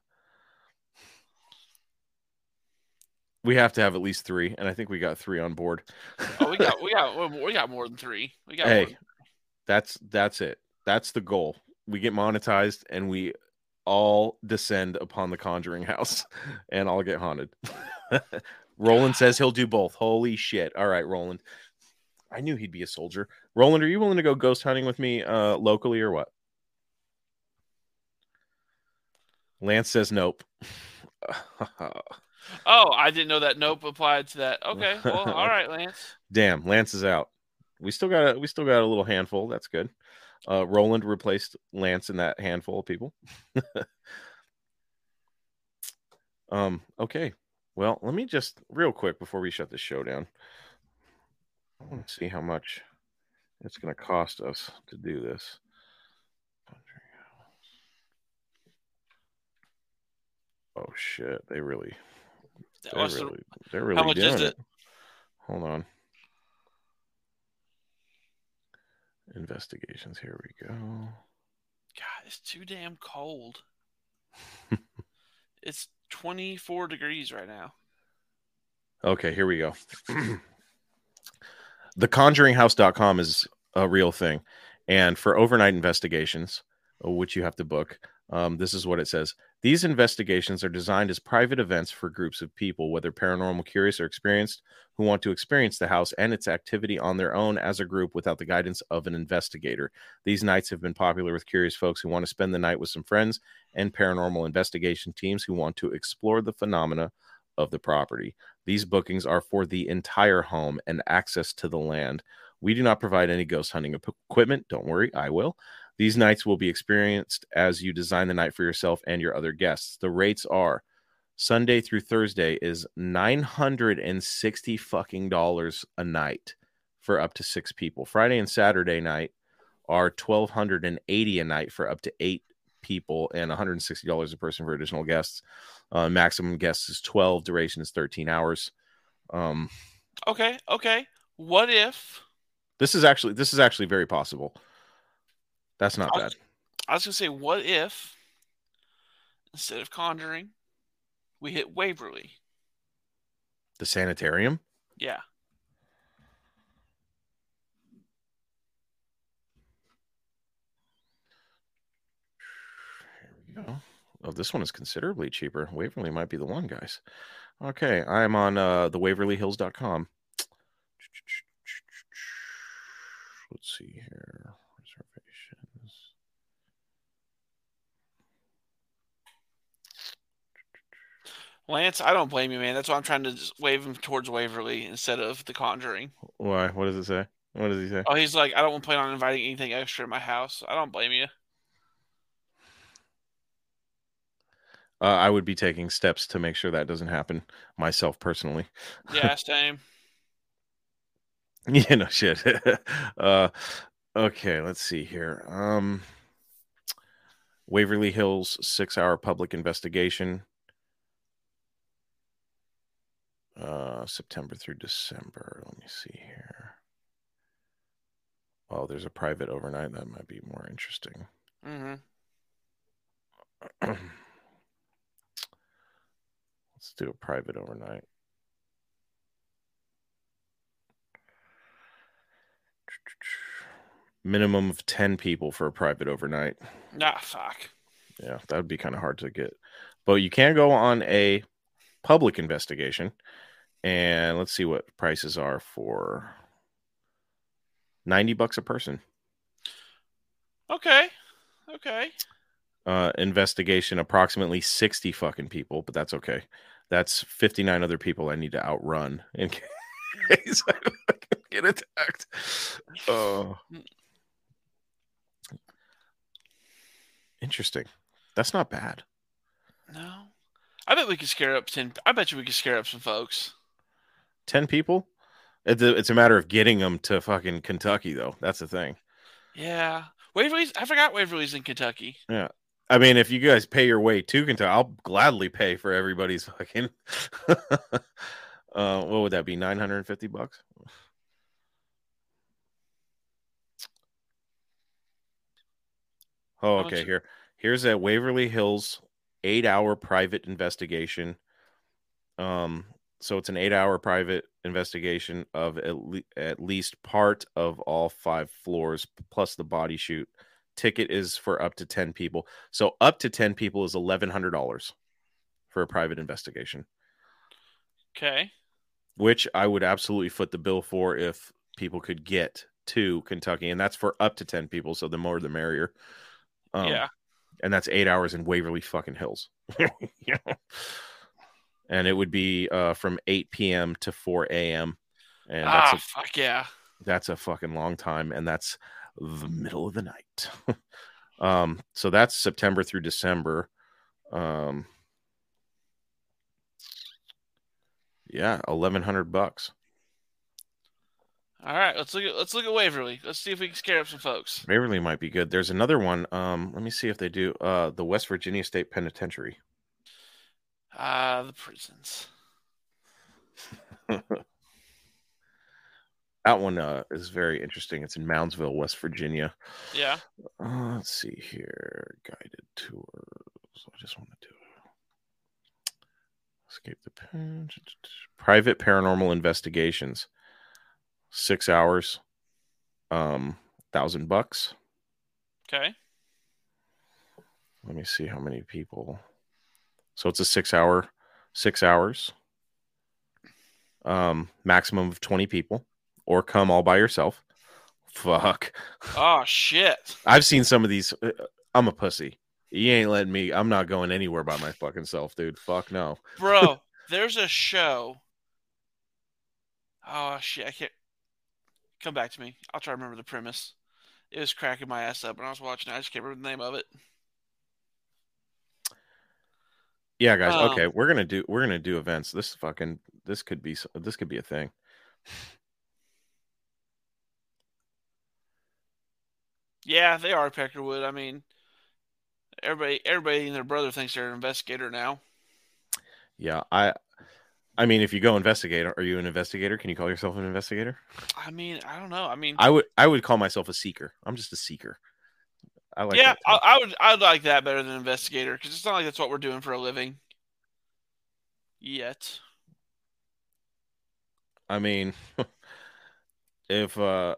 We have to have at least three, and I think we got three on board. Oh, we got we got we got more than three. We got hey that's that's it that's the goal we get monetized and we all descend upon the conjuring house and i'll get haunted roland says he'll do both holy shit all right roland i knew he'd be a soldier roland are you willing to go ghost hunting with me uh locally or what lance says nope Oh, I didn't know that nope applied to that. Okay, well, all right, Lance. Damn, Lance is out. We still got a we still got a little handful. That's good. Uh, Roland replaced Lance in that handful of people. um. Okay. Well, let me just real quick before we shut this show down. I want to see how much it's going to cost us to do this. Oh shit! They really, they're was really, they're really How much doing is it. it? Hold on. Investigations. Here we go. God, it's too damn cold. it's 24 degrees right now. Okay, here we go. theconjuringhouse.com is a real thing. And for overnight investigations, uh, which you have to book, Um, this is what it says. These investigations are designed as private events for groups of people, whether paranormal curious or experienced, who want to experience the house and its activity on their own as a group without the guidance of an investigator. These nights have been popular with curious folks who want to spend the night with some friends and paranormal investigation teams who want to explore the phenomena of the property. These bookings are for the entire home and access to the land. We do not provide any ghost hunting equipment. Don't worry, I will. These nights will be experienced as you design the night for yourself and your other guests. The rates are Sunday through Thursday is 960 fucking dollars a night for up to 6 people. Friday and Saturday night are 1280 a night for up to 8 people and $160 a person for additional guests. Uh, maximum guests is 12, duration is 13 hours. Um Okay, okay. What if this is actually this is actually very possible. That's not I bad. I was gonna say, what if instead of Conjuring, we hit Waverly? The sanitarium? Yeah. Here we go. Oh, this one is considerably cheaper. Waverly might be the one, guys. Okay, I'm on uh, the waverlyhills.com. Let's see here. Lance, I don't blame you, man. That's why I'm trying to just wave him towards Waverly instead of The Conjuring. Why? What does it say? What does he say? Oh, he's like, I don't plan on inviting anything extra in my house. I don't blame you. Uh, I would be taking steps to make sure that doesn't happen myself personally. Yeah, same. yeah, no shit. uh, okay, let's see here. Um, Waverly Hills six hour public investigation. Uh, September through December. Let me see here. Oh, there's a private overnight. That might be more interesting. Mm-hmm. Let's do a private overnight. Minimum of 10 people for a private overnight. Nah, fuck. Yeah, that would be kind of hard to get. But you can go on a public investigation and let's see what prices are for 90 bucks a person. Okay. Okay. Uh investigation approximately 60 fucking people, but that's okay. That's 59 other people I need to outrun in case I get attacked. Oh. Interesting. That's not bad. No. I bet we could scare up ten. I bet you we could scare up some folks. 10 people? It's a, it's a matter of getting them to fucking Kentucky, though. That's the thing. Yeah. Waverly's. I forgot Waverly's in Kentucky. Yeah. I mean, if you guys pay your way to Kentucky, I'll gladly pay for everybody's fucking. uh, what would that be? 950 bucks? Oh, okay. Here, here's a Waverly Hills eight-hour private investigation. Um, so it's an eight-hour private investigation of at, le- at least part of all five floors plus the body shoot. Ticket is for up to ten people. So up to ten people is eleven hundred dollars for a private investigation, Okay. which I would absolutely foot the bill for if people could get to Kentucky, and that's for up to ten people. So the more the merrier. Um, yeah. and that's eight hours in Waverly fucking Hills. Yeah. And it would be uh, from 8 p.m. to 4 a.m. And ah, that's a, fuck yeah. that's a fucking long time, and that's the middle of the night. um, so that's September through December. Um, yeah, eleven hundred bucks. All right. Let's look at. Let's look at Waverly. Let's see if we can scare up some folks. Waverly might be good. There's another one. Um, let me see if they do. Uh, the West Virginia State Penitentiary. Ah, the prisons. That one uh, is very interesting. It's in Moundsville, West Virginia. Yeah. Uh, let's see here. Guided tours. I just want to do escape the pen. Private paranormal investigations. Six hours. Um, thousand bucks. Okay. let me see how many people. So it's a six hour, six hours. Um, maximum of 20 people, or come all by yourself. Fuck. Oh shit. I've seen some of these. uh, I'm a pussy. You ain't letting me. I'm not going anywhere by my fucking self, dude. Fuck no. Bro, there's a show. Oh shit, I can't come back to me. I'll try to remember the premise. It was cracking my ass up when I was watching it. I just can't remember the name of it. Yeah, guys. Um, okay, we're gonna do we're gonna do events. This fucking this could be this could be a thing. Yeah, they are Peckerwood. I mean, everybody, everybody and their brother thinks they're an investigator now. Yeah, I I mean, if you go investigator, are you an investigator? Can you call yourself an investigator? I mean, I don't know. I mean, I would I would call myself a seeker. I'm just a seeker. I like yeah, that. I, I would, I would like that better than investigator because it's not like that's what we're doing for a living. Yet, I mean, if uh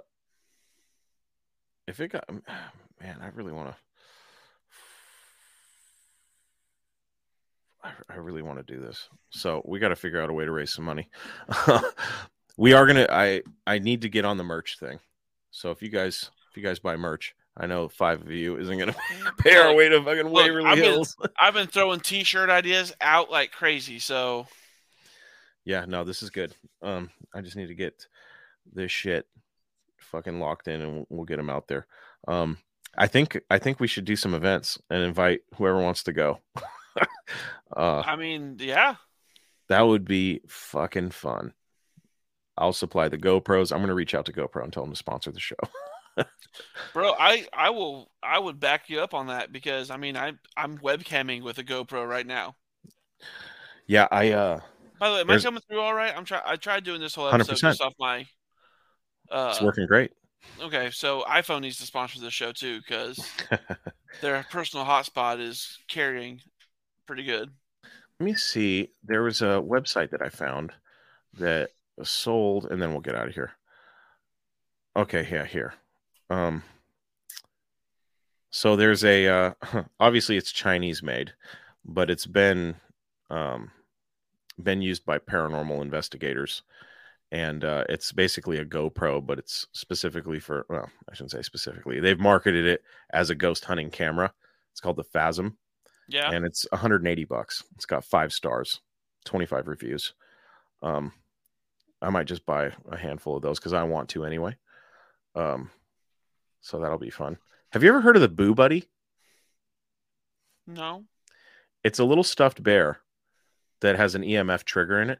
if it got man, I really want to I, I really want to do this. So we got to figure out a way to raise some money. we are gonna. I I need to get on the merch thing. So if you guys if you guys buy merch, I know five of you isn't gonna pay our way to fucking Look, Waverly I've been, Hills. I've been throwing T-shirt ideas out like crazy. So yeah, no, this is good. Um, I just need to get this shit fucking locked in, and we'll, we'll get them out there. Um, I think I think we should do some events and invite whoever wants to go. uh, I mean, yeah, that would be fucking fun. I'll supply the GoPros. I'm gonna reach out to GoPro and tell them to sponsor the show. Bro, I I will I would back you up on that because I mean I I'm webcamming with a GoPro right now. yeah, I uh, By the way, am I coming through all right? I'm try I tried doing this whole episode 100%. just off my. Uh, it's working great. Okay, so iPhone needs to sponsor this show too because their personal hotspot is carrying pretty good. Let me see. There was a website that I found that sold, and then we'll get out of here. Okay, yeah, here. Um, so there's a uh, obviously it's Chinese made, but it's been um, been used by paranormal investigators, and uh, it's basically a GoPro, but it's specifically for well, I shouldn't say specifically. They've marketed it as a ghost hunting camera. It's called the Phasm Yeah. and it's 180 bucks. It's got five stars, 25 reviews. Um, I might just buy a handful of those because I want to anyway. Um, so that'll be fun. Have you ever heard of the Boo Buddy? No. It's a little stuffed bear that has an EMF trigger in it,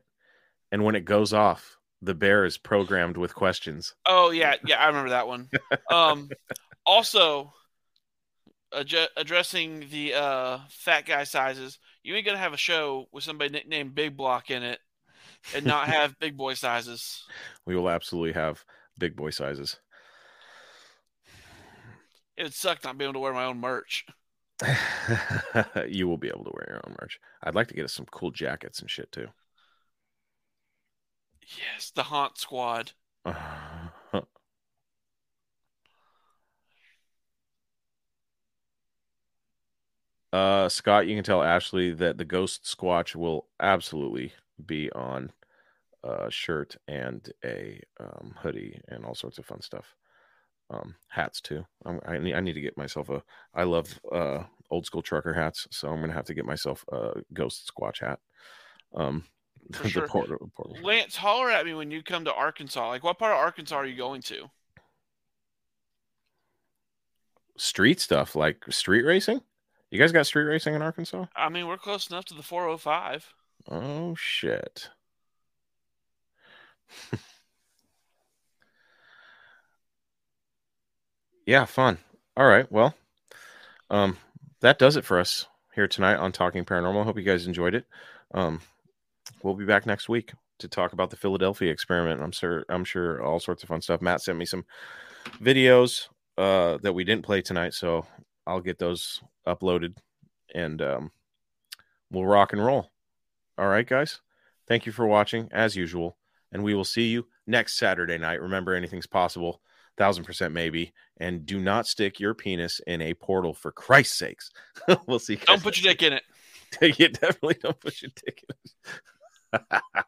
and when it goes off, the bear is programmed with questions. Oh yeah, yeah, I remember that one. Um, also, adju- addressing the uh, fat guy sizes, you ain't gonna have a show with somebody nicknamed Big Block in it, and not have big boy sizes. We will absolutely have big boy sizes. It would suck not being able to wear my own merch. you will be able to wear your own merch. I'd like to get us some cool jackets and shit too. Yes, the Haunt Squad. Uh, Scott, you can tell Ashley that the Ghost Squatch will absolutely be on a shirt and a um, hoodie and all sorts of fun stuff. Um, hats too. I'm, I need I need to get myself a. I love uh old school trucker hats, so I'm gonna have to get myself a Ghost Squatch hat. Um, For the sure. Lance, holler at me when you come to Arkansas. Like, what part of Arkansas are you going to? street stuff like street racing. You guys got street racing in Arkansas? I mean, we're close enough to the 405. Oh shit. yeah, fun. All right. Well, um that does it for us here tonight on Talking Paranormal. Hope you guys enjoyed it. Um we'll be back next week to talk about the Philadelphia experiment. I'm sure I'm sure all sorts of fun stuff. Matt sent me some videos uh that we didn't play tonight, so I'll get those uploaded and um we'll rock and roll. All right, guys. Thank you for watching as usual, and we will see you next Saturday night. Remember, anything's possible. Thousand percent maybe. And do not stick your penis in a portal for Christ's sakes. we'll see. Don't put your dick in it. next- yeah, definitely don't put your dick in it.